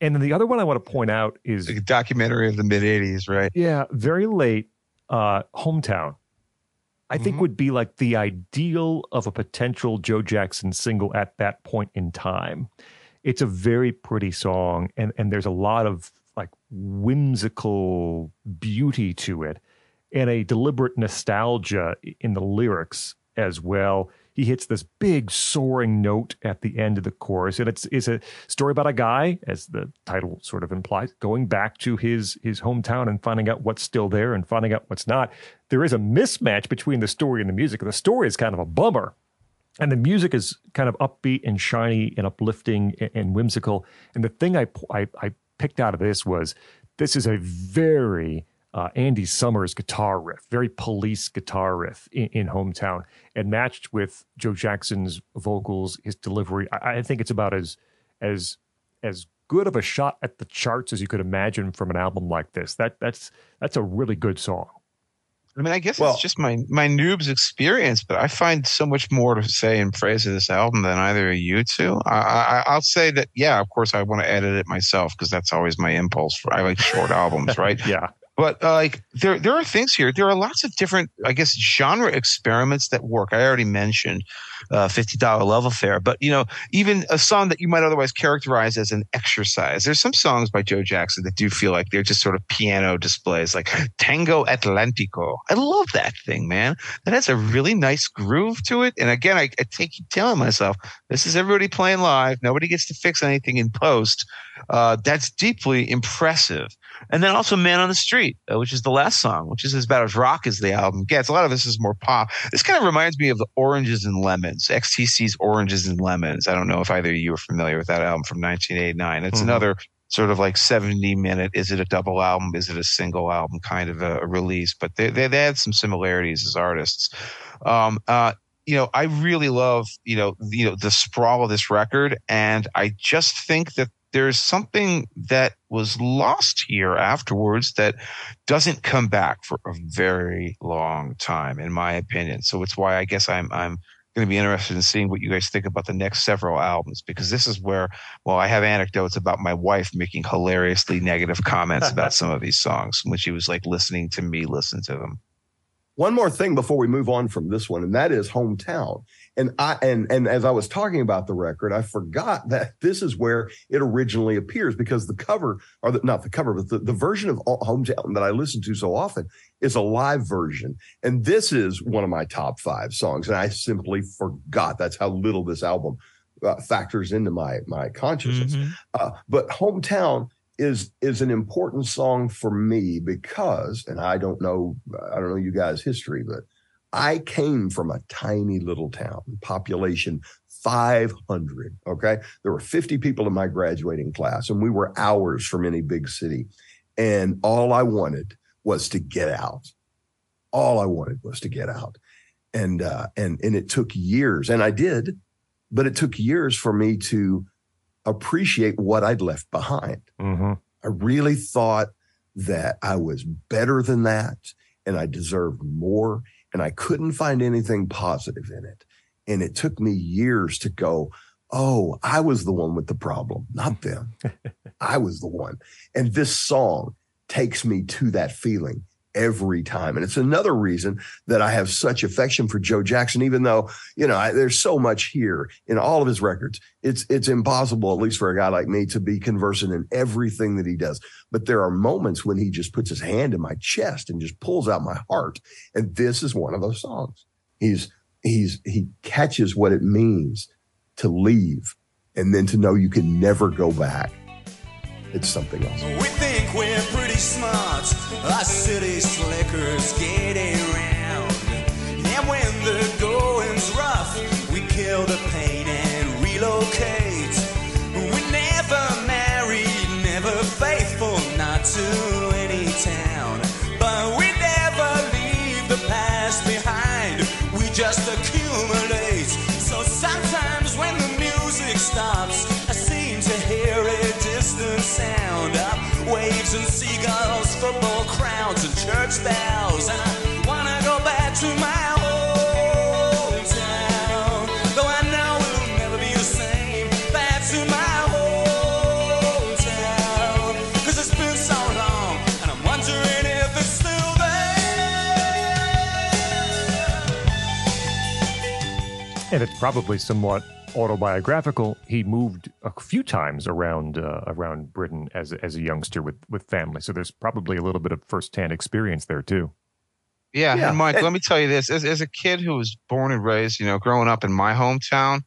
And then the other one I want to point out is Like a documentary of the mid '80s, right? yeah, very late. Uh, hometown, I think Mhm. would be like the ideal of a potential Joe Jackson single at that point in time. It's a very pretty song, and and there's a lot of like whimsical beauty to it, and a deliberate nostalgia in the lyrics as well. He hits this big soaring note at the end of the chorus, and it's it's a story about a guy, as the title sort of implies, going back to his his hometown and finding out what's still there and finding out what's not. There is a mismatch between the story and the music. The story is kind of a bummer, and the music is kind of upbeat and shiny and uplifting and, whimsical. And the thing I, I I picked out of this was this is a very uh, Andy Summers guitar riff, very police guitar riff in, in hometown, and matched with Joe Jackson's vocals, his delivery. I, I think it's about as as as good of a shot at the charts as you could imagine from an album like this. That that's that's a really good song. I mean, I guess Well- it's just my my noob's experience, but I find so much more to say in praise of this album than either of you two. I, I, I'll say that, yeah, of course, I want to edit it myself because that's always my impulse. For I like short albums, right? Yeah, But uh, like there, there are things here. There are lots of different, I guess, genre experiments that work. I already mentioned uh, fifty dollar love affair, but you know, even a song that you might otherwise characterize as an exercise. There's some songs by Joe Jackson that do feel like they're just sort of piano displays, like Tango Atlantico. I love that thing, man. That has a really nice groove to it. And again, I, I take keep telling myself, this is everybody playing live. Nobody gets to fix anything in post. Uh, that's deeply impressive. And then also Man on the Street, uh, which is the last song, which is as about as rock as the album gets. A lot of this is more pop. This kind of reminds me of the Oranges and Lemons, XTC's Oranges and Lemons. I don't know if either of you are familiar with that album from 1989. It's Mhm. another sort of like 70 minute. Is it a double album? Is it a single album kind of a, a release? But they, they, they had some similarities as artists. Um, uh, you know, I really love, you know, you know, the sprawl of this record. And I just think that there's something that was lost here afterwards that doesn't come back for a very long time, in my opinion. So it's why I guess I'm, I'm, going to be interested in seeing what you guys think about the next several albums because this is where, well, I have anecdotes about my wife making hilariously negative comments about some of these songs when she was like listening to me listen to them. One more thing before we move on from this one, and that is hometown. And I and and as I was talking about the record, I forgot that this is where it originally appears because the cover, or the, not the cover, but the, the version of hometown that I listen to so often is a live version. And this is one of my top five songs. And I simply forgot. That's how little this album uh, factors into my my consciousness. Mhm. Uh, but hometown is is an important song for me because, and I don't know, I don't know you guys' history, but I came from a tiny little town, population 500. Okay. There were 50 people in my graduating class, and we were hours from any big city. And all I wanted was to get out. All I wanted was to get out. And, uh, and, and it took years, and I did, but it took years for me to appreciate what I'd left behind. hmm I really thought that I was better than that and I deserved more. And I couldn't find anything positive in it. And it took me years to go, Oh, I was the one with the problem, not them. I was the one. And this song takes me to that feeling every time. And it's another reason that I have such affection for Joe Jackson, even though, you know, I, there's so much here in all of his records. It's, it's impossible, at least for a guy like me to be conversant in everything that he does. But there are moments when he just puts his hand in my chest and just pulls out my heart. And this is one of those songs. He's, he's, he catches what it means to leave and then to know you can never go back. It's something else. Slickers And it's probably somewhat autobiographical. He moved a few times around uh, around Britain as as a youngster with with family, so there's probably a little bit of firsthand experience there too. Yeah, Yeah, and Mike, and- let me tell you this: as, as a kid who was born and raised, you know, growing up in my hometown,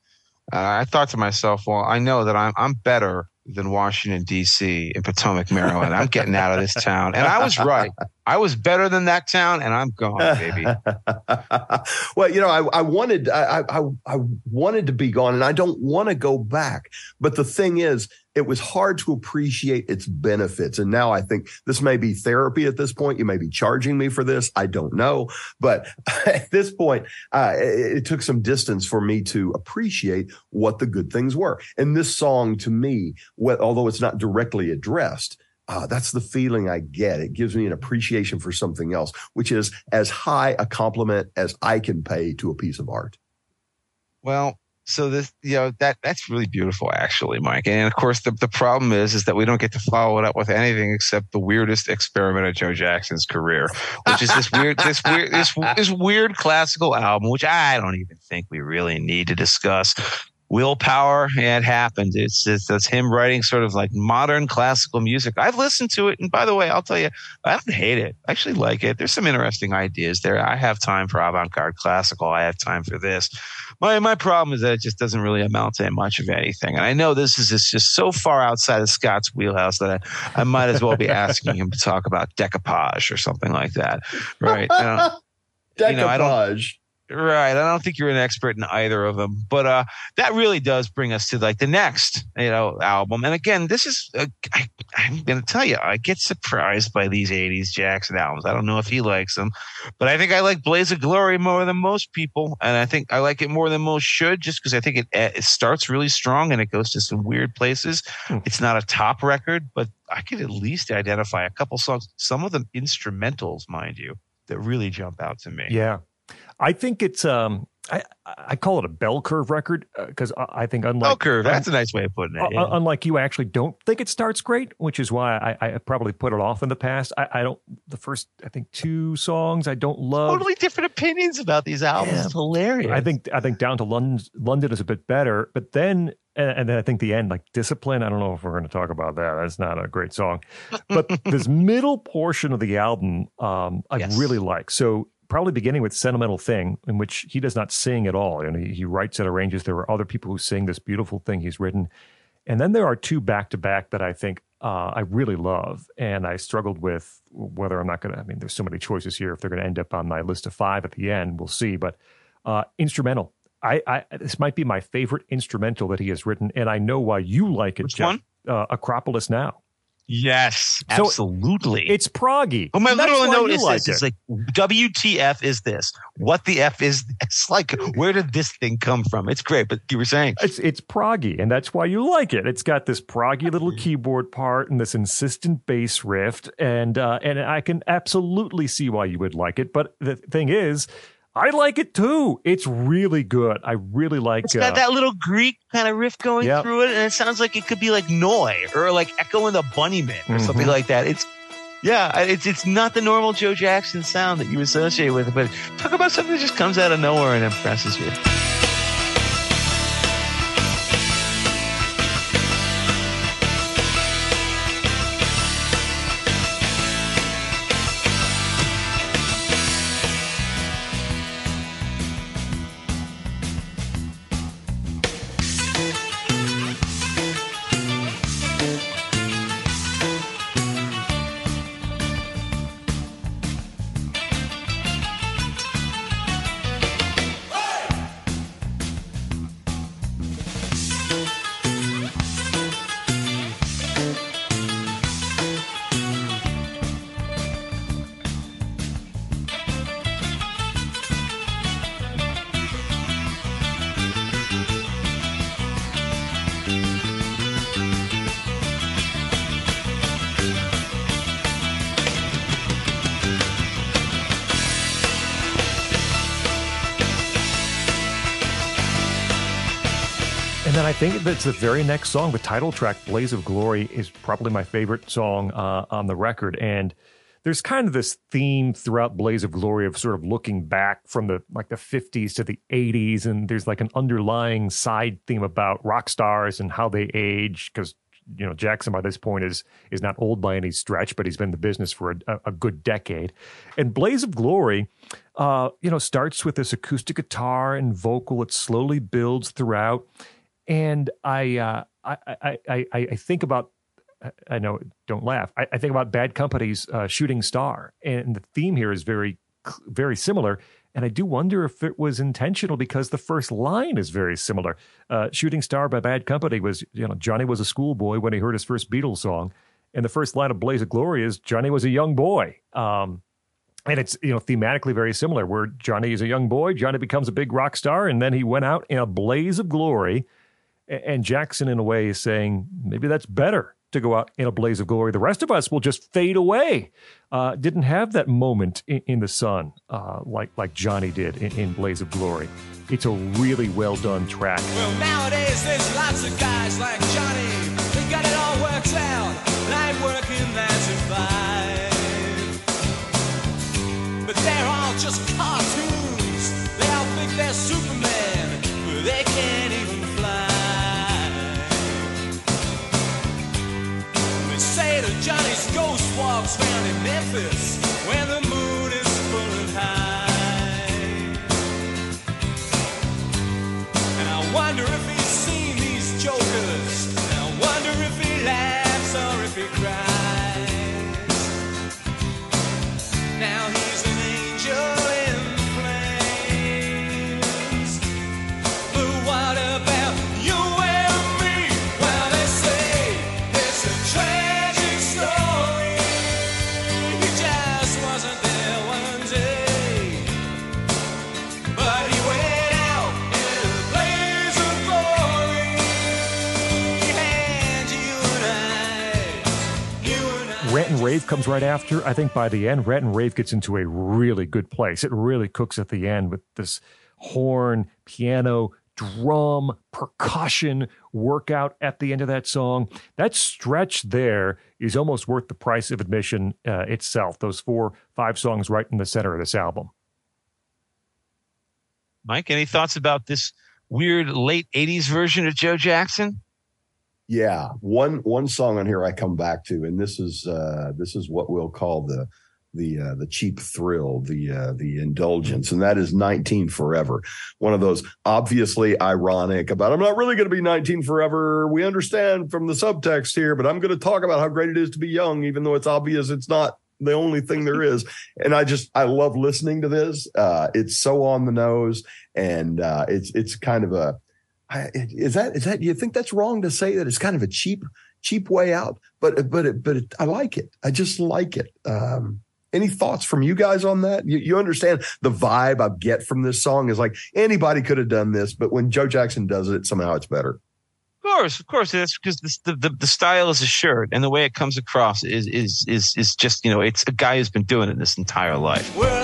uh, I thought to myself, well, I know that I'm I'm better than Washington D.C. in Potomac, Maryland. I'm getting out of this town, and I was right. I was better than that town, and I'm gone, baby. well, you know, I, I wanted, I, I, I wanted to be gone, and I don't want to go back. But the thing is, it was hard to appreciate its benefits. And now I think this may be therapy at this point. You may be charging me for this. I don't know. But at this point, uh, it, it took some distance for me to appreciate what the good things were. And this song to me, although it's not directly addressed, uh, that's the feeling I get. It gives me an appreciation for something else, which is as high a compliment as I can pay to a piece of art. Well, so this, you know, that that's really beautiful, actually, Mike. And of course, the, the problem is, is that we don't get to follow it up with anything except the weirdest experiment of Joe Jackson's career, which is this weird, this weird, this this weird classical album, which I don't even think we really need to discuss. Willpower, yeah, it happened. It's, it's it's him writing sort of like modern classical music. I've listened to it, and by the way, I'll tell you, I don't hate it. I actually like it. There's some interesting ideas there. I have time for avant-garde classical. I have time for this. My my problem is that it just doesn't really amount to much of anything. And I know this is just so far outside of Scot's wheelhouse that I, I might as well be asking him to talk about decoupage or something like that, right? You know, I don't- Decoupage. Right. I don't think you're an expert in either of them, but uh, that really does bring us to like the next, you know, album. And again, this is uh, I, I'm going to tell you, I get surprised by these '80s Jackson albums. I don't know if he likes them, but I think I like Blaze of Glory more than most people, and I think I like it more than most should, just because I think it it starts really strong and it goes to some weird places. Hmm. It's not a top record, but I could at least identify a couple songs, some of them instrumentals, mind you, that really jump out to me. Yeah, I think it's um, I I call it a bell curve record because I, I think unlike Bell curve. That's a nice way of putting it. Uh. Unlike you, I actually don't think it starts great, which is why I, I probably put it off in the past. I, I don't. The first, I think, two songs I don't love. totally different opinions about these albums. Yeah. It's hilarious. I think I think Down to London London is a bit better, but then and, and then I think the end, like Discipline. I don't know if we're going to talk about that. That's not a great song, but this middle portion of the album, um, I Yes. really like. So probably beginning with Sentimental Thing, in which he does not sing at all, and he, he writes and arranges. There are other people who sing this beautiful thing he's written, and then there are two back to back that I think uh, I really love, and I struggled with whether I'm not going to. I mean, there's so many choices here. If they're going to end up on my list of five at the end, we'll see. But uh, instrumental. I, I this might be my favorite instrumental that he has written, and I know why you like it. Which Jeff. one? Uh, Acropolis Now. Yes, So absolutely. It's proggy. Oh, my That's why note is like this. it. Like, WTF is this? What the F is this? Like, where did this thing come from? It's great, but you were saying. It's it's proggy, and that's why you like it. It's got this proggy little keyboard part and this insistent bass riff, and uh, and I can absolutely see why you would like it. But the thing is, I like it too. It's really good. I really like. It's got uh, that little Greek kind of riff going Yep. through it, and it sounds like it could be like Noi or like Echo and the Bunnymen or something Mhm. like that. It's yeah, it's it's not the normal Joe Jackson sound that you associate with it, but talk about something that just comes out of nowhere and impresses you. Think that's the very next song, the title track, Blaze of Glory, is probably my favorite song uh, on the record. And there's kind of this theme throughout Blaze of Glory of sort of looking back from the like the 50s to the 80s. And there's like an underlying side theme about rock stars and how they age. Because, you know, Jackson by this point is is not old by any stretch, but he's been in the business for a, a good decade. And Blaze of Glory, uh, you know, starts with this acoustic guitar and vocal. It slowly builds throughout and I, uh, I, I, I, I think about, I know, don't laugh. I, I think about Bad Company's uh, Shooting Star, and the theme here is very, very similar. And I do wonder if it was intentional because the first line is very similar. Uh, Shooting Star by Bad Company was, you know, Johnny was a schoolboy when he heard his first Beatles song, and the first line of Blaze of Glory is Johnny was a young boy. Um, and it's you know thematically very similar where johnny is a young boy johnny becomes a big rock star and then he went out in a blaze of glory and jackson in a way is saying maybe that's better to go out in a blaze of glory. The rest of us will just fade away. Uh, didn't have that moment in, in the sun uh, like like johnny did in, in blaze of glory. It's a really well done track. Well, nowadays there's lots of guys like Johnny. In Memphis the moon is full and high. And I wonder if Rave comes right after. I think by the end, Rant and Rave gets into a really good place. It really cooks at the end with this horn, piano, drum, percussion workout at the end of that song. That stretch there is almost worth the price of admission uh, itself. Those four, five songs right in the center of this album. Mike, any thoughts about this weird late 80s version of Joe Jackson? Yeah, one one song on here I come back to, and this is uh, this is what we'll call the the uh, the cheap thrill, the uh, the indulgence, and that is 19 Forever. One of those obviously ironic about I'm not really going to be 19 forever. We understand from the subtext here, but I'm going to talk about how great it is to be young, even though it's obvious it's not the only thing there is. And I just I love listening to this. Uh, it's so on the nose, and uh, it's it's kind of a I- is that is that you think that's wrong to say that it's kind of a cheap cheap way out but but it, but it, i like it i just like it um any thoughts from you guys on that you, you understand the vibe i get from this song is like anybody could have done this but when joe jackson does it somehow it's better Of course, of course. That's because the, the the style is assured, and the way it comes across is is is is just you know it's a guy who's been doing it this entire life. Well,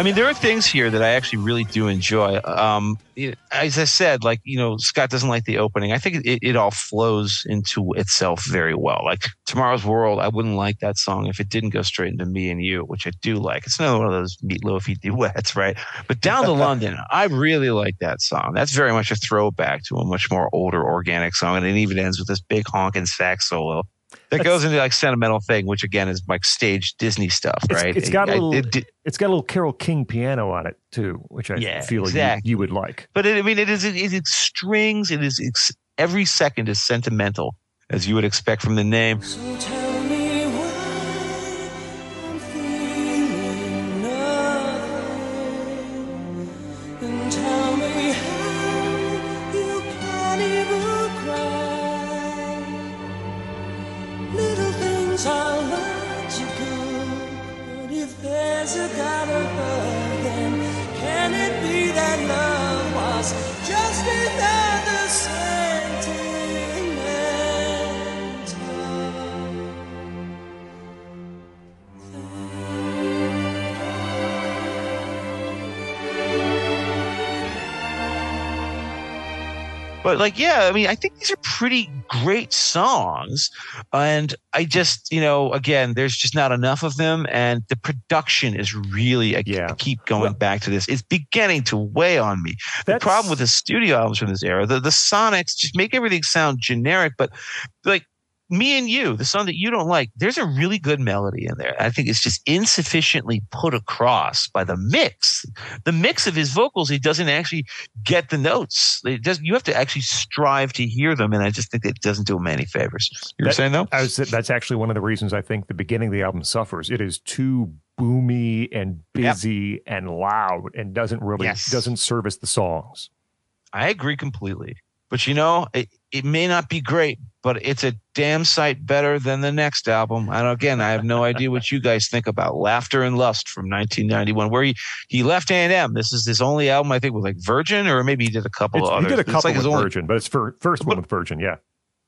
I mean, there are things here that I actually really do enjoy. Um, as I said, like you know, Scot doesn't like the opening. I think it, it all flows into itself very well. Like Tomorrow's World, I wouldn't like that song if it didn't go straight into Me and You, which I do like. It's another one of those meatloafy duets, right? But Down to London, I really like that song. That's very much a throwback to a much more older organic song, and it even ends with this big honking sax solo. That goes into like sentimental thing, which again is like stage Disney stuff, It's- right? it's got a I- little- it- It's got a little Carole King piano on it too, which I Yeah, feel exactly. you, you would like. but it, I mean, it is it is strings. It is it's, every second is sentimental, as you would expect from the name. So like, yeah, I mean, I think these are pretty great songs, and I just, you know, again, there's just not enough of them, and the production is really. I, Yeah. I keep going back to this. It's beginning to weigh on me. The problem with the studio albums from this era, the the sonics just make everything sound generic, but like. Me and you, the song that you don't like, there's a really good melody in there. I think it's just insufficiently put across by the mix. The mix of his vocals, he doesn't actually get the notes. It does, you have to actually strive to hear them, and I just think it doesn't do him any favors. You were That- saying though? I was, that's actually one of the reasons I think the beginning of the album suffers. It is too boomy and Yep. busy and loud and doesn't really Yes. doesn't service the songs. I agree completely. But you know, it, it may not be great, but it's a damn sight better than the next album. And again, I have no idea what you guys think about Laughter and Lust from 1991, where he, he left A&M. This is his only album, I think, with like Virgin, or maybe he did a couple It's- of he others. did a It's couple like with only- Virgin, but it's for first one with Virgin. Yeah,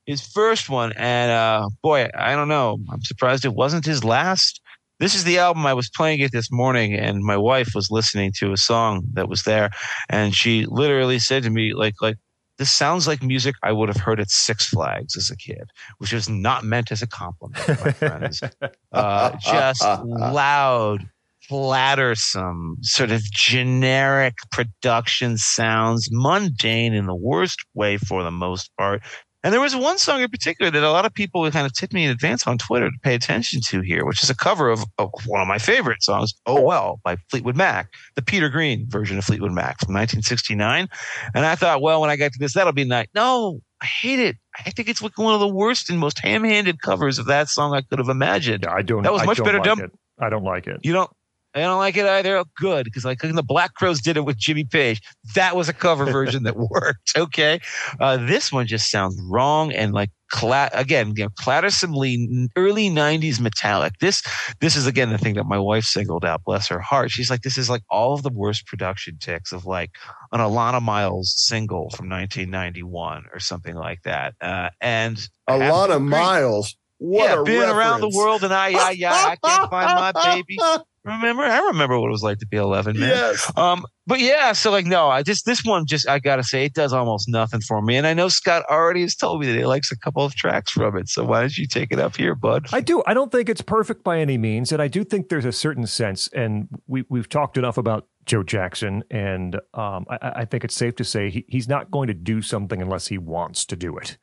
his first one, and uh, boy, I don't know. I'm surprised it wasn't his last. This is the album I was playing it this morning, and my wife was listening to a song that was there, and she literally said to me, like, like this sounds like music I would have heard at Six Flags as a kid, which was not meant as a compliment, my friends. Uh, just loud, flattersome, sort of generic production sounds, mundane in the worst way for the most part. And there was one song in particular that a lot of people kind of tipped me in advance on Twitter to pay attention to here, which is a cover of, of one of my favorite songs, Oh Well, by Fleetwood Mac, the Peter Green version of Fleetwood Mac from 1969. And I thought, well, when I got to this, that'll be nice. No, I hate it. I think it's like one of the worst and most ham-handed covers of that song I could have imagined. I don't. That was I much better like done-. I don't like it. You don't. I don't like it either. Oh, Good, because like the Black Crowes did it with Jimmy Page, that was a cover version that worked. Okay, uh, this one just sounds wrong and like cla- again, you know, clattersomely early '90s metallic. This this is again the thing that my wife singled out. Bless her heart. She's like, this is like all of the worst production ticks of like an Alannah Myles single from 1991 or something like that. Uh, and Alannah. Myles. What yeah, been around the world and I, I, I, I can't find my baby. Remember? I remember what it was like to be 11, man. Yes. Um, but yeah, so like, no, I just, this one just, I gotta say, it does almost nothing for me. And I know Scot already has told me that he likes a couple of tracks from it. So why don't you take it up here, bud? I do. I don't think it's perfect by any means, and I do think there's a certain sense. And we we've talked enough about Joe Jackson, and um, I, I think it's safe to say he, he's not going to do something unless he wants to do it.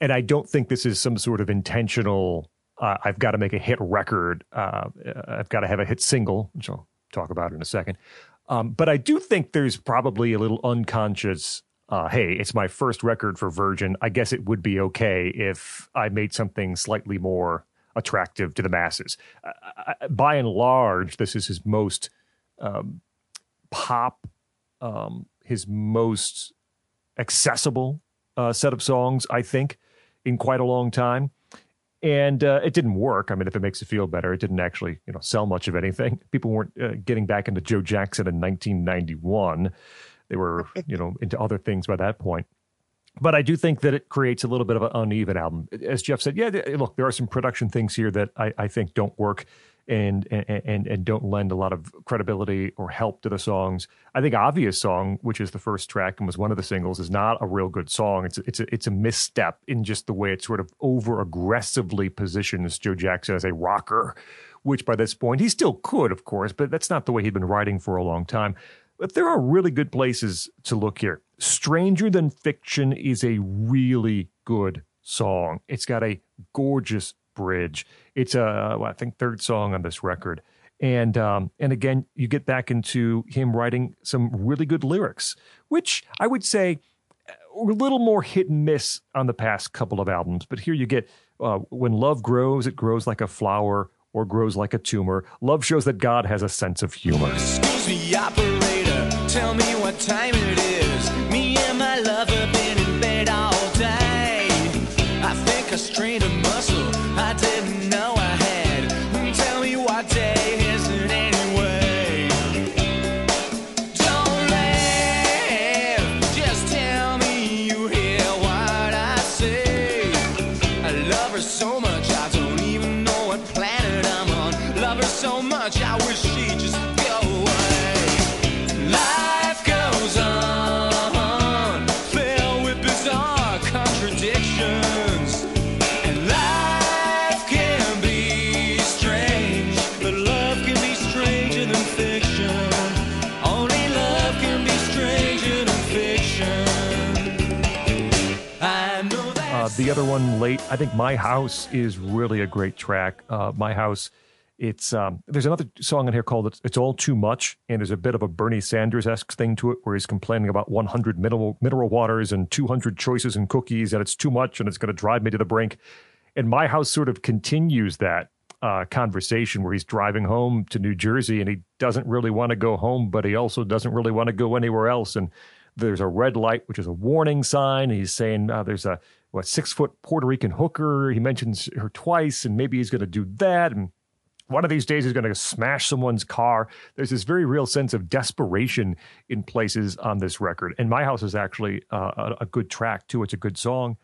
And I don't think this is some sort of intentional. Uh, I've got to make a hit record. Uh, I've got to have a hit single, which I'll talk about in a second. Um, but I do think there's probably a little unconscious. Uh, hey, it's my first record for Virgin. I guess it would be okay if I made something slightly more attractive to the masses. I, by and large, this is his most um, pop, um, his most accessible uh, set of songs, I think, in quite a long time. And uh, it didn't work. I mean, if it makes you feel better, it didn't actually, you know, sell much of anything. People weren't uh, getting back into Joe Jackson in 1991. They were, you know, into other things by that point. But I do think that it creates a little bit of an uneven album. As Jeff said, yeah, look, there are some production things here that I, I think don't work and, and and don't lend a lot of credibility or help to the songs. I think "Obvious Song," which is the first track and was one of the singles, is not a real good song. It's it's a, it's a misstep in just the way it sort of over aggressively positions Joe Jackson as a rocker, which by this point he still could, of course, but that's not the way he'd been writing for a long time. But there are really good places to look here. Stranger Than Fiction is a really good song. It's got a gorgeous bridge. It's a, I think, third song on this record. And um, and again, you get back into him writing some really good lyrics, which I would say were a little more hit and miss on the past couple of albums. But here you get uh, when love grows, it grows like a flower or grows like a tumor. Love shows that God has a sense of humor. Excuse me, operator. Tell me what time it is. The other one, late. I think "My House" is really a great track. Uh, "My House," it's um, there's another song in here called "It's, it's All Too Much," and there's a bit of a Bernie Sanders esque thing to it, where he's complaining about 100 mineral mineral waters and 200 choices and cookies, and it's too much, and it's going to drive me to the brink. And "My House" sort of continues that uh, conversation where he's driving home to New Jersey, and he doesn't really want to go home, but he also doesn't really want to go anywhere else, and there's a red light, which is a warning sign. He's saying uh, there's a what six foot Puerto Rican hooker. He mentions her twice, and maybe he's going to do that. And one of these days, he's going to smash someone's car. There's this very real sense of desperation in places on this record. And My House is actually uh, a, a good track too. It's a good song.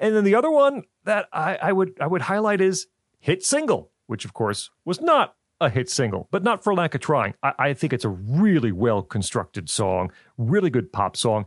And then the other one that I, I would I would highlight is hit single, which of course was not a hit single, but not for lack of trying. I, I think it's a really well constructed song, really good pop song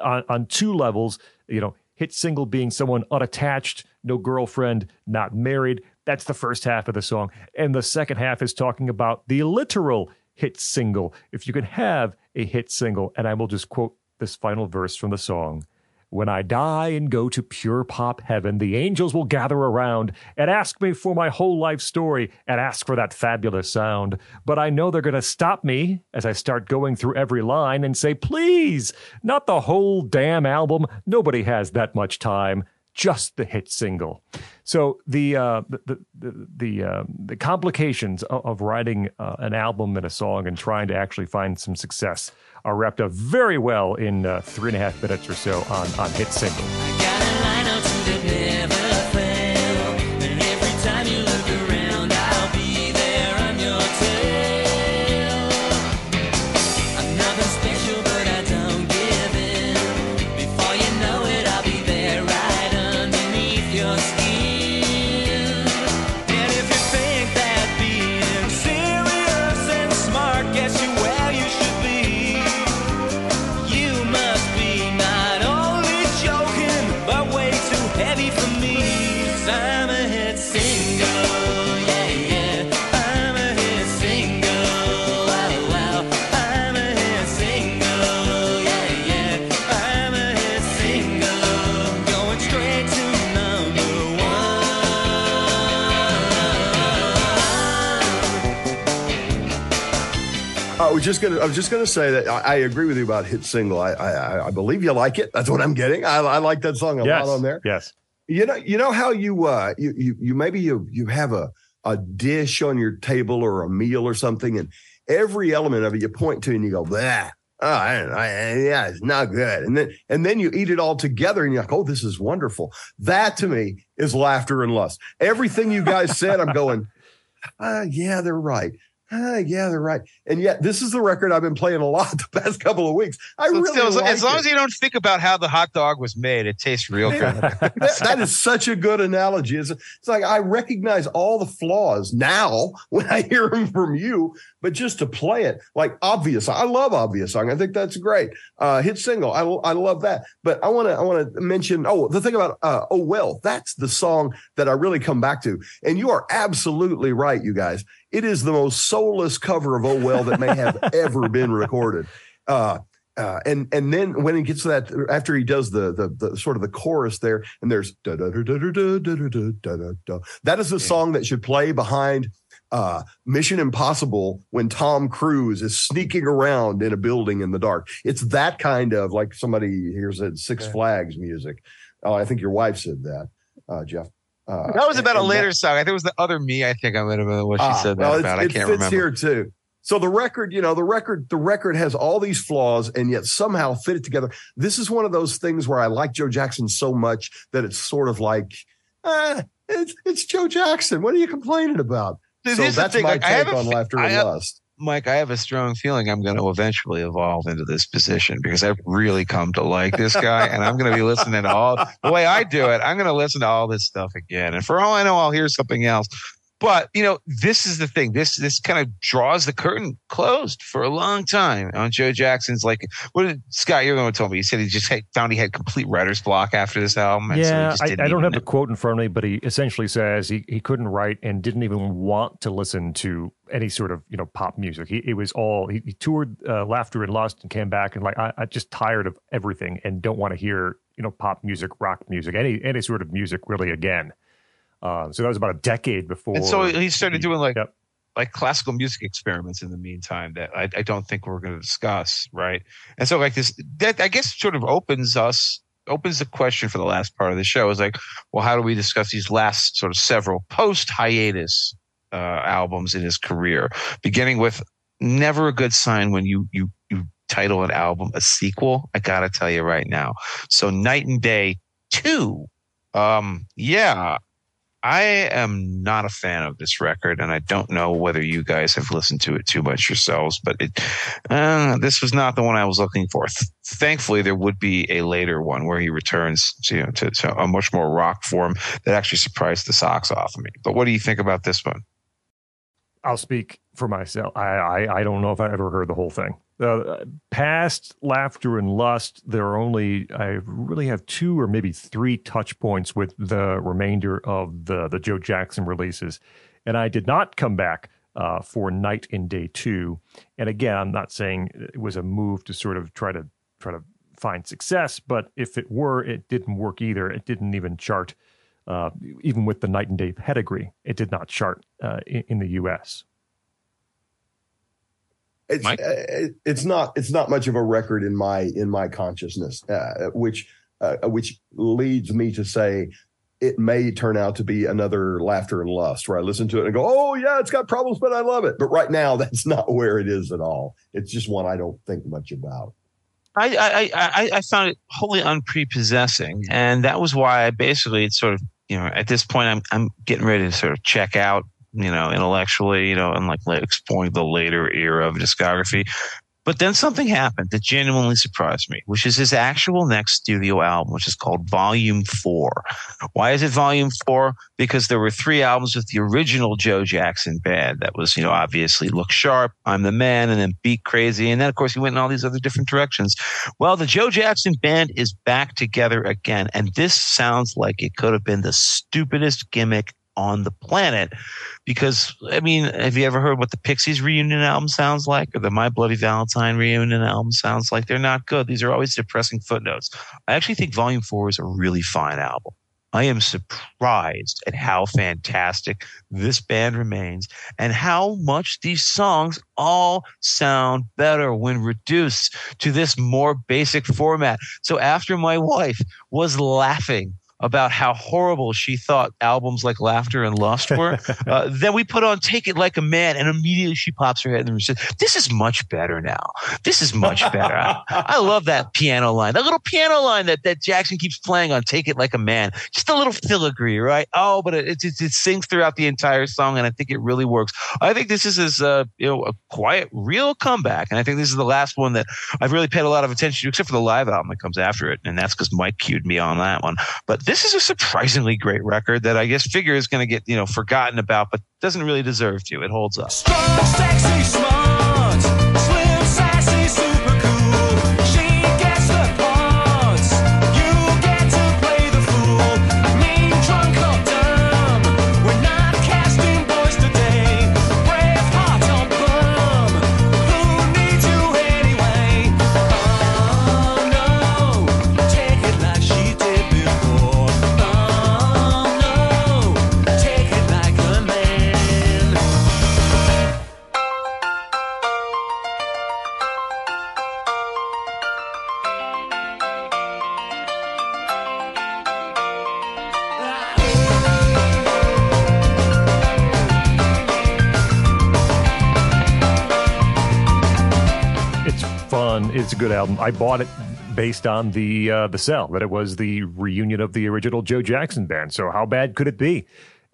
on, on two levels. You know, hit single being someone unattached, no girlfriend, not married. That's the first half of the song. And the second half is talking about the literal hit single. If you can have a hit single, and I will just quote this final verse from the song. When I die and go to pure pop heaven, the angels will gather around and ask me for my whole life story and ask for that fabulous sound. But I know they're going to stop me as I start going through every line and say, please, not the whole damn album. Nobody has that much time. Just the hit single. So the uh, the the the, uh, the complications of, of writing uh, an album and a song and trying to actually find some success are wrapped up very well in uh, three and a half minutes or so on on hit single. Just gonna. I was just gonna say that I, I agree with you about hit single. I, I I believe you like it. That's what I'm getting. I, I like that song a yes, lot on there. yes. You know. You know how you uh you you, you maybe you you have a a dish on your table or a meal or something, and every element of it you point to and you go, bah. Oh, I, I, yeah, it's not good. And then, and then you eat it all together and you're like, oh, this is wonderful. That to me is laughter and lust. Everything you guys said, I'm going, ah, yeah, they're right. Ah, yeah, they're right. And yet, this is the record I've been playing a lot the past couple of weeks. I So really still, as, like as long it. as you don't think about how the hot dog was made, it tastes real good. that, that is such a good analogy. It's, it's like I recognize all the flaws now when I hear them from you, but just to play it like obvious. I love obvious song. I think that's great. Uh, hit single. I, I love that. But I want to I want to mention. Oh, the thing about uh, oh well, that's the song that I really come back to. And you are absolutely right, you guys. It is the most soulless cover of oh well that may have ever been recorded. Uh, uh, and and then when he gets to that after he does the the, the sort of the chorus there and there's da da da da da da da da da da. That is the song that should play behind uh, Mission Impossible when Tom Cruise is sneaking around in a building in the dark. It's that kind of like somebody here said Six Flags music. Oh, I think your wife said that, uh, Jeff. Uh, That was about a and that- later song. I think it was the other me. I think I might have been what she Ah, said that well, about. I it can't fits remember. here too. So the record, you know, the record, the record has all these flaws and yet somehow fit it together. This is one of those things where I like Joe Jackson so much that it's sort of like, ah, it's it's Joe Jackson. What are you complaining about? So that's thing, my like, take a on laughter I and have- lust. Mike, I have a strong feeling I'm going to eventually evolve into this position because I've really come to like this guy, and I'm going to be listening to all the way I do it. I'm going to listen to all this stuff again, and for all I know, I'll hear something else. But you know, this is the thing. This this kind of draws the curtain closed for a long time on Joe Jackson's. Like, what did Scot? You're going to tell me? He said he just had, found he had complete writer's block after this album. and so he Yeah, just I, I don't have the quote in front of me, but he essentially says he, he couldn't write and didn't even want to listen to any sort of you know pop music. He it was all he, he toured uh, Laughter and Lust and came back and like I, I just tired of everything and don't want to hear you know pop music, rock music, any any sort of music really again. Uh, so that was about a decade before. And so he started doing like Yep. like classical music experiments in the meantime that I, I don't think we're going to discuss, right? And so like this that I guess sort of opens us opens the question for the last part of the show is like, well, how do we discuss these last sort of several post hiatus uh, albums in his career, beginning with never a good sign when you you you title an album a sequel. I gotta tell you right now. So Night and Day two, um, yeah, I am not a fan of this record, and I don't know whether you guys have listened to it too much yourselves, but it, uh, this was not the one I was looking for. Th- thankfully, there would be a later one where he returns to, you know, to, to a much more rock form that actually surprised the socks off of me. But what do you think about this one? I'll speak for myself. I, I I don't know if I ever heard the whole thing. Uh, past laughter and lust, there are only I really have two or maybe three touch points with the remainder of the the Joe Jackson releases, and I did not come back uh, for Night and Day Two. And again, I'm not saying it was a move to sort of try to try to find success, but if it were, it didn't work either. It didn't even chart, uh, even with the Night and Day pedigree, it did not chart uh, in, in the U.S. It's Mike? uh, it's not it's not much of a record in my in my consciousness, uh, which uh, which leads me to say it may turn out to be another laughter and lust where I listen to it and go, oh yeah, it's got problems, but I love it. But right now, that's not where it is at all. It's just one I don't think much about. I, I, I, I found it wholly unprepossessing, and that was why I basically it's sort of you know at this point I'm I'm getting ready to sort of check out you know intellectually you know and like exploring the later era of discography. But then something happened that genuinely surprised me, which is his actual next studio album, which is called Volume Four. Why is it Volume Four? Because there were three albums with the original Joe Jackson band. That was, you know, obviously Look Sharp, I'm the Man, and then Beat Crazy. And then, of course, he went in all these other different directions. Well, the Joe Jackson band is back together again. And this sounds like it could have been the stupidest gimmick on the planet. Because, I mean, have you ever heard what the Pixies reunion album sounds like or the My Bloody Valentine reunion album sounds like? They're not good. These are always depressing footnotes. I actually think Volume 4 is a really fine album. I am surprised at how fantastic this band remains and how much these songs all sound better when reduced to this more basic format. So after my wife was laughing about how horrible she thought albums like Laughter and Lust were, uh, then we put on Take It Like a Man, and immediately she pops her head and says, This is much better now. This is much better. I, I love that piano line, that little piano line that, that Jackson keeps playing on Take It Like a Man. Just a little filigree, right? Oh, but it, it, it, it sings throughout the entire song, and I think it really works. I think this is his, uh, you know, a quiet, real comeback, and I think this is the last one that I've really paid a lot of attention to, except for the live album that comes after it, and that's because Mike cued me on that one. But this is a surprisingly great record that I guess figure is going to get you know forgotten about, but doesn't really deserve to. It holds up. Strong, sexy, It's a good album. I bought it based on the uh, the sell that it was the reunion of the original Joe Jackson band. So how bad could it be?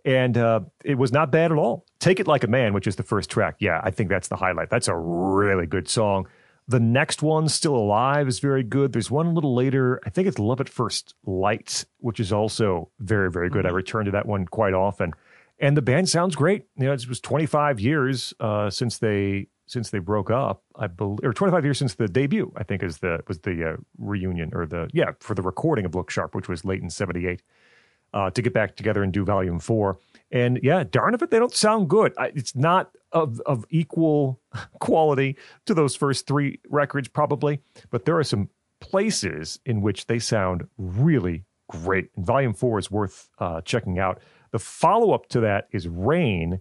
And uh, it was not bad at all. Take it like a man, which is the first track. Yeah, I think that's the highlight. That's a really good song. The next one, Still Alive, is very good. There's one a little later. I think it's Love at First Light, which is also very, very good. I return to that one quite often. And the band sounds great. You know, it was 25 years uh, since they since they broke up. I believe, or 25 years since the debut. I think is the was the uh, reunion or the yeah for the recording of Look Sharp, which was late in '78. Uh, to get back together and do Volume Four, and yeah, darn if it they don't sound good. I, it's not of of equal quality to those first three records, probably, but there are some places in which they sound really great. And Volume Four is worth uh, checking out. The follow up to that is Rain,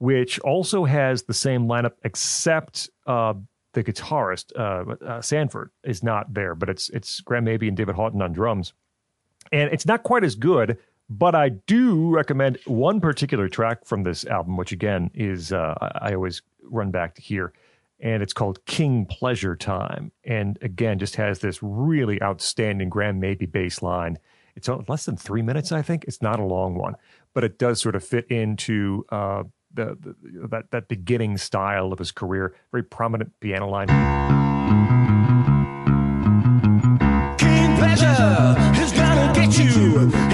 which also has the same lineup, except uh, the guitarist uh, uh, Sanford is not there, but it's it's Graham Maby and David Houghton on drums, and it's not quite as good. But I do recommend one particular track from this album, which again is uh, I always run back to here, and it's called King Pleasure Time, and again just has this really outstanding Graham Maby bass line. It's less than three minutes, I think. It's not a long one, but it does sort of fit into uh, the, the that that beginning style of his career. Very prominent piano line. King pleasure is gonna get you.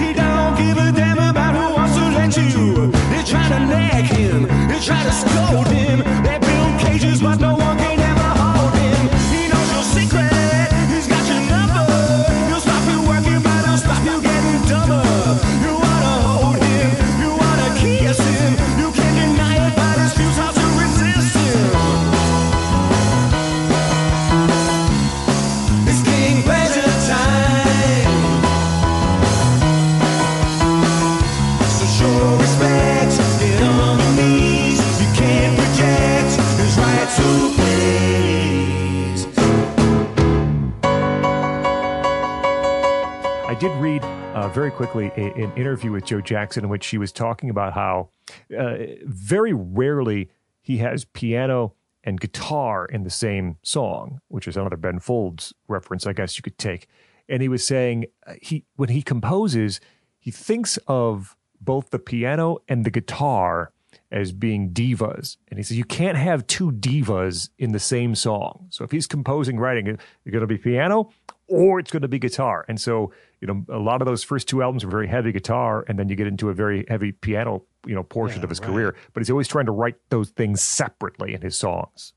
Very quickly a, an interview with Joe Jackson in which she was talking about how uh, very rarely he has piano and guitar in the same song, which is another Ben Folds reference, I guess you could take. And he was saying uh, he when he composes, he thinks of both the piano and the guitar as being divas. And he says you can't have two divas in the same song. So if he's composing, writing, it's going to be piano or it's going to be guitar. And so, you know, a lot of those first two albums are very heavy guitar, and then you get into a very heavy piano, you know, portion Yeah, of his right. career. But he's always trying to write those things separately in his songs.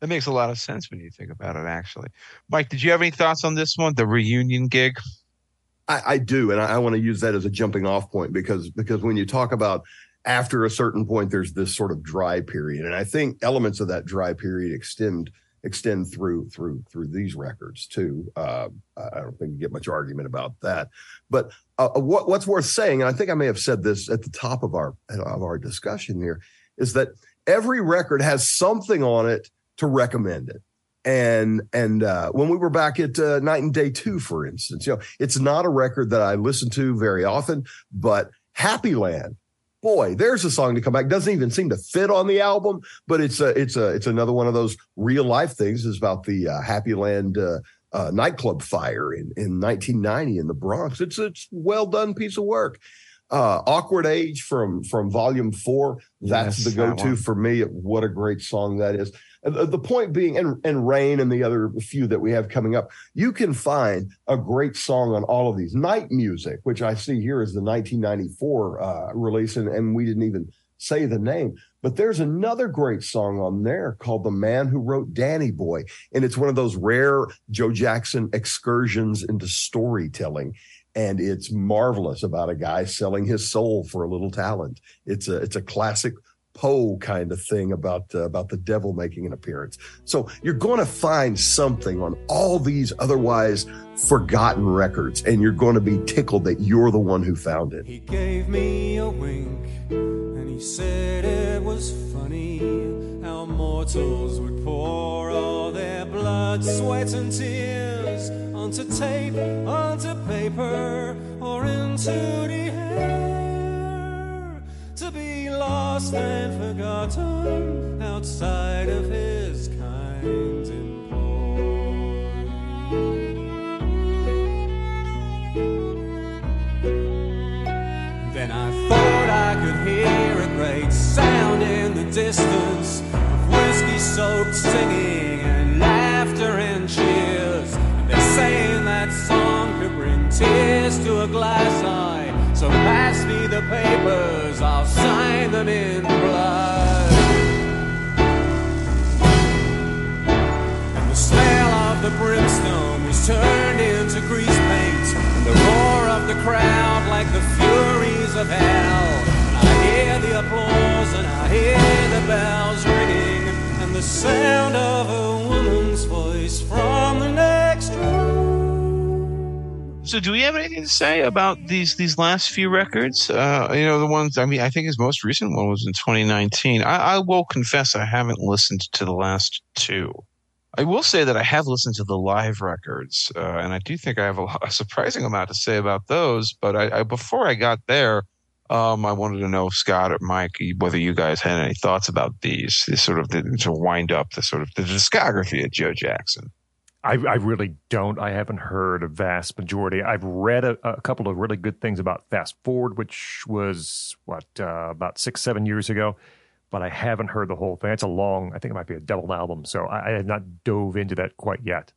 That makes a lot of sense when you think about it, actually. Mike, did you have any thoughts on this one, the reunion gig? I, I do, and I, I want to use that as a jumping off point because because when you talk about after a certain point, there's this sort of dry period, and I think elements of that dry period extend extend through through through these records too. Uh, I don't think you get much argument about that. But uh, what what's worth saying, and I think I may have said this at the top of our of our discussion here, is that every record has something on it to recommend it and and uh, when we were back at uh, Night and Day Two, for instance, you know, it's not a record that I listen to very often, but Happy Land, boy, there's a song to come back. Doesn't even seem to fit on the album, but it's a it's a it's another one of those real life things. Is about the uh, Happy Land. Uh, uh, nightclub fire in, in 1990 in the Bronx. It's it's well done piece of work. Uh, Awkward Age from from Volume Four. That's Yes, the go to for me. What a great song that is. The point being, and, and Rain and the other few that we have coming up, you can find a great song on all of these. Night Music, which I see here is the 1994 uh, release, and, and we didn't even say the name. But there's another great song on there called The Man Who Wrote Danny Boy. And it's one of those rare Joe Jackson excursions into storytelling. And it's marvelous about a guy selling his soul for a little talent. It's a it's a classic Poe kind of thing about uh, about the devil making an appearance. So you're going to find something on all these otherwise forgotten records, and you're going to be tickled that you're the one who found it. He gave me a wink and he said it was funny how mortals would pour all their blood, sweat, and tears onto tape, onto paper, or into the air to be lost and forgotten outside of his kind employ. Then I thought I could hear a great sound in the distance of whiskey soaked singing and laughter and cheers. And They're saying that song could bring tears to a glass eye. So pass me the papers, I'll sign them in blood. And the smell of the brimstone was turned into grease paint, and the roar of the crowd like the furies of hell. And I hear the applause, and I hear the bells ringing, and the sound of a woman's voice from the next room. So, do we have anything to say about these these last few records? Uh, you know, the ones. I mean, I think his most recent one was in 2019. I, I will confess, I haven't listened to the last two. I will say that I have listened to the live records, uh, and I do think I have a, a surprising amount to say about those. But I, I before I got there, um, I wanted to know, Scot or Mike, whether you guys had any thoughts about these, this sort of the, to wind up the sort of the discography of Joe Jackson. I, I really don't. I haven't heard a vast majority. I've read a, a couple of really good things about Fast Forward, which was what uh, about six, seven years ago, but I haven't heard the whole thing. It's a long. I think it might be a double album, so I, I have not dove into that quite yet.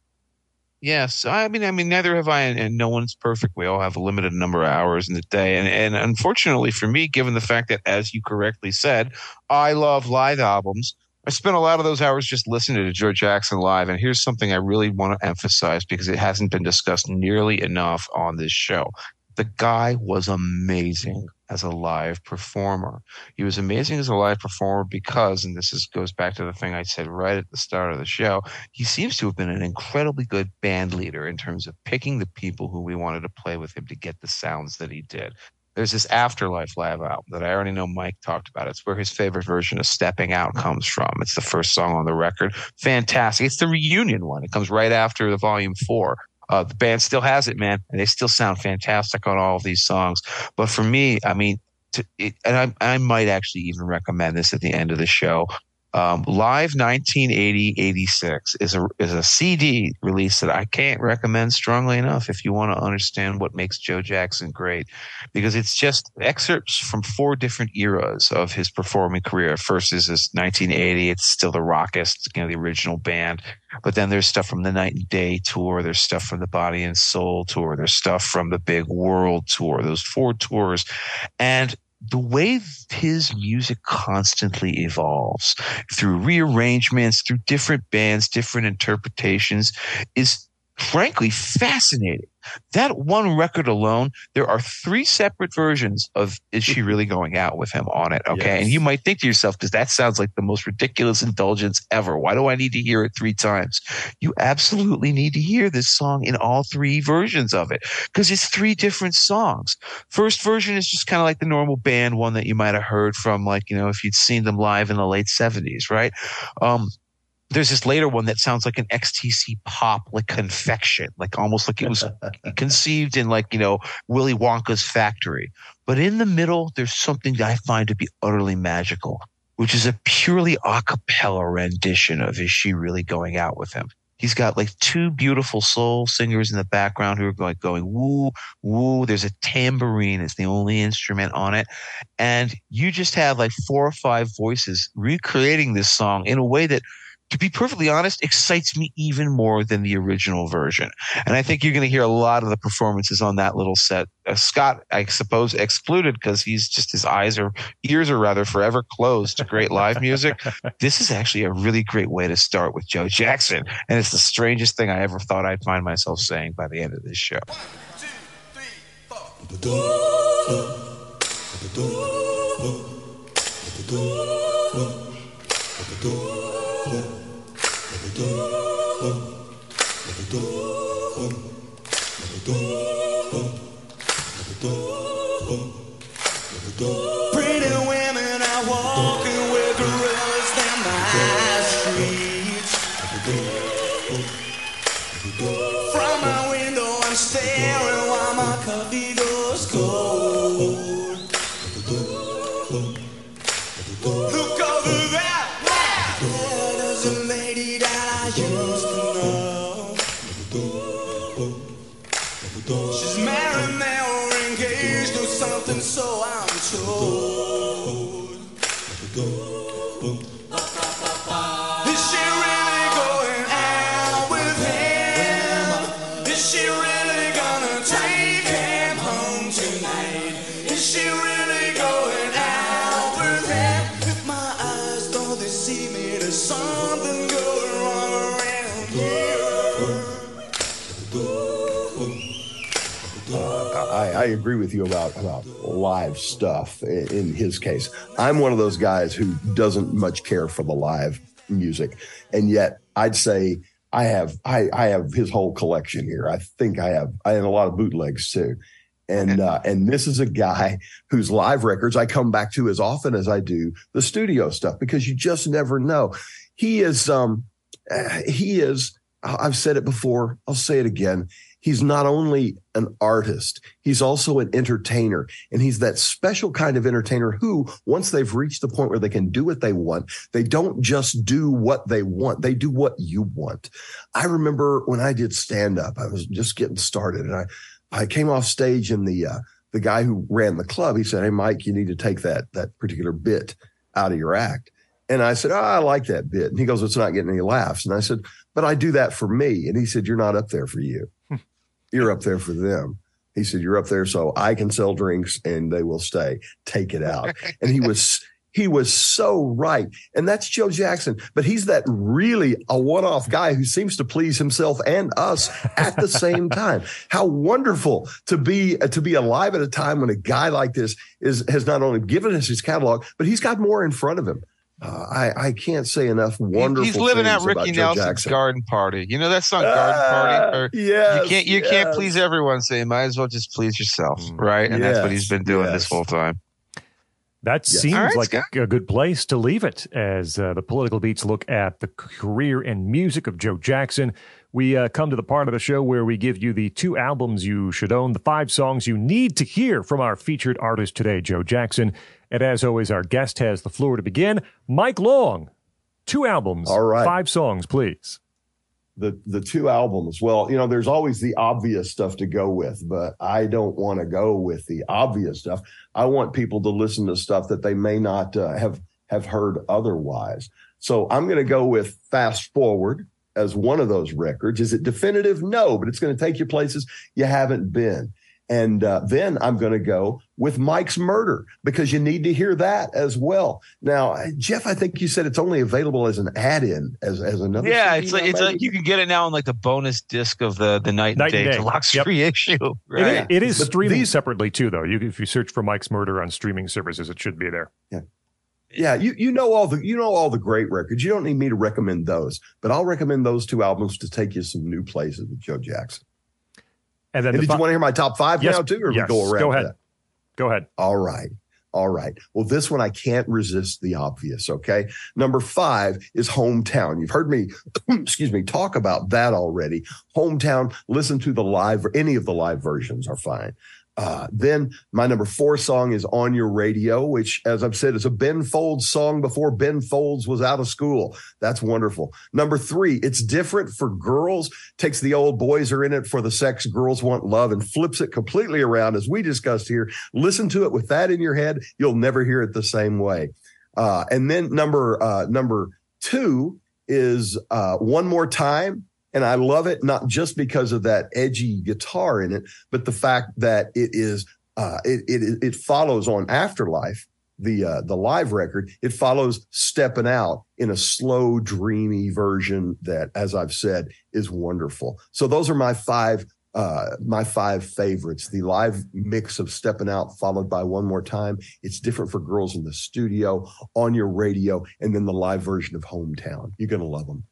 Yes, I mean, I mean, neither have I, and, no one's perfect. We all have a limited number of hours in the day, and and unfortunately for me, given the fact that, as you correctly said, I love live albums. I spent a lot of those hours just listening to George Jackson live, and here's something I really want to emphasize because it hasn't been discussed nearly enough on this show. The guy was amazing as a live performer. He was amazing as a live performer because, and this is goes back to the thing I said right at the start of the show, he seems to have been an incredibly good band leader in terms of picking the people who we wanted to play with him to get the sounds that he did. There's this Afterlife live album that I already know Mike talked about. It's where his favorite version of Steppin' Out comes from. It's the first song on the record. Fantastic. It's the reunion one. It comes right after the volume four. Uh, the band still has it, man, and they still sound fantastic on all of these songs. But for me, I mean, to, it, and I, I might actually even recommend this at the end of the show. Um, Live 1980-86 is a is a CD release that I can't recommend strongly enough if you want to understand what makes Joe Jackson great, because it's just excerpts from four different eras of his performing career. First is this 1980, it's still the Rockists, you know, the original band. But then there's stuff from the Night and Day tour. There's stuff from the Body and Soul tour. There's stuff from the Big World tour. Those four tours, and the way his music constantly evolves through rearrangements, through different bands, different interpretations is frankly fascinating. That one record alone, there are three separate versions of Is She Really Going Out with Him on it. Okay. Yes. And you might think to yourself, because that sounds like the most ridiculous indulgence ever. Why do I need to hear it three times? You absolutely need to hear this song in all three versions of it because it's three different songs. First version is just kind of like the normal band one that you might have heard from, like, you know, if you'd seen them live in the late 70s, right? Um, there's this later one that sounds like an XTC pop, like confection, like almost like it was conceived in like, you know, Willy Wonka's factory. But in the middle, there's something that I find to be utterly magical, which is a purely a cappella rendition of Is She Really Going Out with Him? He's got like two beautiful soul singers in the background who are going, going woo, woo. There's a tambourine. It's the only instrument on it. And you just have like four or five voices recreating this song in a way that to be perfectly honest, excites me even more than the original version. And I think you're going to hear a lot of the performances on that little set. Uh, Scot, I suppose, excluded because he's just his eyes or ears are rather forever closed to great live music. This is actually a really great way to start with Joe Jackson. And it's the strangest thing I ever thought I'd find myself saying by the end of this show. Pretty women are walking From my window, I'm staring while my coffee so I'm I, agree with you about about live stuff in, in his case. I'm one of those guys who doesn't much care for the live music, and yet I'd say I have I, I have his whole collection here. I think I have I have a lot of bootlegs too. And uh, and this is a guy whose live records I come back to as often as I do the studio stuff because you just never know. He is um he is I've said it before, I'll say it again. He's not only an artist, he's also an entertainer. And he's that special kind of entertainer who, once they've reached the point where they can do what they want, they don't just do what they want, they do what you want. I remember when I did stand up, I was just getting started and I, I came off stage and the, uh, the guy who ran the club, he said, Hey, Mike, you need to take that, that particular bit out of your act. And I said, oh, I like that bit. And he goes, It's not getting any laughs. And I said, But I do that for me. And he said, You're not up there for you. You're up there for them. He said, You're up there so I can sell drinks and they will stay. Take it out. And he was he was so right. And that's Joe Jackson. But he's that really a one-off guy who seems to please himself and us at the same time. How wonderful to be to be alive at a time when a guy like this is has not only given us his catalog, but he's got more in front of him. Uh, I, I can't say enough wonderful. He's living things out Ricky Nelson's Jackson. garden party. You know that song, Garden Party? Or yes, you can't you can't please everyone. So you might as well just please yourself, right? And that's what he's been doing this whole time. That Yes. seems All right, like Scot. a good place to leave it as uh, the political beats look at the career and music of Joe Jackson. We uh, come to the part of the show where we give you the two albums you should own, the five songs you need to hear from our featured artist today, Joe Jackson. And as always, our guest has the floor to begin. Mike Long, two albums, All right. five songs, please. the the two albums well you know there's always the obvious stuff to go with but i don't want to go with the obvious stuff i want people to listen to stuff that they may not uh, have have heard otherwise so i'm going to go with fast forward as one of those records is it definitive no but it's going to take you places you haven't been and uh, then I'm going to go with Mike's Murder because you need to hear that as well. Now, Jeff, I think you said it's only available as an add-in, as as another. Yeah, CD it's like it's like you can get it now on like the bonus disc of the the night, Night and and day, Day. deluxe Yep. reissue. Right. it is But streaming these- separately, too, though. You, if you search for Mike's Murder on streaming services, it should be there. Yeah, you you know all the you know all the great records. You don't need me to recommend those, but I'll recommend those two albums to take you some new places with Joe Jackson. And then And the did fi- you want to hear my top five Yes, now too, or yes, we go around? go ahead. that? Go ahead. All right. All right. Well, this one I can't resist the obvious. Okay. Number five is Hometown. You've heard me, excuse me, talk about that already. Hometown, listen to the live, any of the live versions are fine. Uh, then my number four song is On Your Radio, which, as I've said, is a Ben Folds song before Ben Folds was out of school. That's wonderful. Number three, it's different for girls, takes the old boys are in it for the sex, girls want love, and flips it completely around, as we discussed here. Listen to it with that in your head. You'll never hear it the same way. Uh, and then number uh, number two is uh, One More Time. And I love it not just because of that edgy guitar in it, but the fact that it is uh, it, it it follows on Afterlife, the uh, the live record. It follows Steppin' Out in a slow, dreamy version that, as I've said, is wonderful. So those are my five uh, my five favorites. The live mix of Steppin' Out, followed by One More Time. It's different for girls in the studio, on your radio, and then the live version of Hometown. You're gonna love them.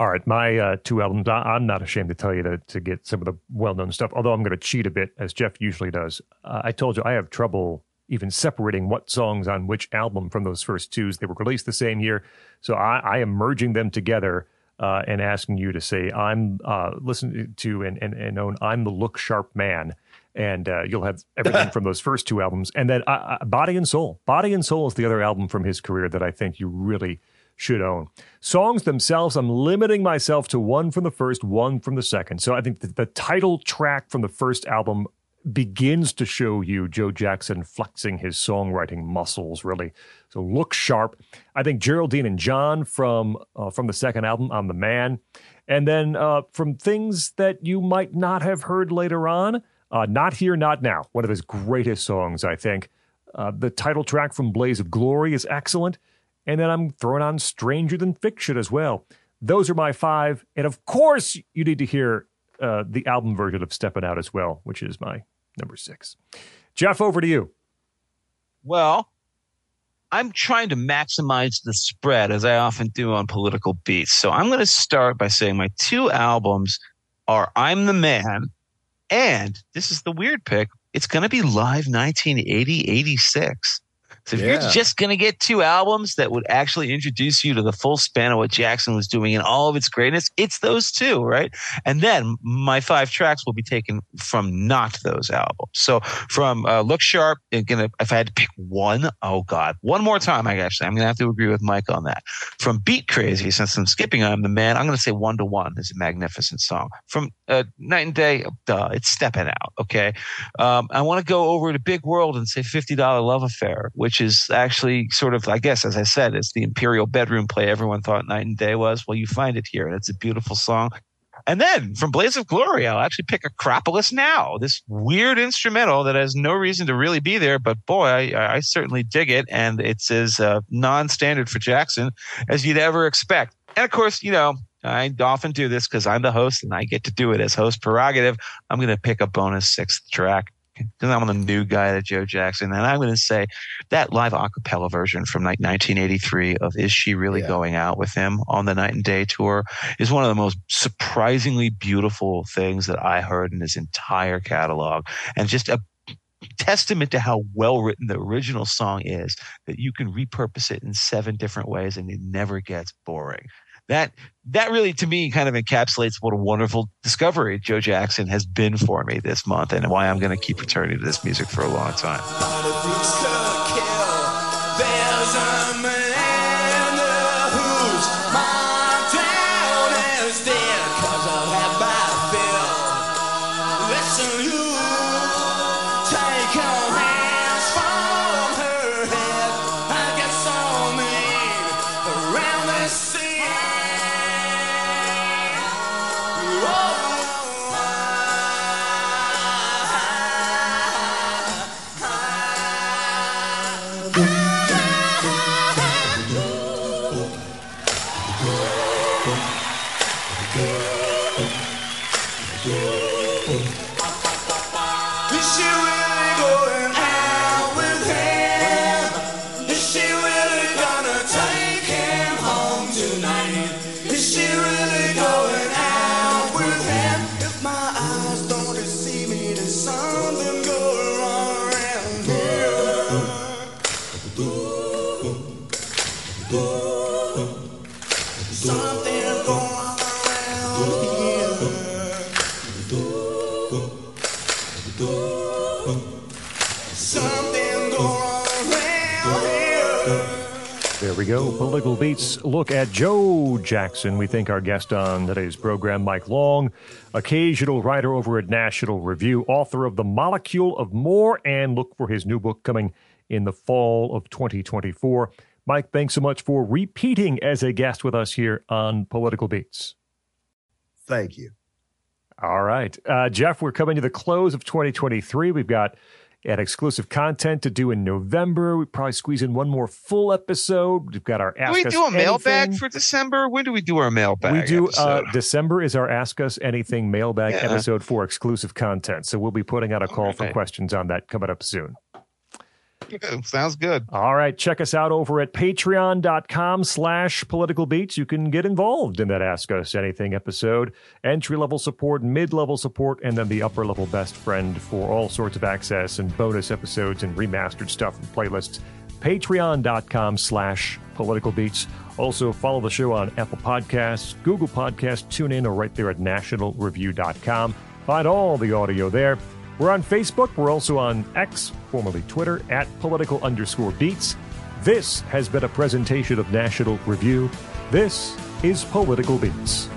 All right, my uh, two albums. I, I'm not ashamed to tell you to, to get some of the well known stuff, although I'm going to cheat a bit, as Jeff usually does. Uh, I told you I have trouble even separating what songs on which album from those first twos. They were released the same year. So I, I am merging them together uh, and asking you to say, I'm uh, listening to and, and, and own I'm the Look Sharp Man. And uh, you'll have everything from those first two albums. And then uh, Body and Soul. Body and Soul is the other album from his career that I think you really should own. Songs themselves, I'm limiting myself to one from the first, one from the second. So I think the, title track from the first album begins to show you Joe Jackson flexing his songwriting muscles, really. So look sharp. I think Geraldine and John from uh, from the second album, I'm the Man, and then uh, from things that you might not have heard later on, uh, Not Here, Not Now, one of his greatest songs, I think. Uh, the title track from Blaze of Glory is excellent. And then I'm throwing on Stranger Than Fiction as well. Those are my five. And of course, you need to hear uh, the album version of Steppin' Out as well, which is my number six. Jeff, over to you. Well, I'm trying to maximize the spread as I often do on political beats. So I'm going to start by saying my two albums are I'm the Man and this is the weird pick. It's going to be live 1980 86. So if Yeah. you're just going to get two albums that would actually introduce you to the full span of what Jackson was doing in all of its greatness, it's those two, right? And then my five tracks will be taken from not those albums. So from uh, Look Sharp, gonna if I had to pick one, oh god, one more time, I actually I'm gonna have to agree with Mike on that. From Beat Crazy, since I'm skipping I'm the man, I'm gonna say One to One is a magnificent song. From uh, Night and Day, duh, it's stepping out. Okay, um, I want to go over to Big World and say Fifty Dollar Love Affair, which is actually sort of, I guess, as I said, it's the imperial bedroom play everyone thought Night and Day was. Well, you find it here, and it's a beautiful song. And then from Blaze of Glory, I'll actually pick Acropolis Now, this weird instrumental that has no reason to really be there, but boy, I, I certainly dig it. And it's as uh, non standard for Jackson as you'd ever expect. And of course, you know, I often do this because I'm the host and I get to do it as host prerogative. I'm going to pick a bonus sixth track because I'm the new guy to Joe Jackson. And I'm going to say that live acapella version from like 1983 of Is She Really Yeah. Going Out with Him on the Night and Day tour is one of the most surprisingly beautiful things that I heard in his entire catalog. And just a testament to how well written the original song is that you can repurpose it in seven different ways and it never gets boring. That that really to me kind of encapsulates what a wonderful discovery Joe Jackson has been for me this month and why I'm going to keep returning to this music for a long time. Go. Political Beats look at Joe Jackson. We thank our guest on today's program, Mike Long, occasional writer over at National Review, author of The Molecule of More, and look for his new book coming in the fall of 2024. Mike, thanks so much for repeating as a guest with us here on Political Beats. Thank you. All right. Uh, Jeff, we're coming to the close of 2023. We've got an exclusive content to do in November. We probably squeeze in one more full episode. We've got our Ask Do we do a mailbag for December? When do we do our mailbag? We do. Uh. December is our Ask Us Anything mailbag Yeah. episode for exclusive content. So we'll be putting out a call for questions on that coming up soon. Sounds good. All right. Check us out over at patreon.com slash political beats. You can get involved in that Ask Us Anything episode. Entry level support, mid level support, and then the upper level best friend for all sorts of access and bonus episodes and remastered stuff and playlists. Patreon.com slash political beats. Also follow the show on Apple Podcasts, Google Podcasts, TuneIn, or right there at nationalreview.com. Find all the audio there. We're on Facebook. We're also on X, formerly Twitter, at political underscore beats. This has been a presentation of National Review. This is Political Beats.